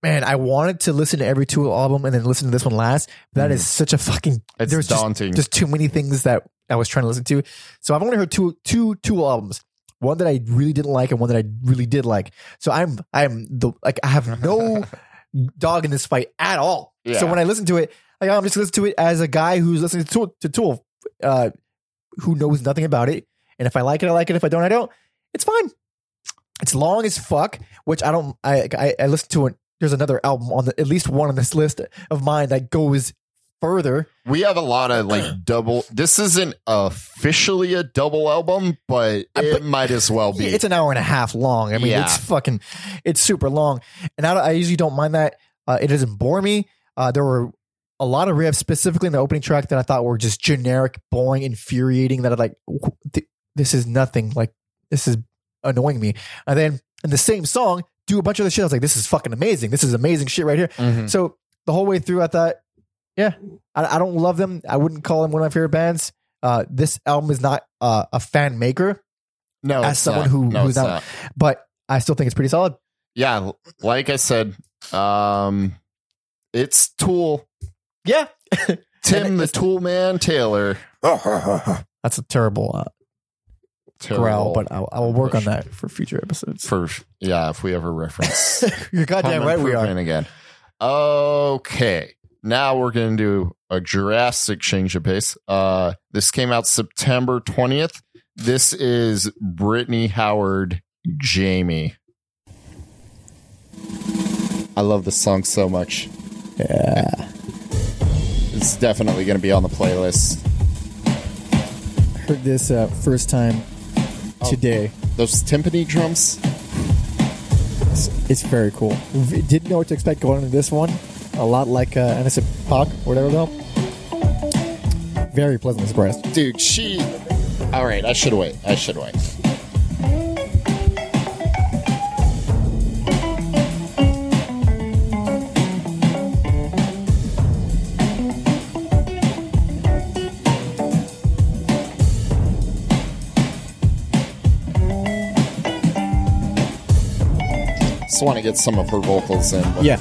man, I wanted to listen to every Tool album and then listen to this one last. That is such a fucking. It's there's just, daunting. just too many things that I was trying to listen to. So I've only heard two two Tool albums. One that I really didn't like and one that I really did like. So I'm I'm the like I have no dog in this fight at all. Yeah. So when I listen to it, like I'm just listening to it as a guy who's listening to Tool, to Tool, uh, who knows nothing about it. And if I like it, I like it. If I don't, I don't. It's fine. It's long as fuck, which I don't. I I, I listen to it. There's another album on the at least one on this list of mine that goes further. we have a lot of like double this isn't officially a double album, but Uh, it but- might as well be. It's an hour and a half long. I mean, Yeah. it's fucking, it's super long, and I, I usually don't mind that. Uh, it doesn't bore me. Uh, there were a lot of riffs, specifically in the opening track, that I thought were just generic, boring, infuriating. That I like. th- This is nothing. Like this is annoying me. And then in the same song, do a bunch of the shit. I was like, this is fucking amazing. This is amazing shit right here. Mhm. So the whole way through, I thought, yeah, I, I don't love them. I wouldn't call them one of my favorite bands. Uh, this album is not uh, a fan maker, no, as it's someone not. who- no, who's it's not- but I still think it's pretty solid. Yeah, like I said, um it's Tool. Yeah, Tim the Tool Man Taylor. that's a terrible uh, growl, but I'll, I'll work on that for future episodes. for yeah, if we ever reference You're goddamn right, we are. Improvement again. Okay, now we're gonna do a drastic change of pace. Uh, this came out September twentieth. This is Brittany Howard, Jaime. I love this song so much. Yeah, It's definitely gonna be on the playlist. heard this uh, first time today. Those timpani drums. It's, it's very cool. Didn't know what to expect going into this one. A lot like uh, Anderson .Paak, or whatever though. Very pleasantly surprised. dude she all right i should wait i should wait just want to get some of her vocals in Yeah.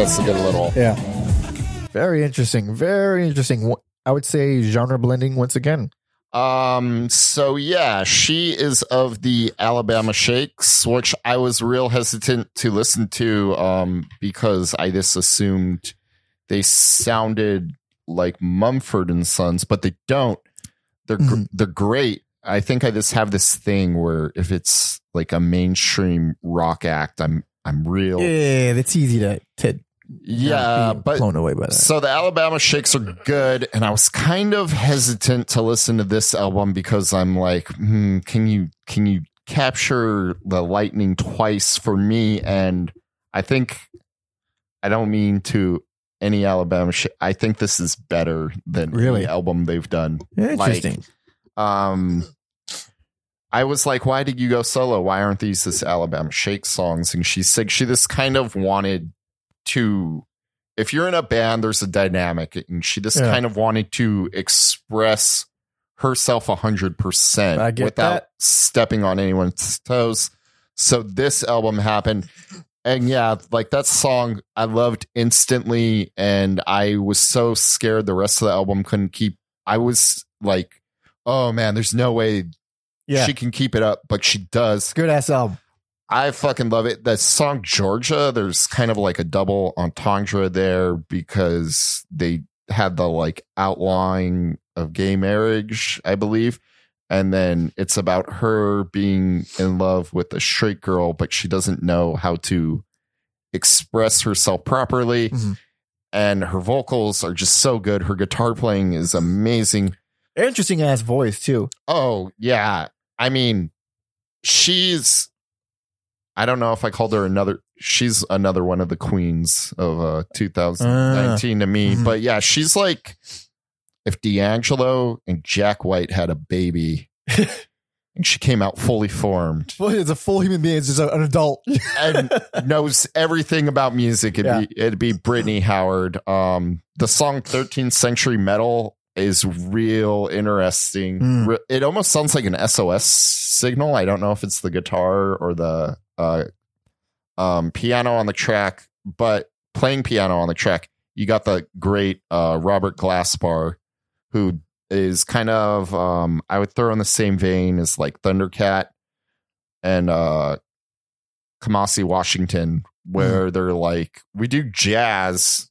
That's a good little Yeah. Very interesting. Very interesting. I would say genre blending once again. Um, so yeah, she is of the Alabama Shakes, which I was real hesitant to listen to, um, because I just assumed they sounded like Mumford and Sons, but they don't. They're gr- Mhm. they're great. I think I just have this thing where if it's like a mainstream rock act, I'm I'm real. Yeah, it's easy to to yeah, but blown away by that. so the Alabama Shakes are good, and I was kind of hesitant to listen to this album because I'm like, hmm, can you can you capture the lightning twice for me? And I think I don't mean to any Alabama. Sh- I think this is better than Really? any album they've done. Interesting. Um, I was like, why did you go solo? Why aren't these this Alabama Shake songs? And she said she just kind of wanted to. If you're in a band, there's a dynamic, and she just Yeah. kind of wanted to express herself a hundred percent without that. stepping on anyone's toes. So this album happened, and yeah, like that song I loved instantly, and I was so scared the rest of the album couldn't keep. I was like, oh man, there's no way yeah. she can keep it up, but she does. Good ass album. I fucking love it. The song Georgia, there's kind of like a double entendre there because they had the like outlawing of gay marriage, I believe. And then it's about her being in love with a straight girl, but she doesn't know how to express herself properly. Mhm. And her vocals are just so good. Her guitar playing is amazing. Interesting ass voice too. Oh, yeah. I mean, she's I don't know if I called her another she's another one of the queens of uh 2019 to me. Mhm. But yeah, she's like if D'Angelo and Jack White had a baby and she came out fully formed Well, it's a full human being. It's just an adult. and knows everything about music. It'd Yeah. be it'd be Brittany Howard. Um, the song "13th Century Metal" is real interesting. Mm. It almost sounds like an SOS signal. I don't know if it's the guitar or the uh, um, piano on the track, but playing piano on the track, you got the great uh, Robert Glasper, who is kind of um, I would throw in the same vein as like Thundercat and uh Kamasi Washington, where they're like, we do jazz,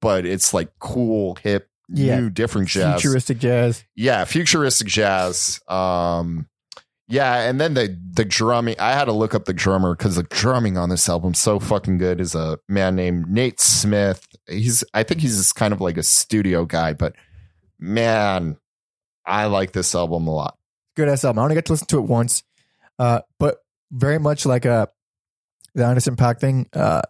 but it's like cool, hip, Yeah. new, different jazz. Futuristic jazz. Yeah, futuristic jazz. Um yeah, and then the the drumming. I had to look up the drummer because the drumming on this album so fucking good. Is a man named Nate Smith. He's I think he's just kind of like a studio guy, but man, I like this album a lot. Good ass album. I only got to listen to it once, uh, but very much like a the Anderson .Paak thing. Uh,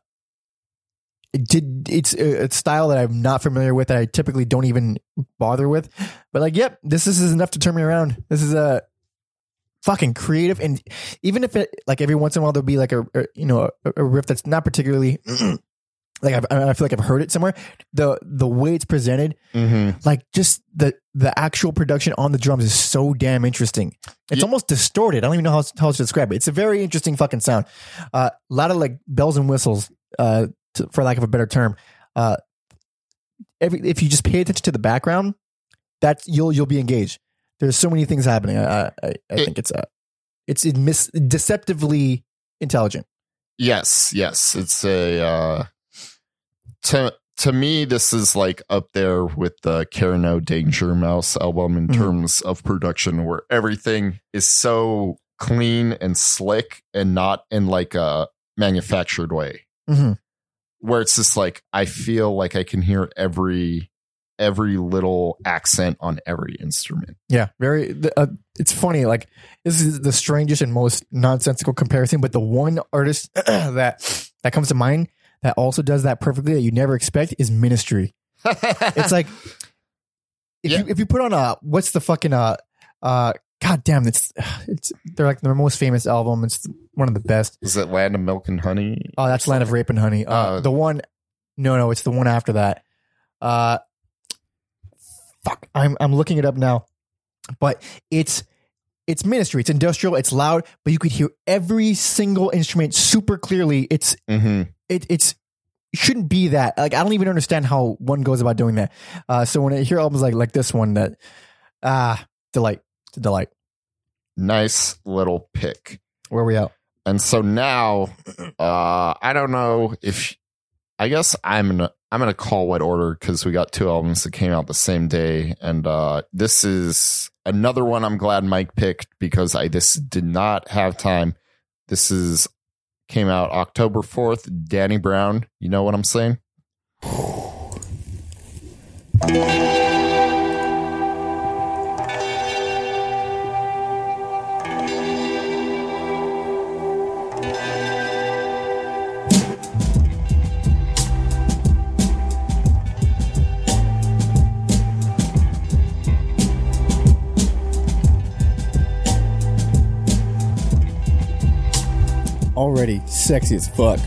did it's a, style that I'm not familiar with that I typically don't even bother with. But like, yep, this, this is enough to turn me around. This is a fucking creative, and even if it like every once in a while there'll be like a, a you know a, a riff that's not particularly like I've, I feel like I've heard it somewhere. The the way it's presented Mm-hmm. like just the the actual production on the drums is so damn interesting. It's Yeah. almost distorted. I don't even know how, how to describe it. It's a very interesting fucking sound. Uh, a lot of like bells and whistles, uh, to, for lack of a better term. Uh, every if you just pay attention to the background, that's you'll you'll be engaged. There's so many things happening. I I, I think it's uh, it's it mis- deceptively intelligent. Yes, yes. It's a uh to to me this is like up there with the Karen O Danger Mouse album in Mhm. terms of production where everything is so clean and slick and not in like a manufactured way. Mhm. Where it's just like I feel like I can hear every every little accent on every instrument. Yeah, very. Uh, it's funny. Like this is the strangest and most nonsensical comparison, but the one artist that that comes to mind that also does that perfectly that you never expect is Ministry. It's like if Yeah. you if you put on a what's the fucking uh uh god damn it's it's they're like their most famous album. It's one of the best. is it Land of Milk and Honey? Oh, that's Land of Rape and Honey. Uh, Uh, the one, no, no, it's the one after that. Uh, fuck, I'm I'm looking it up now, but it's it's ministry. It's industrial. It's loud, but you could hear every single instrument super clearly. It's Mm-hmm. it it's shouldn't be that. Like I don't even understand how one goes about doing that. Uh, so when I hear albums like like this one, that ah delight, it's a delight. Nice little pick. Where are we at? And so now, uh, I don't know if I guess I'm gonna I'm gonna call what order because we got two albums that came out the same day, and uh, this is another one I'm glad Mike picked because I this did not have time. This is came out October fourth. Danny Brown, you know what I'm saying? Already sexy as fuck.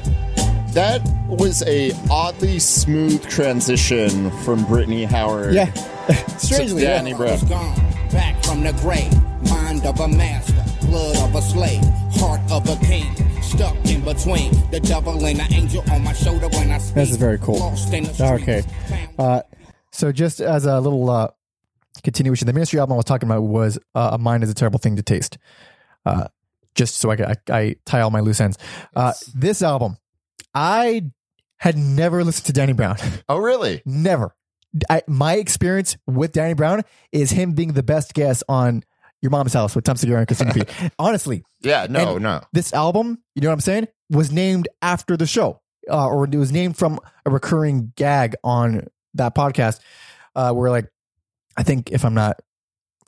That was a oddly smooth transition from Brittany Howard. Yeah. to Strangely, yeah. Danny Brown. gone, back from the grave. Mind of a master, blood of a slave, heart of a king. Stuck in between the devil and the angel on my shoulder when I speak. This is very cool. Lost in the Okay. Uh, so just as a little uh, continuation, the Ministry album I was talking about was uh, "A Mind Is a Terrible Thing to Taste." Uh, just so I, I, I tie all my loose ends. Uh, this album, I had never listened to Danny Brown. Oh, really? never. I, my experience with Danny Brown is him being the best guest on Your Mom's House with Tom Segura and Christina P. Honestly, Yeah. No. And- no. this album, you know what I'm saying, was named after the show. uh, or it was named from a recurring gag on that podcast, uh, where like I think if I'm not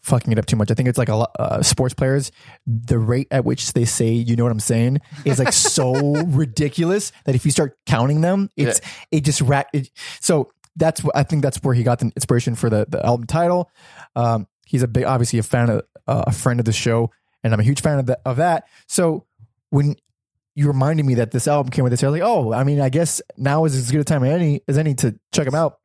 fucking it up too much, I think it's like a lot uh, sports players. The rate at which they say "you know what I'm saying" is like so ridiculous that if you start counting them, it's it just rack. It, so that's what I think that's where he got the inspiration for the the album title. Um, he's a big, obviously a fan of uh, a friend of the show, and I'm a huge fan of that. Of that. So when you reminded me that this album came with this, I was like, oh, I mean, I guess now is as good a time as any as any to check them out.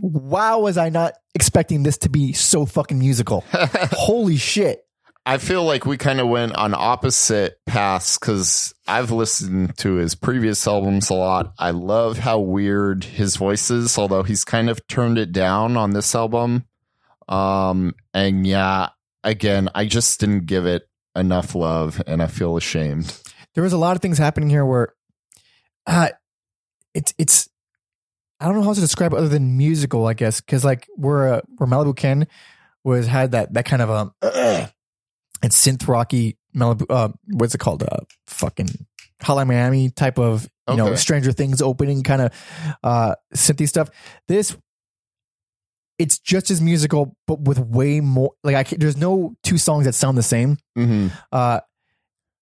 Wow, was I not expecting this to be so fucking musical? Holy shit! I feel like we kind of went on opposite paths because I've listened to his previous albums a lot. I love how weird his voice is, although he's kind of turned it down on this album. Um, and yeah, again, I just didn't give it enough love, and I feel ashamed. There was a lot of things happening here where, uh, it's it's I don't know how to describe it other than musical, I guess, because like where uh, where Malibu Ken was had that that kind of um and synth rocky Malibu uh what's it called uh fucking Hotline Miami type of you know Stranger Things opening kind of uh synthy stuff. This it's just as musical, but with way more. Like I, there's no two songs that sound the same. hmm Uh,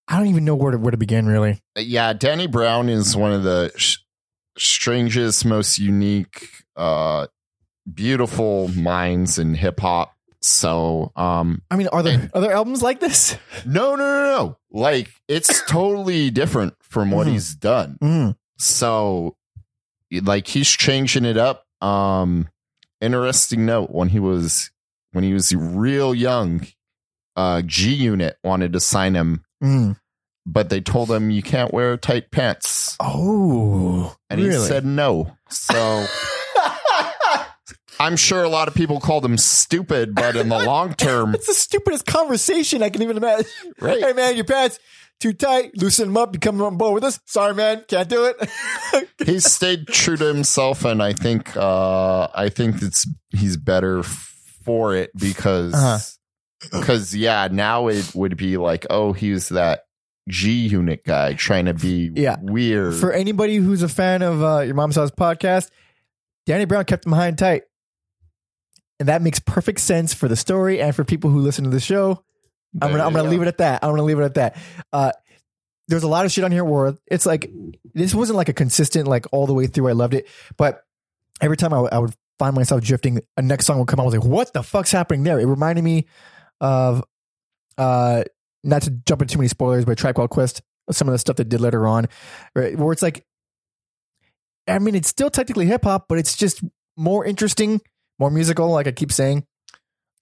I don't even know where to where to begin. Really, Yeah, Danny Brown is one of the sh- strangest, most unique, uh, beautiful minds in hip hop. So, um, I mean, are there are there albums like this? no, no, no, no. Like it's totally different from what Mhm. he's done. Mm. So, like he's changing it up. Um, interesting note when he was when he was real young, uh, G Unit wanted to sign him, Mm. But they told him you can't wear tight pants, Oh, and really? he said no. So. I'm sure a lot of people called him stupid, but in the long term, it's the stupidest conversation I can even imagine. Right. Hey, man, your pants too tight. Loosen them up. You come on board with us. Sorry, man, can't do it. he stayed true to himself, and I think uh, I think it's he's better for it because Uh-huh. because yeah, now it would be like oh he's that G Unit guy trying to be Yeah. weird. For anybody who's a fan of uh, your mom's house podcast, Danny Brown kept him high and tight, and that makes perfect sense for the story and for people who listen to the show. I'm gonna I'm gonna leave it at that. I'm gonna leave it at that. Uh, there's a lot of shit on here where it's like this wasn't like a consistent like all the way through. I loved it, but every time I would- I would find myself drifting, a next song would come on. I was like, what the fuck's happening there? It reminded me of uh, not to jump into too many spoilers, but Tribe Called Quest. Some of the stuff they did later on, right, where it's like, I mean, it's still technically hip hop, but it's just more interesting, more musical. Like I keep saying,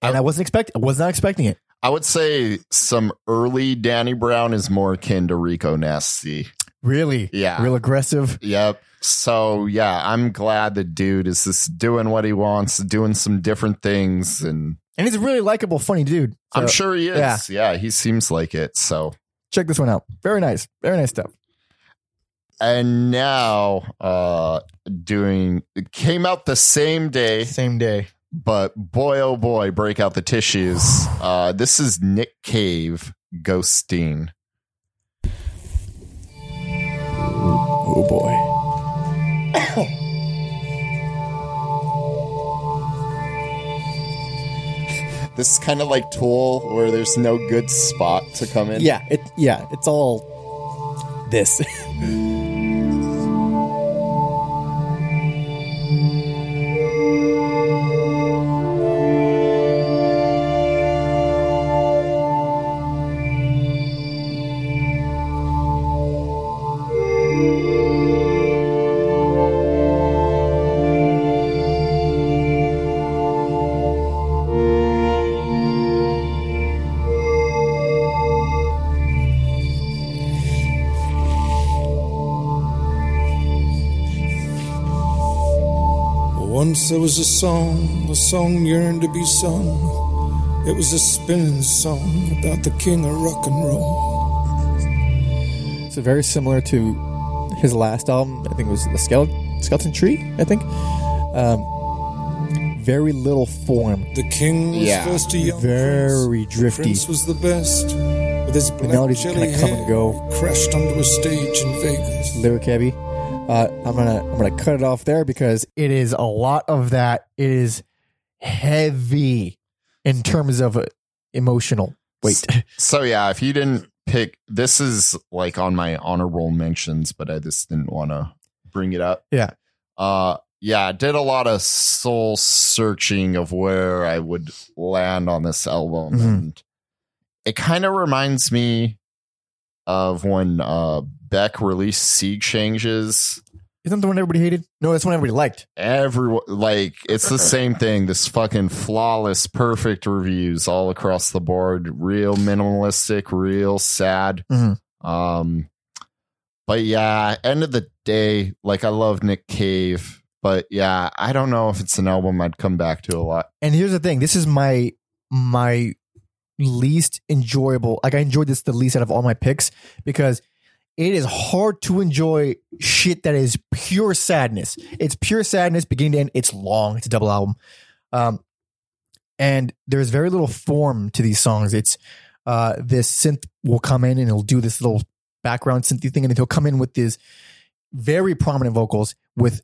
and I wasn't expect, I was not expecting it. I would say some early Danny Brown is more akin to Rico Nasty. Really, Yeah. real aggressive. Yep. So yeah, I'm glad the dude is just doing what he wants, doing some different things, and And he's a really likable, funny dude. I'm sure he is. yeah. yeah, he seems like it. So Check this one out. Very nice. Very nice stuff. and now uh doing it came out the same day Same day. but boy oh boy break out the tissues uh this is nick cave Ghosteen Oh boy. this is kind of like tool where there's no good spot to come in Yeah, it yeah, it's all this. Once there was a song, a song yearned to be sung. It was a spinning song about the king of rock and roll. So very similar to his last album. I think it was the Skeleton, Skeleton Tree. I think. Um, very little form. The king was Yeah. first a young prince. Very drifty. Prince was the best, but This The melodies kind of come and go. crashed onto a stage in Vegas. Lyric heavy. Uh, I'm gonna I'm gonna cut it off there because It is a lot of that. It is heavy in terms of uh, emotional weight. So yeah, if you didn't pick, this is like on my honorable mentions, but I just didn't want to bring it up. Yeah. Uh, yeah, I did a lot of soul searching of where I would land on this album, Mhm. and it kind of reminds me of when uh Beck released Sea Changes. Isn't the one everybody hated? No, that's one everybody liked. Everyone like it's the same thing. This fucking flawless, perfect reviews all across the board. Real minimalistic, real sad. Mhm. Um, but yeah, end of the day, like I love Nick Cave, but yeah, I don't know if it's an album I'd come back to a lot. And here's the thing: this is my my least enjoyable. Like I enjoyed this the least out of all my picks because it is hard to enjoy shit that is pure sadness. It's pure sadness, beginning to end. It's long. It's a double album, um, and there's very little form to these songs. It's uh, this synth will come in and he'll do this little background synthy thing, and then he'll come in with these very prominent vocals with.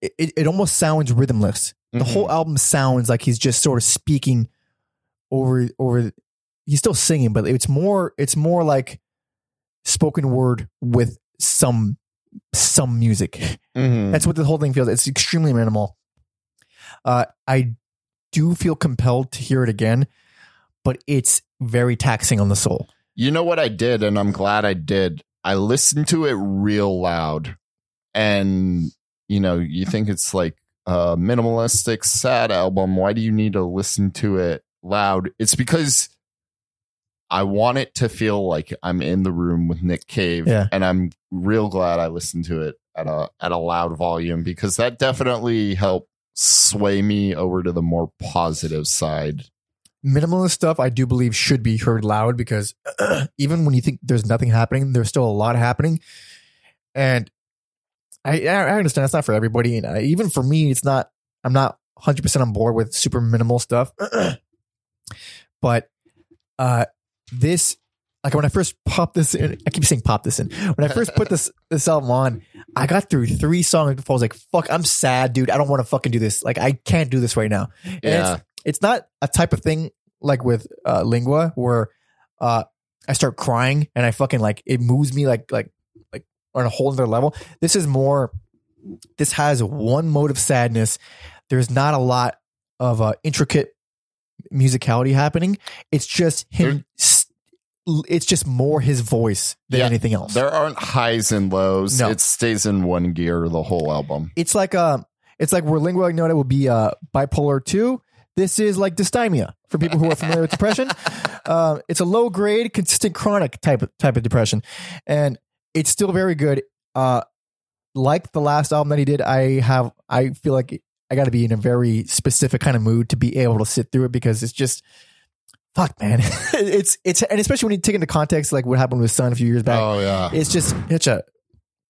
It, it, almost sounds rhythmless. The Mhm. whole album sounds like he's just sort of speaking over over he's still singing but it's more it's more like spoken word with some some music Mhm. that's what the whole thing feels it's extremely minimal uh i do feel compelled to hear it again but it's very taxing on the soul You know what I did, and I'm glad I did. I listened to it real loud, and you know, you think it's like a minimalistic, sad album. Why do you need to listen to it loud? It's because I want it to feel like I'm in the room with Nick Cave, Yeah. and I'm real glad I listened to it at a at a loud volume because that definitely helped sway me over to the more positive side. minimalist stuff i do believe should be heard loud because even when you think there's nothing happening there's still a lot happening and i i understand it's not for everybody and I, even for me it's not i'm not 100% on board with super minimal stuff but uh this like when i first popped this in i keep saying pop this in when i first put this this album on i got through three songs before i was like fuck i'm sad dude i don't want to fucking do this like i can't do this right now and Yeah. it's, it's not a type of thing like with uh, Lingua where uh, I start crying and I fucking like it moves me like like like on a whole other level. This is more. This has one mode of sadness. There's not a lot of uh, intricate musicality happening. It's just him. It's just more his voice than Yeah. anything else. There aren't highs and lows. No. It stays in one gear the whole album. it's like um it's like where lingua ignota would be uh bipolar 2 this is like dysthymia for people who are familiar with depression um it's a low grade consistent chronic type of type of depression and it's still very good uh like the last album that he did i have i feel like i got to be in a very specific kind of mood to be able to sit through it because it's just fuck man it's it's and especially when you take into context like what happened with son a few years back Oh yeah. it's just such a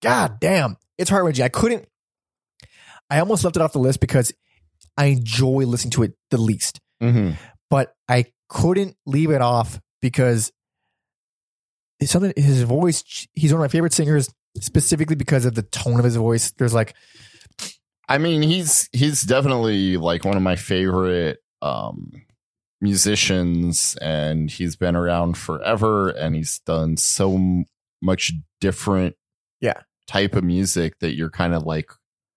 god damn. It's heart wrenching. I couldn't. I almost left it off the list because I enjoy listening to it the least, hmm but I couldn't leave it off because it's something. His voice. He's one of my favorite singers, specifically because of the tone of his voice. There's like I mean, he's he's definitely like one of my favorite um musicians and he's been around forever and he's done so m- much different Yeah. type of music that you're kind of like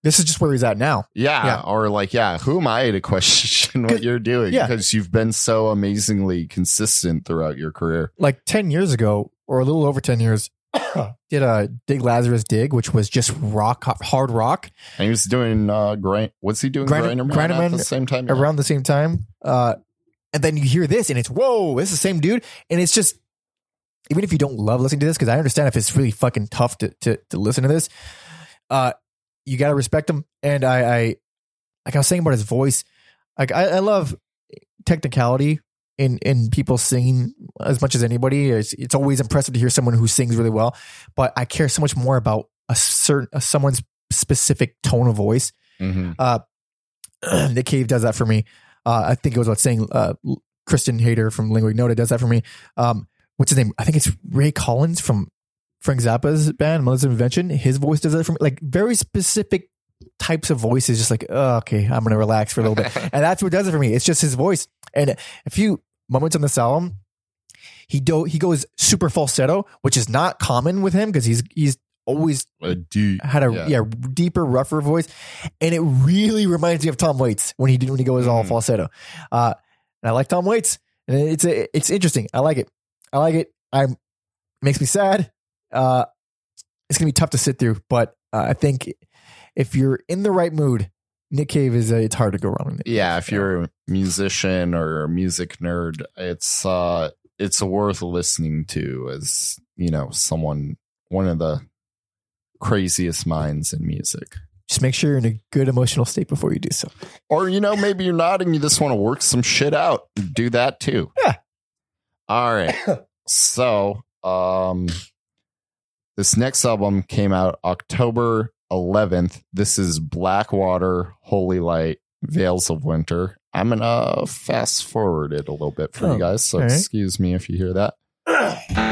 this is just where he's at now. yeah, Yeah. or like yeah who am i to question what you're doing yeah. because you've been so amazingly consistent throughout your career Like ten years ago, or a little over ten years, did a Dig Lazarus Dig, which was just rock, hard rock. and he was doing uh grind what's he doing Grind- Grinderman, Grinder at the same time Yeah. around the same time. Uh, and then you hear this, and it's whoa, it's the same dude, and it's just even if you don't love listening to this, because I understand if it's really fucking tough to to, to listen to this, uh, you gotta respect him. And I, I like I was saying about his voice, like I, I love technicality in in people singing as much as anybody. It's it's always impressive to hear someone who sings really well, but I care so much more about a certain someone's specific tone of voice Mhm. uh, Nick Cave does that for me. Uh, I think it was about saying uh, Kristin Hayter from Lingua Ignota does that for me. Um, what's his name? I think it's Ray Collins from Frank Zappa's band, Mother's Invention. His voice does it for me. Like very specific types of voices. Just like, oh, okay, I'm gonna relax for a little bit, and that's what does it for me. It's just his voice. And a few moments on this album, he do he goes super falsetto, which is not common with him because he's he's always A D. had a Yeah. yeah. deeper, rougher voice, and it really reminds me of Tom Waits when he did when he goes all Mhm. falsetto. Uh, and I like Tom Waits, and it's a, it's interesting. I like it. I like it. I'm it makes me sad. Uh, it's gonna be tough to sit through, but uh, I think if you're in the right mood, Nick Cave is uh, it's hard to go wrong. with Yeah, if you're a musician or a music nerd, it's uh it's worth listening to as, you know, someone one of the craziest minds in music. just make sure you're in a good emotional state before you do so. Or you know, maybe you're not and you just want to work some shit out. Do that too. Yeah. All right. so, um this next album came out October 11th. This is Blackwater, Holylight, Veils of Winter. I'm going to fast forward it a little bit for Oh, you guys. So, right. excuse me if you hear that.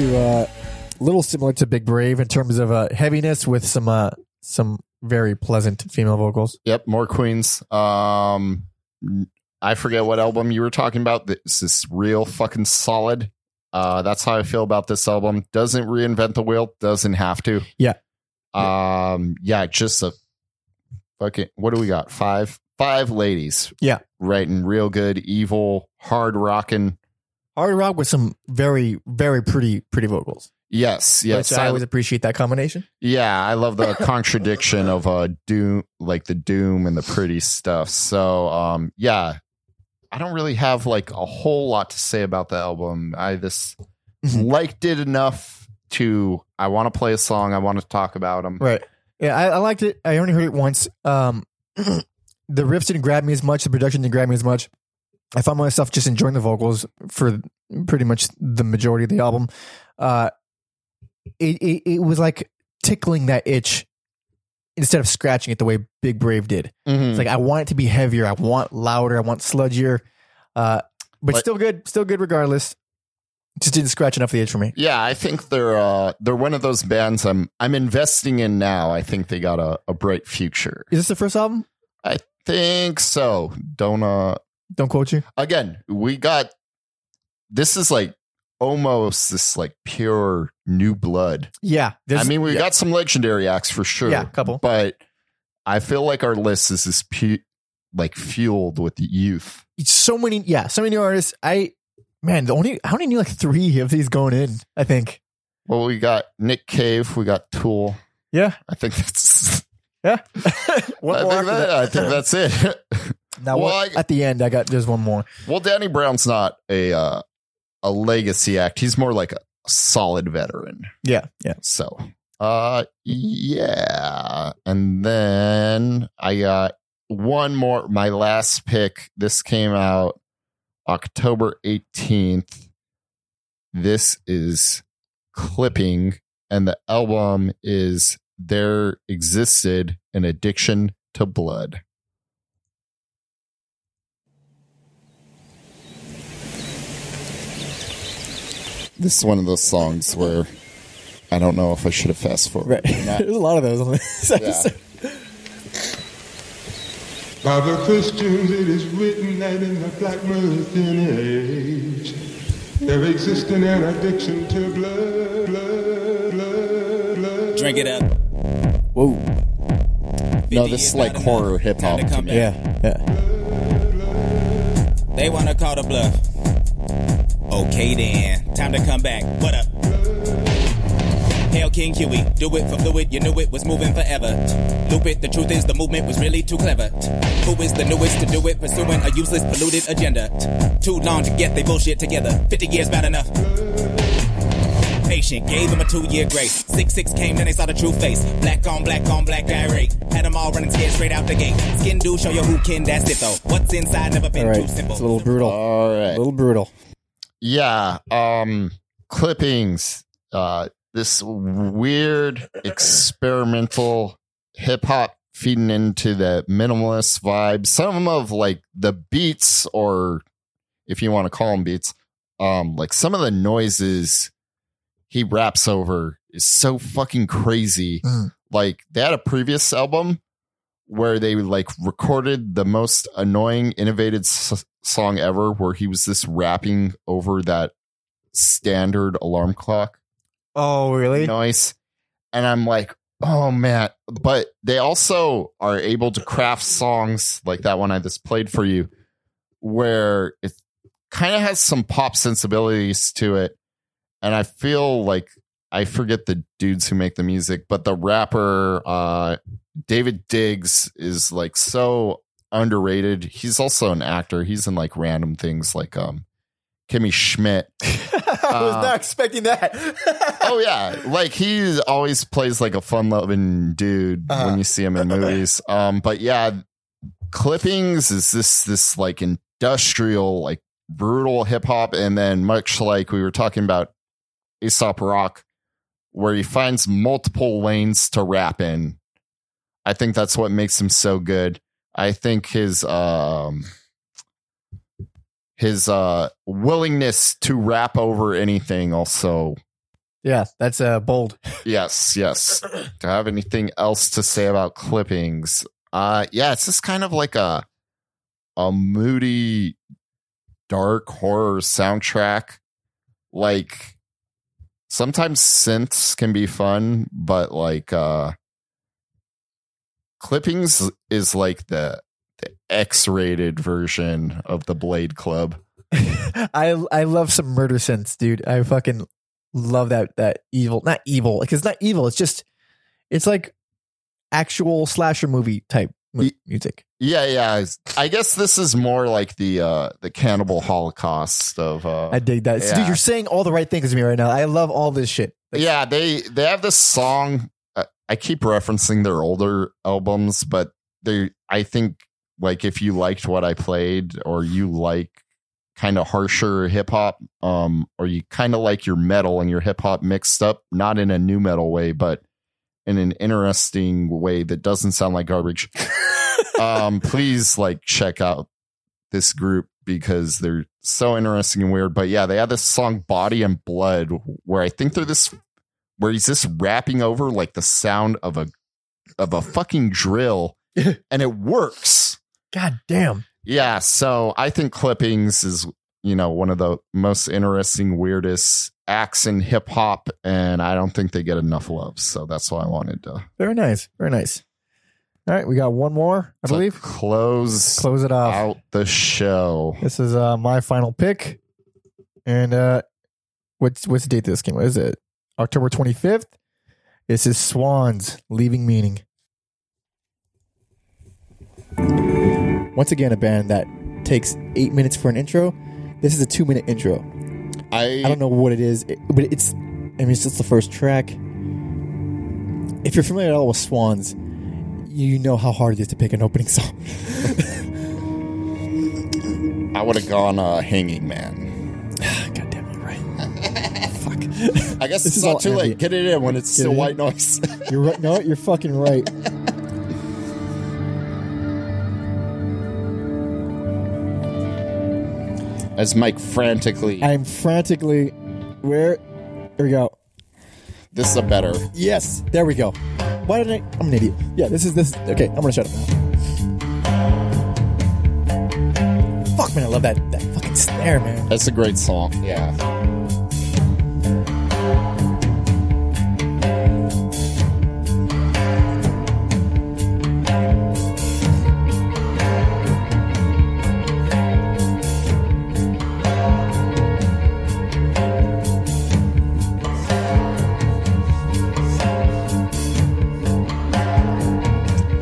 To uh, a little similar to Big Brave in terms of uh, heaviness with some uh, some very pleasant female vocals. Yep, more Queens. Um, I forget what album you were talking about. This is real fucking solid. Uh, that's how I feel about this album. Doesn't reinvent the wheel. Doesn't have to. Yeah. Um. Yeah. Just a fucking. What do we got? Five. Five ladies. Yeah. Writing real good, evil, hard rocking. Hard rock with some very very pretty pretty vocals. Yes. Yes. which I I- always appreciate that combination. Yeah, I love the contradiction of uh doom like the doom and the pretty stuff. So um yeah. I don't really have like a whole lot to say about the album. I just Mhm. liked it enough to I want to play a song, I want to talk about them. Right. Yeah, I, I liked it. I only heard it once. Um, the riffs didn't grab me as much. The production didn't grab me as much. I found myself just enjoying the vocals for pretty much the majority of the album. Uh, it, it it was like tickling that itch instead of scratching it the way Big Brave did. Mhm. It's like I want it to be heavier. I want louder. I want sludgier. Uh, but, But- still good. Still good regardless. Just didn't scratch enough of the itch for me. yeah, I think they're uh they're one of those bands I'm I'm investing in now. I think they got a, a bright future. Is this the first album? I think so. Don't uh Don't quote you. again, we got this is like almost this like pure new blood. Yeah. I mean, we yeah, got some legendary acts for sure. Yeah, couple. But I feel like our list is this pu- like fueled with youth. so many yeah so many new artists i man the only i only knew like three of these going in i think Well, we got Nick Cave, we got Tool. yeah I think that's. yeah I, think more after that, that. I think that's it. now well, what- I- at the end i got there's one more well, Danny Brown's not a uh, a legacy act. He's more like a solid veteran. yeah yeah So, uh, yeah. And then I got one more, my last pick. This came out October 18th. This is Clipping, and the album is There Existed an Addiction to Blood. This is one of those songs where I don't know if I should have fast forwarded. right there's a lot of those on this episode. By the Christians, it is written that in the black Meridian age, there exists an addiction to blood, blood, blood, blood. Drink it up. whoa No, this is like horror hip hop to me. yeah yeah They wanna call the bluff. Okay then, time to come back. What up? Hail King Huey, do it for fluid, you knew it was moving forever. Loop it, the truth is the movement was really too clever. Who is the newest to do it, pursuing a useless, polluted agenda? Too long to get they bullshit together. 50 years bad enough. Patient, gave him a two year grace. Six six came, then they saw the true face. Black on black on black irate. Had them all running scared straight out the gate. Skin do show you who can, that's it though. What's inside never been All right, too simple. it's a little brutal. All right, A little brutal. Yeah. Um, clippings. Uh, this weird experimental hip hop feeding into the minimalist vibe. Some of like the beats, or if you want to call them beats, um, like some of the noises he raps over is so fucking crazy. Mm. Like they had a previous album where they like recorded the most annoying innovative s- song ever where he was this rapping over that standard alarm clock Oh, really? noise and i'm like oh man but they also are able to craft songs like that one i just played for you where it kind of has some pop sensibilities to it and i feel like i forget the dudes who make the music but the rapper uh Daveed Diggs is like so underrated. He's also an actor. He's in like random things like um kimmy schmidt. I was Uh, not expecting that. oh yeah. Like he always plays like a fun-loving dude Uh-huh. when you see him in movies. Um but yeah clippings is this this like industrial like brutal hip-hop. And then much like we were talking about aesop rock where he finds multiple lanes to rap in i think that's what makes him so good i think his um his uh willingness to rap over anything also yeah, that's uh, bold. Yes, yes. Do I have anything else to say about clippings? Uh yeah, it's just kind of like a a moody dark horror soundtrack. Like sometimes synths can be fun, but like uh clippings is like the the X-rated version of the Blade Club. I I love some murder sense, dude. I fucking love that that evil, not evil, because it's not evil. It's just it's like actual slasher movie type Ye- music. Yeah, yeah. I guess this is more like the uh the cannibal holocaust of uh I dig that, yeah. dude. You're saying all the right things to me right now. I love all this shit. Like, yeah they they have this song uh, i keep referencing their older albums but they i think like if you liked what i played or you like kind of harsher hip hop um or you kind of like your metal and your hip hop mixed up not in a nu metal way but in an interesting way that doesn't sound like garbage um please like check out this group because they're so interesting and weird. But yeah, they have this song Body and Blood where I think they're this where he's just rapping over like the sound of a of a fucking drill and it works. God damn. Yeah, so I think clippings is you know one of the most interesting weirdest acts in hip hop and I don't think they get enough love. So that's why I wanted to Very nice. Very nice. All right, we got one more, I to believe. close Close it off. out the show. This is uh, my final pick. And uh, what's what's the date this came? What is it? October 25th. This is Swans Leaving Meaning. Once again, a band that takes eight minutes for an intro. This is a two minute intro. I I don't know what it is, it- but it's. I mean, it's just the first track. If you're familiar at all with Swans, you know how hard it is to pick an opening song. I would have gone uh, Hanging Man. God damn, you're right. Fuck. I guess This it's not too late. Get it in when it's Get still it in. white noise. You're right. No, you're fucking right. As Mike frantically, I'm frantically. Where? There we go. this is a better. Yes, there we go. Why did I? I'm an idiot. Yeah, this is this. Okay, I'm gonna shut up. Fuck man, I love that that fucking snare, man. That's a great song. Yeah.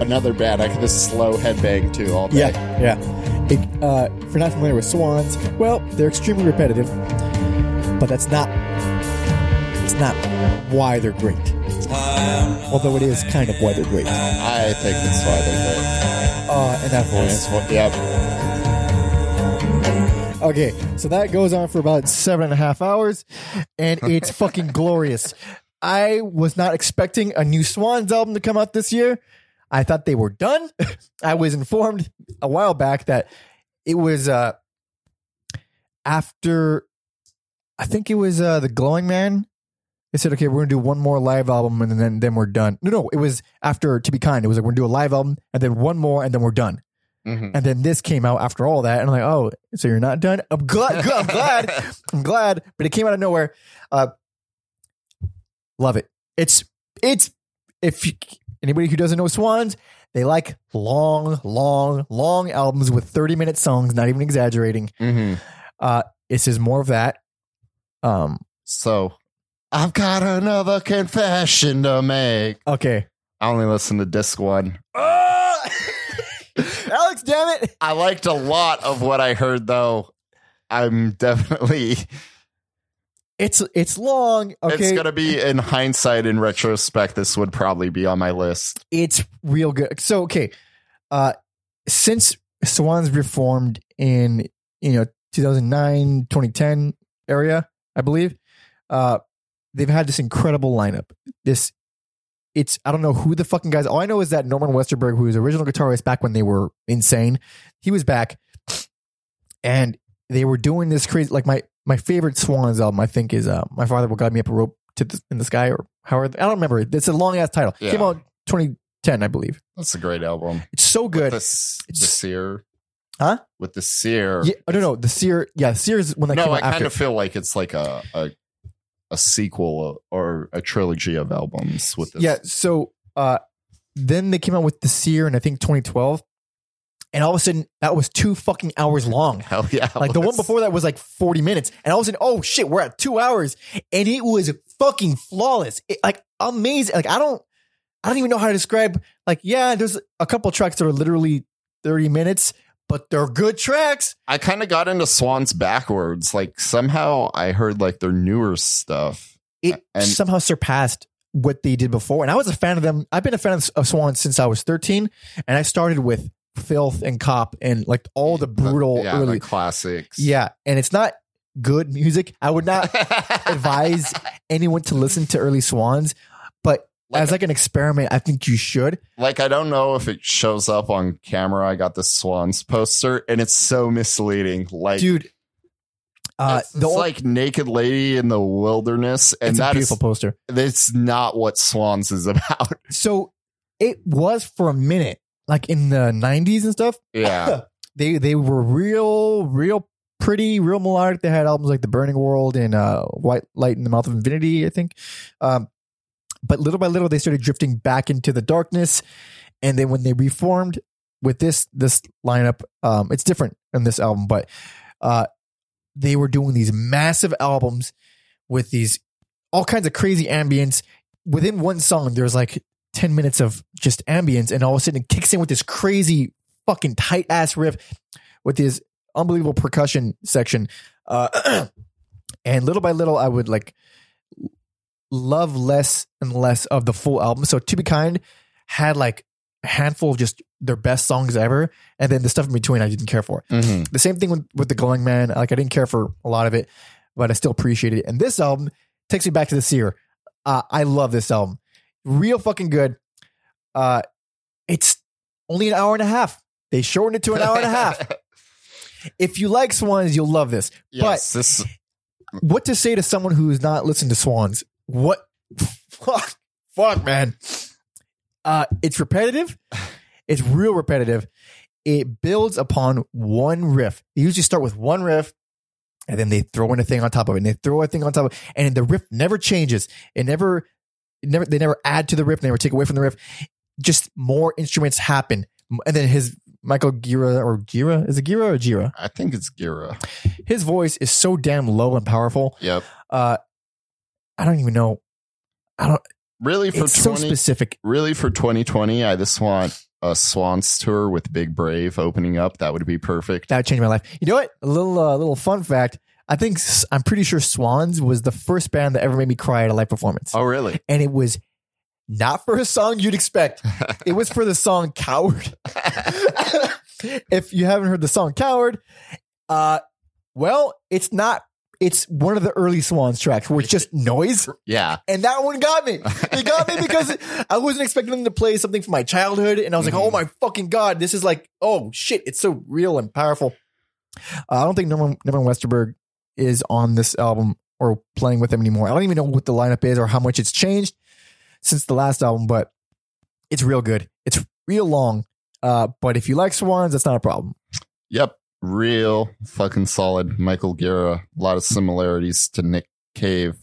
Another band I could just slow headbang to all day. Yeah, yeah. It, uh, if you're not familiar with Swans, well, they're extremely repetitive, but that's not it's not why they're great. Although it is kind of why they're great. I think that's why they're great. Uh, and that voice. yeah. Okay, so that goes on for about seven and a half hours, and it's fucking glorious. I was not expecting a new Swans album to come out this year. I thought they were done. I was informed a while back that it was uh after I think it was uh the Glowing Man. They said, okay, we're gonna do one more live album and then then we're done. No, no, it was after To Be Kind. It was like we're gonna do a live album and then one more and then we're done. Mhm. And then this came out after all that, and I'm like, oh, so you're not done? I'm glad. I'm glad. I'm glad. But it came out of nowhere. Uh, love it. It's it's if you, anybody who doesn't know Swans, they like long, long, long albums with 30 minute songs. Not even exaggerating. Mhm. Uh, this is more of that. Um. So I've got another confession to make. Okay. I only listen to disc one. Alex, damn it! I liked a lot of what I heard, though. I'm definitely. It's it's long. Okay. It's gonna be in hindsight, in retrospect. This would probably be on my list. it's real good. So okay, uh, since Swans reformed in you know 2009 2010 area, I believe, uh, they've had this incredible lineup. This it's I don't know who the fucking guys. All I know is that Norman Westerberg, who was original guitarist back when they were insane, he was back, and they were doing this crazy. Like my my favorite Swans album, I think, is uh, "My Father Will Guide Me Up a Rope to the, in the Sky" or Howard. I don't remember. It's a long ass title. Yeah. Came out 2010, I believe. That's a great album. It's so good. The, the seer, Huh? With the seer. Yeah, don't know the Seer. Yeah, Seer is when that no, came I out kind of feel like it's like a a, a sequel or a trilogy of albums with this. yeah, so uh, then they came out with the Seer and I think 2012, and all of a sudden that was two fucking hours long. hell yeah! Like the one before that was like 40 minutes, and all of a sudden, oh shit, we're at two hours, and it was fucking flawless. It, like amazing. Like I don't, I don't even know how to describe. Like yeah, there's a couple tracks that are literally 30 minutes, but they're good tracks. I kind of got into Swans backwards. Like somehow I heard like their newer stuff. it And- somehow surpassed what they did before. And I was a fan of them. I've been a fan of, of Swan since I was 13. And I started with Filth and Cop and like all the brutal yeah, early. the classics. yeah. And it's not good music. I would not advise anyone to listen to early Swans, but Like- as like an experiment, I think you should. like I don't know if it shows up on camera. I got the Swans poster and it's so misleading. Like Dude, uh, it's, the it's ol- like naked lady in the wilderness, and it's a that is beautiful poster. that's not what Swans is about. So it was for a minute, like in the 90s and stuff. Yeah, they they were real real pretty real melodic. They had albums like the burning world and uh white light in the mouth of infinity i think. Um but little by little they started drifting back into the darkness. And then when they reformed with this this lineup um it's different in this album but uh they were doing these massive albums with these all kinds of crazy ambience. Within one song there's like 10 minutes of just ambience and all of a sudden it kicks in with this crazy fucking tight ass riff with this unbelievable percussion section. Uh and little by little i would like love less and less of the full album. So to be kind had like a handful of just their best songs ever and then the stuff in between i didn't care for. Mhm. the same thing with, with the glowing man. Like i didn't care for a lot of it but i still appreciated it. And this album takes me back to the seer uh, i love this album real fucking good. Uh it's only an hour and a half. They shortened it to an hour and a half. If you like swans you'll love this. Yes, this but what to say to someone who's not listened to swans? What fuck? Fuck man. Uh it's repetitive. It's real repetitive. It builds upon one riff. They usually start with one riff and then they throw in a thing on top of it and they throw a thing on top of it and the riff never changes. It never never they never add to the riff they never take away from the riff just more instruments happen and then his michael gira or gira is it gira or gira I think it's Gira. his voice is so damn low and powerful Yep. uh i don't even know i don't really for It's so 20 specific. really for 2020 i just want a swans tour with big brave opening up that would be perfect That would change my life. You know what? A little uh, little fun fact. I think I'm pretty sure Swans was the first band that ever made me cry at a live performance, oh really and it was not for a song you'd expect. it was for the song "Coward." if you haven't heard the song "Coward," uh, well, it's not. It's one of the early Swans tracks where it's just noise. yeah And that one got me. It got me because I wasn't expecting them to play something from my childhood. And I was like, oh my fucking God, this is like, oh shit, it's so real and powerful. Uh, I don't think Norman, Norman Westerberg is on this album or playing with them anymore. I don't even know what the lineup is or how much it's changed since the last album, but it's real good. It's real long. Uh, but if you like Swans, that's not a problem. yep real fucking solid michael Gira. a lot of similarities to nick cave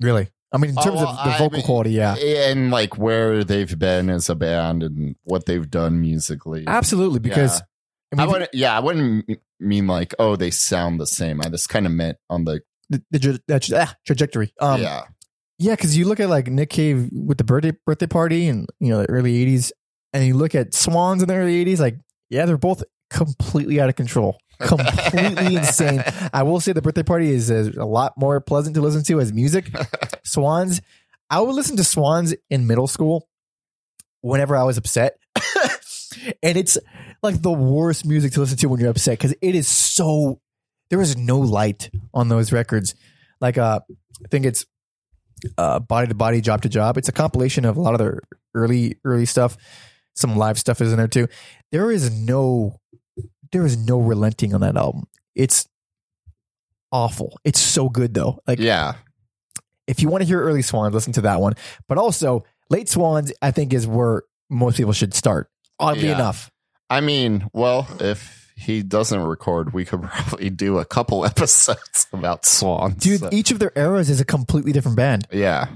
Really. I mean, in Oh, terms well, of the I vocal mean- quality, yeah. and like where they've been as a band and what they've done musically Absolutely. Because, Yeah. I mean, I wouldn't, yeah, I wouldn't mean like, oh, they sound the same. I just kind of meant on the, the, the, tra- that tra- ah, trajectory. Um, yeah, Yeah, because you look at like Nick Cave with the birthday birthday party and you know the early '80s, and you look at Swans in the early '80s. Like, yeah, they're both completely out of control, completely insane. I will say the birthday party is, is a lot more pleasant to listen to as music. Swans, I would listen to Swans in middle school whenever I was upset, and it's like the worst music to listen to when you're upset because it is so. There is no light on those records. Like, uh, I think it's uh, body to body, job to job. It's a compilation of a lot of their early early stuff. Some live stuff is in there too. There is no there is no relenting on that album. It's awful. It's so good though. Like yeah, if you want to hear early Swans, listen to that one. But also late Swans, I think is where most people should start. Oddly Yeah. enough, I mean, well, if he doesn't record, we could probably do a couple episodes about swans. dude, each of their eras is a completely different band. yeah,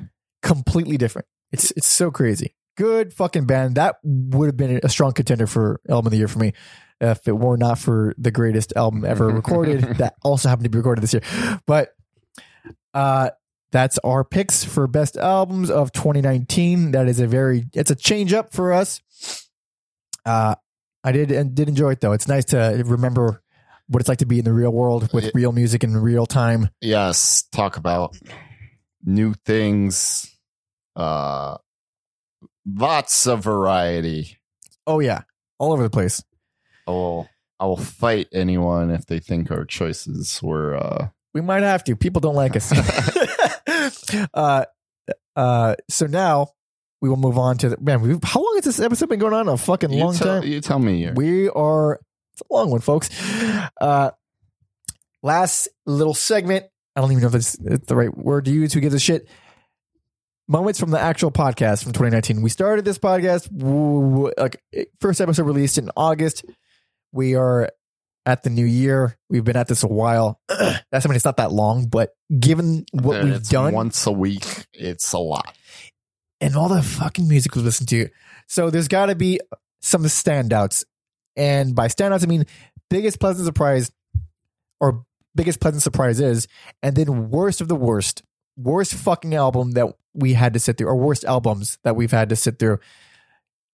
completely different. It's it's so crazy. Good fucking band. That would have been a strong contender for album of the year for me. If it were not for the greatest album ever recorded, that also happened to be recorded this year. But uh that's our picks for best albums of 2019. That is a very it's a change up for us. Uh I did and did enjoy it though. It's nice to remember what it's like to be in the real world with real music in real time. yes. Talk about new things. Uh, lots of variety. Oh yeah, all over the place. I will, I will fight anyone if they think our choices were. uh We might have to. People don't like us. uh, uh, so now we will move on to the man. We, how long has this episode been going on? A fucking you long tell, time. You tell me. We are. It's a long one, folks. Uh, last little segment. I don't even know if it's, it's the right word to use. Who gives a shit? Moments from the actual podcast from 2019. We started this podcast. woo- Like first episode released in August. We are at the new year. We've been at this a while. That's I mean it's not that long, but given what And we've done once a week. It's a lot. And all the fucking music we listen to. So there's got to be some standouts. And by standouts, I mean biggest pleasant surprise or biggest pleasant surprises, and then worst of the worst, worst fucking album that we had to sit through, or worst albums that we've had to sit through.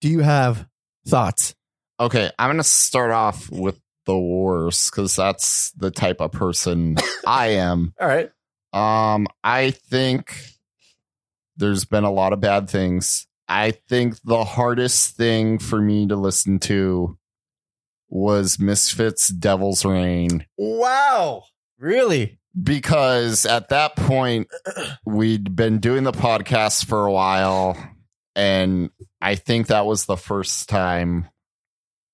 Do you have thoughts? Okay, I'm gonna start off with the worst because that's the type of person I am. All right. Um, I think there's been a lot of bad things. I think the hardest thing for me to listen to was Misfits Devil's Rain Wow. Really? because at that point we'd been doing the podcast for a while and I think that was the first time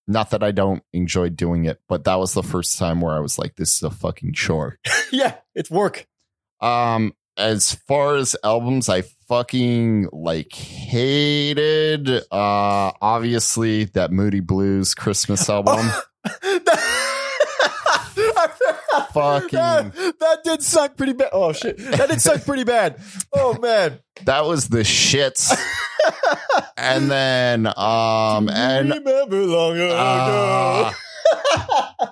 not that I don't enjoy doing it, but that was the first time where I was like this is a fucking chore. yeah, it's work. Um, as far as albums, I fucking like hated. Uh, obviously that Moody Blues Christmas album. Fucking- that, that did suck pretty bad. Oh shit, that did suck pretty bad. Oh man, that was the shits. and then, um, and remember long ago. uh,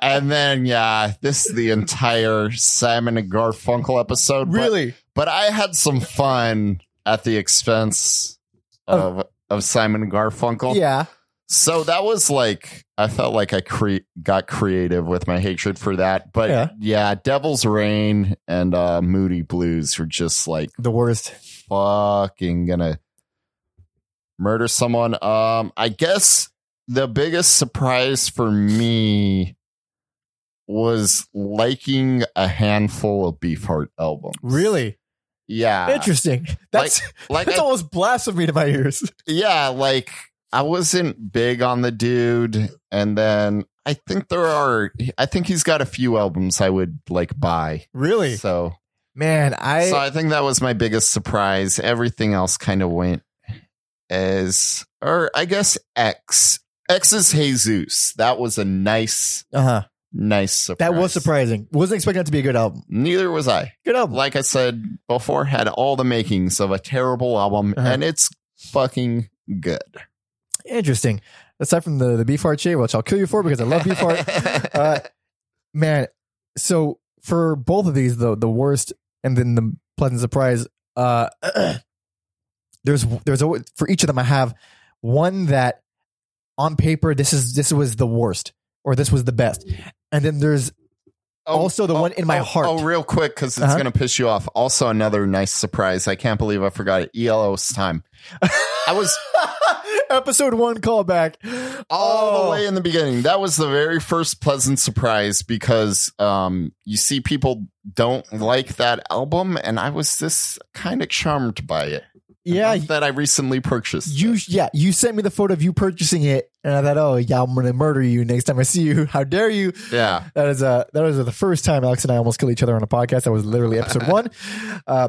and then, yeah, this is the entire Simon and Garfunkel episode. really? But I had some fun at the expense of of Simon Garfunkel. Yeah. So that was like I felt like I cre- got creative with my hatred for that. But Yeah. yeah, Devil's Rain and uh Moody Blues are just like The worst. fucking gonna murder someone. Um, I guess the biggest surprise for me was liking a handful of Beefheart albums. Really? Yeah. Interesting. That's Like that's I- almost blasphemy to my ears. yeah, like I wasn't big on the dude, and then I think there are. I think he's got a few albums I would like buy. Really? So, Man, I so I think that was my biggest surprise. Everything else kind of went as, or I guess X. X is Jesus. That was a nice, uh-huh. Nice surprise. That was surprising. Wasn't expecting that to be a good album. Neither was I. Good album. Like I said before, had all the makings of a terrible album, Uh-huh. and it's fucking good. Interesting. Aside from the the Beefheart shit, which I'll kill you for because I love Beefheart. uh, man, so for both of these, the the worst and then the pleasant surprise, uh, there's there's always, for each of them I have one that on paper this is this was the worst or this was the best, and then there's Also the one in my oh, heart. Oh, real quick, because it's Uh-huh. going to piss you off. Also, another nice surprise. I can't believe I forgot it. ELO's time. I was episode one callback all Oh. the way in the beginning. That was the very first pleasant surprise because um, you see people don't like that album, and I was this kind of charmed by it. Yeah, that I recently purchased. you yeah you sent me the photo of you purchasing it, and I thought, oh yeah, I'm gonna murder you next time I see you. How dare you? yeah. That is uh that was the first time Alex and I almost killed each other on a podcast. That was literally episode one. Uh,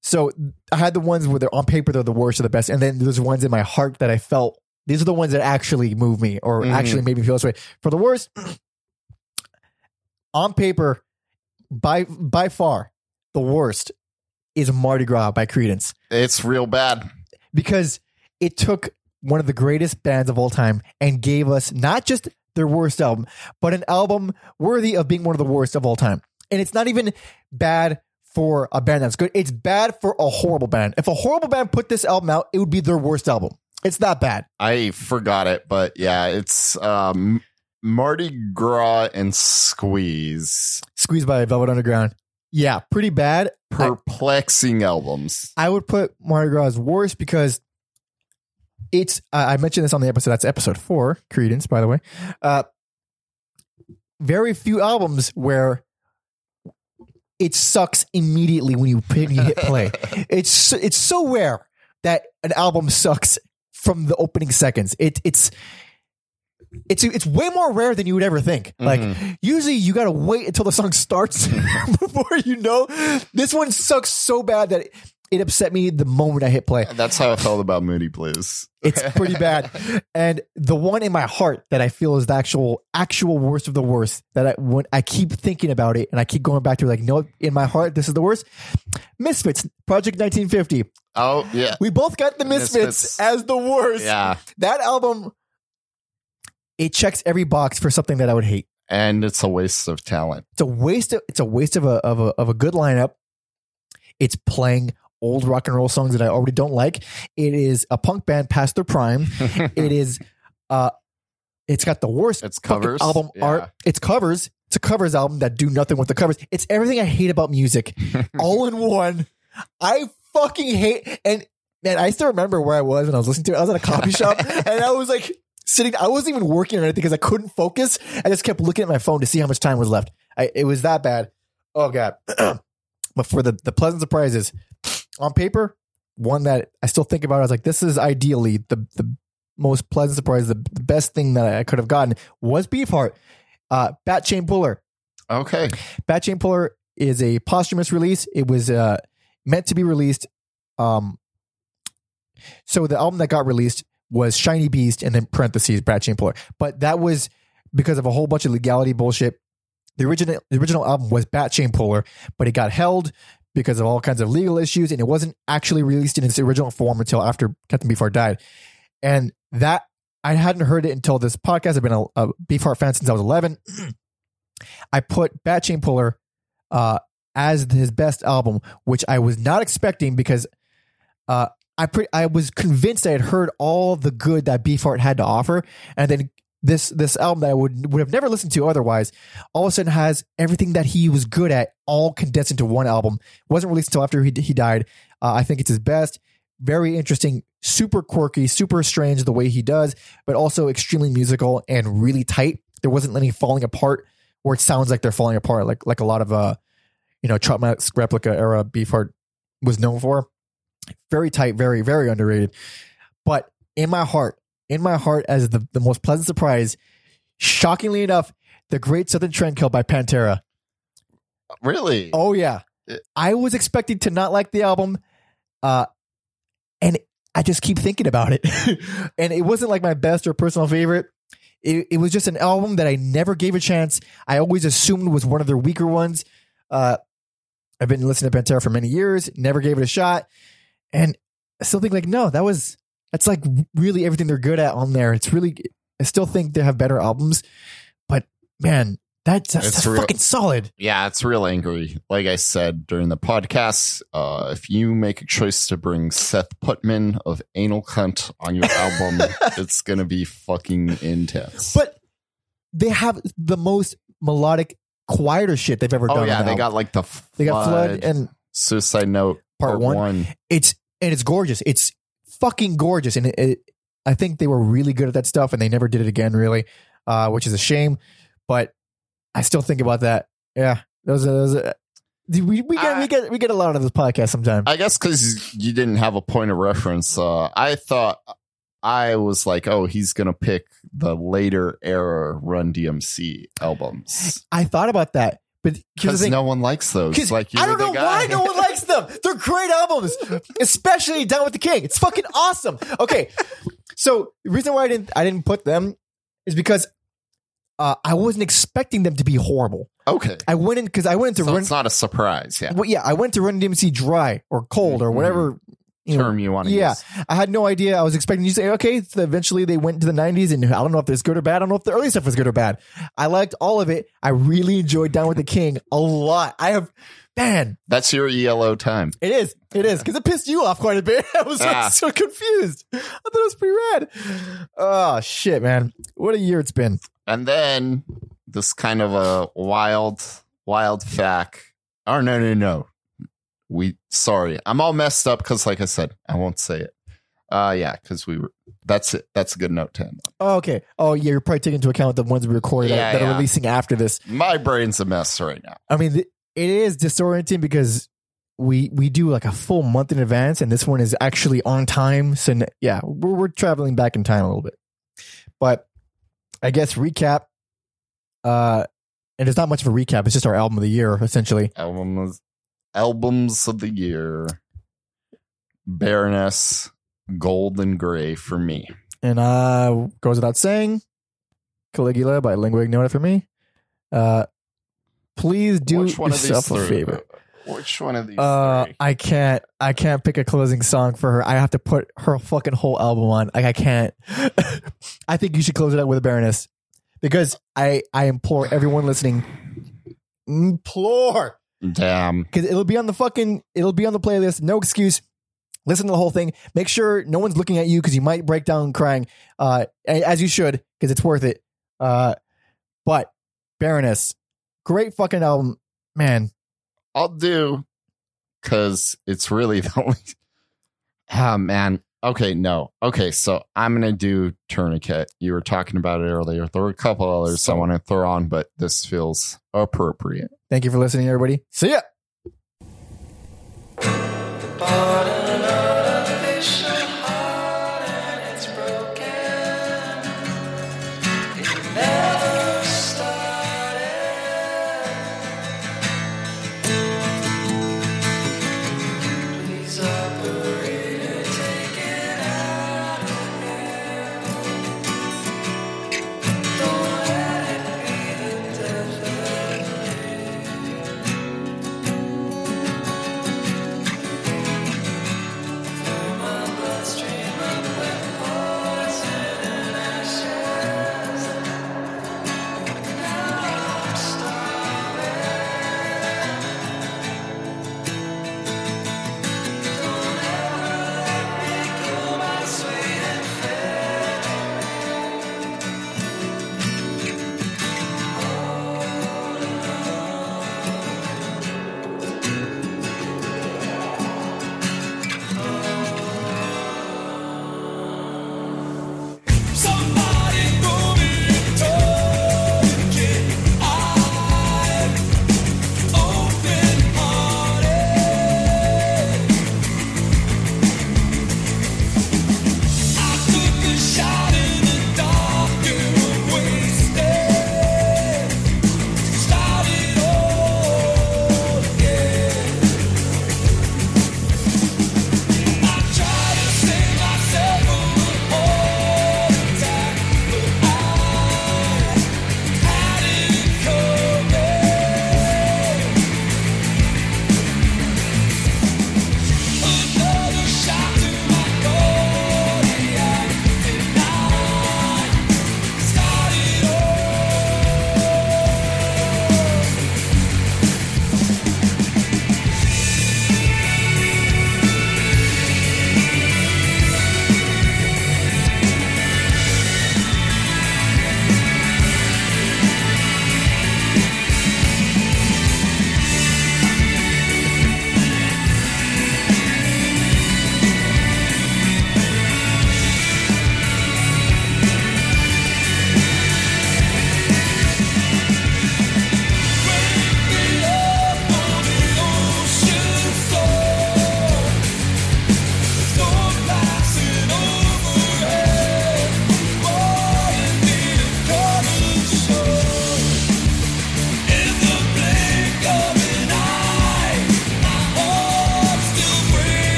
so I had the ones where they're on paper they're the worst or the best, and then there's ones in my heart that I felt these are the ones that actually move me or Mhm. actually made me feel this way. For the worst, on paper, by by far the worst is Mardi Gras by Creedence It's real bad. because it took one of the greatest bands of all time and gave us not just their worst album, but an album worthy of being one of the worst of all time. And it's not even bad for a band that's good. It's bad for a horrible band. If a horrible band put this album out, it would be their worst album. It's that bad. I forgot it, but yeah, it's um, Mardi Gras and Squeeze. Squeeze by Velvet Underground. Yeah, pretty bad. I, Perplexing albums. I would put Mardi Gras as worst because it's, I I mentioned this on the episode. That's episode four, Creedence, by the way. Uh, very few albums where it sucks immediately when you hit, you hit play. it's so- it's so rare that an album sucks from the opening seconds. It it's it's it's way more rare than you would ever think. Mm-hmm. Like usually you got to wait until the song starts before you know. This one sucks so bad that it, it upset me the moment I hit play. That's how I felt about Moody Blues. It's pretty bad. And the one in my heart that I feel is the actual actual worst of the worst that I when I keep thinking about it and I keep going back to like no in my heart this is the worst. Misfits Project 1950. Oh yeah, We both got the Misfits, Misfits. as the worst. yeah, That album it checks every box for something that I would hate. and it's a waste of talent. It's a waste of it's a waste of a of a of a good lineup. It's playing old rock and roll songs that I already don't like. It is a punk band past their prime. it is uh it's got the worst It's covers, album yeah. art. It's covers. It's a covers album that do nothing with the covers. It's everything I hate about music all in one. I fucking hate and man, I still remember where I was when I was listening to it. I was at a coffee shop and I was like sitting I wasn't even working or anything because I couldn't focus. I just kept looking at my phone to see how much time was left. I, it was that bad. Oh god. but for the the pleasant surprises, on paper, one that I still think about, I was like, this is ideally the the most pleasant surprise, the, the best thing that I could have gotten was Beefheart. Uh, Bat Chain Puller. Okay, Bat Chain Puller is a posthumous release. It was uh, meant to be released. Um, so the album that got released was Shiny Beast and then parentheses Bat Chain Puller. But that was because of a whole bunch of legality bullshit. The original the original album was Bat Chain Puller, but it got held because of all kinds of legal issues, and it wasn't actually released in its original form until after Captain Beefheart died. And that I hadn't heard it until this podcast. I've been a, a Beefheart fan since I was 11. I put Bat Chain Puller uh, as his best album, which I was not expecting because uh, I pre- I was convinced I had heard all the good that Beefheart had to offer, and then this this album that I would would have never listened to otherwise, all of a sudden has everything that he was good at all condensed into one album. wasn't released until after he he died. Uh, I think it's his best. Very interesting, super quirky, super strange the way he does, but also extremely musical and really tight. There wasn't any falling apart where it sounds like they're falling apart, like like a lot of uh, you know, Trout Mask Replica era Beefheart was known for. Very tight, very very underrated. But in my heart, in my heart, as the the most pleasant surprise, shockingly enough, the Great Southern Trendkill by Pantera. Really? Oh yeah, I was expecting to not like the album, uh, and I just keep thinking about it, and it wasn't like my best or personal favorite. It, it was just an album that I never gave a chance. I always assumed was one of their weaker ones. Uh, I've been listening to Pantera for many years, never gave it a shot, and I still think like no, that was that's like really everything they're good at on there. It's really I still think they have better albums, but man, that's, that's, that's real- fucking solid. Yeah, it's real angry. Like I said during the podcast, uh, if you make a choice to bring Seth Putnam of Anal Cunt on your album, it's gonna be fucking intense. But they have the most melodic, quieter shit they've ever oh done. yeah, they album. got like the they got flood Flood, and Suicide Note Part One. it's and it's gorgeous. It's fucking gorgeous, and it, it, I think they were really good at that stuff, and they never did it again, really, uh, which is a shame. But I still think about that. Yeah, those are those. Are, we we get we get we get a lot of this podcast sometimes. I guess because you didn't have a point of reference, uh, I thought I was like, oh, he's gonna pick the later era Run DMC albums I thought about that, but because no one likes those. Like I don't know why no one likes them. They're great albums, especially Down with the King. It's fucking awesome. Okay, so the reason why I didn't I didn't put them is because uh, I wasn't expecting them to be horrible. Okay, I went in because I went into so Run. it's not a surprise. Yeah, well, yeah, I went to Run DMC dry or cold or whatever you know, term you want to yeah, use. I had no idea. I was expecting you to say, okay, so eventually they went into the 90s, and I don't know if it's good or bad. I don't know if the early stuff was good or bad. I liked all of it. I really enjoyed Down with the King a lot. I have, man, That's your ELO time. it is, it is, because it pissed you off quite a bit. I was Ah. so confused. I thought it was pretty rad. Oh, shit, man. What a year it's been. And then this kind of a wild, wild fact. Oh no, no, no. We sorry, I'm all messed up because, like I said, I won't say it. Uh yeah, because we were. That's it. That's a good note ten. Oh, okay. Oh, yeah, you're probably taking into account the ones we recorded Yeah, that, that are releasing after this. My brain's a mess right now. I mean, it is disorienting because we we do like a full month in advance, and this one is actually on time. So yeah, we're we're traveling back in time a little bit. But I guess recap. Uh, and it's not much of a recap. It's just our album of the year, essentially. Albums, albums of the year. Baroness, Gold and Gray for me. And uh, goes without saying, Caligula by Lingua Ignota for me. Uh, please do Which one of these yourself a favor. Which one of these Uh, three? I can't. I can't pick a closing song for her. I have to put her fucking whole album on. Like I can't. I think you should close it out with a Baroness, because I I implore everyone listening, implore, Damn. because it'll be on the fucking. It'll be on the playlist. No excuse. Listen to the whole thing. Make sure no one's looking at you because you might break down crying. Uh, as you should because it's worth it. Uh, but Baroness, great fucking album, man. I'll do because it's really the only. Ah, man. Okay, no. Okay, so I'm gonna do Tourniquet. You were talking about it earlier. There were a couple others I want to throw on, but this feels appropriate. Thank you for listening, everybody. See ya. But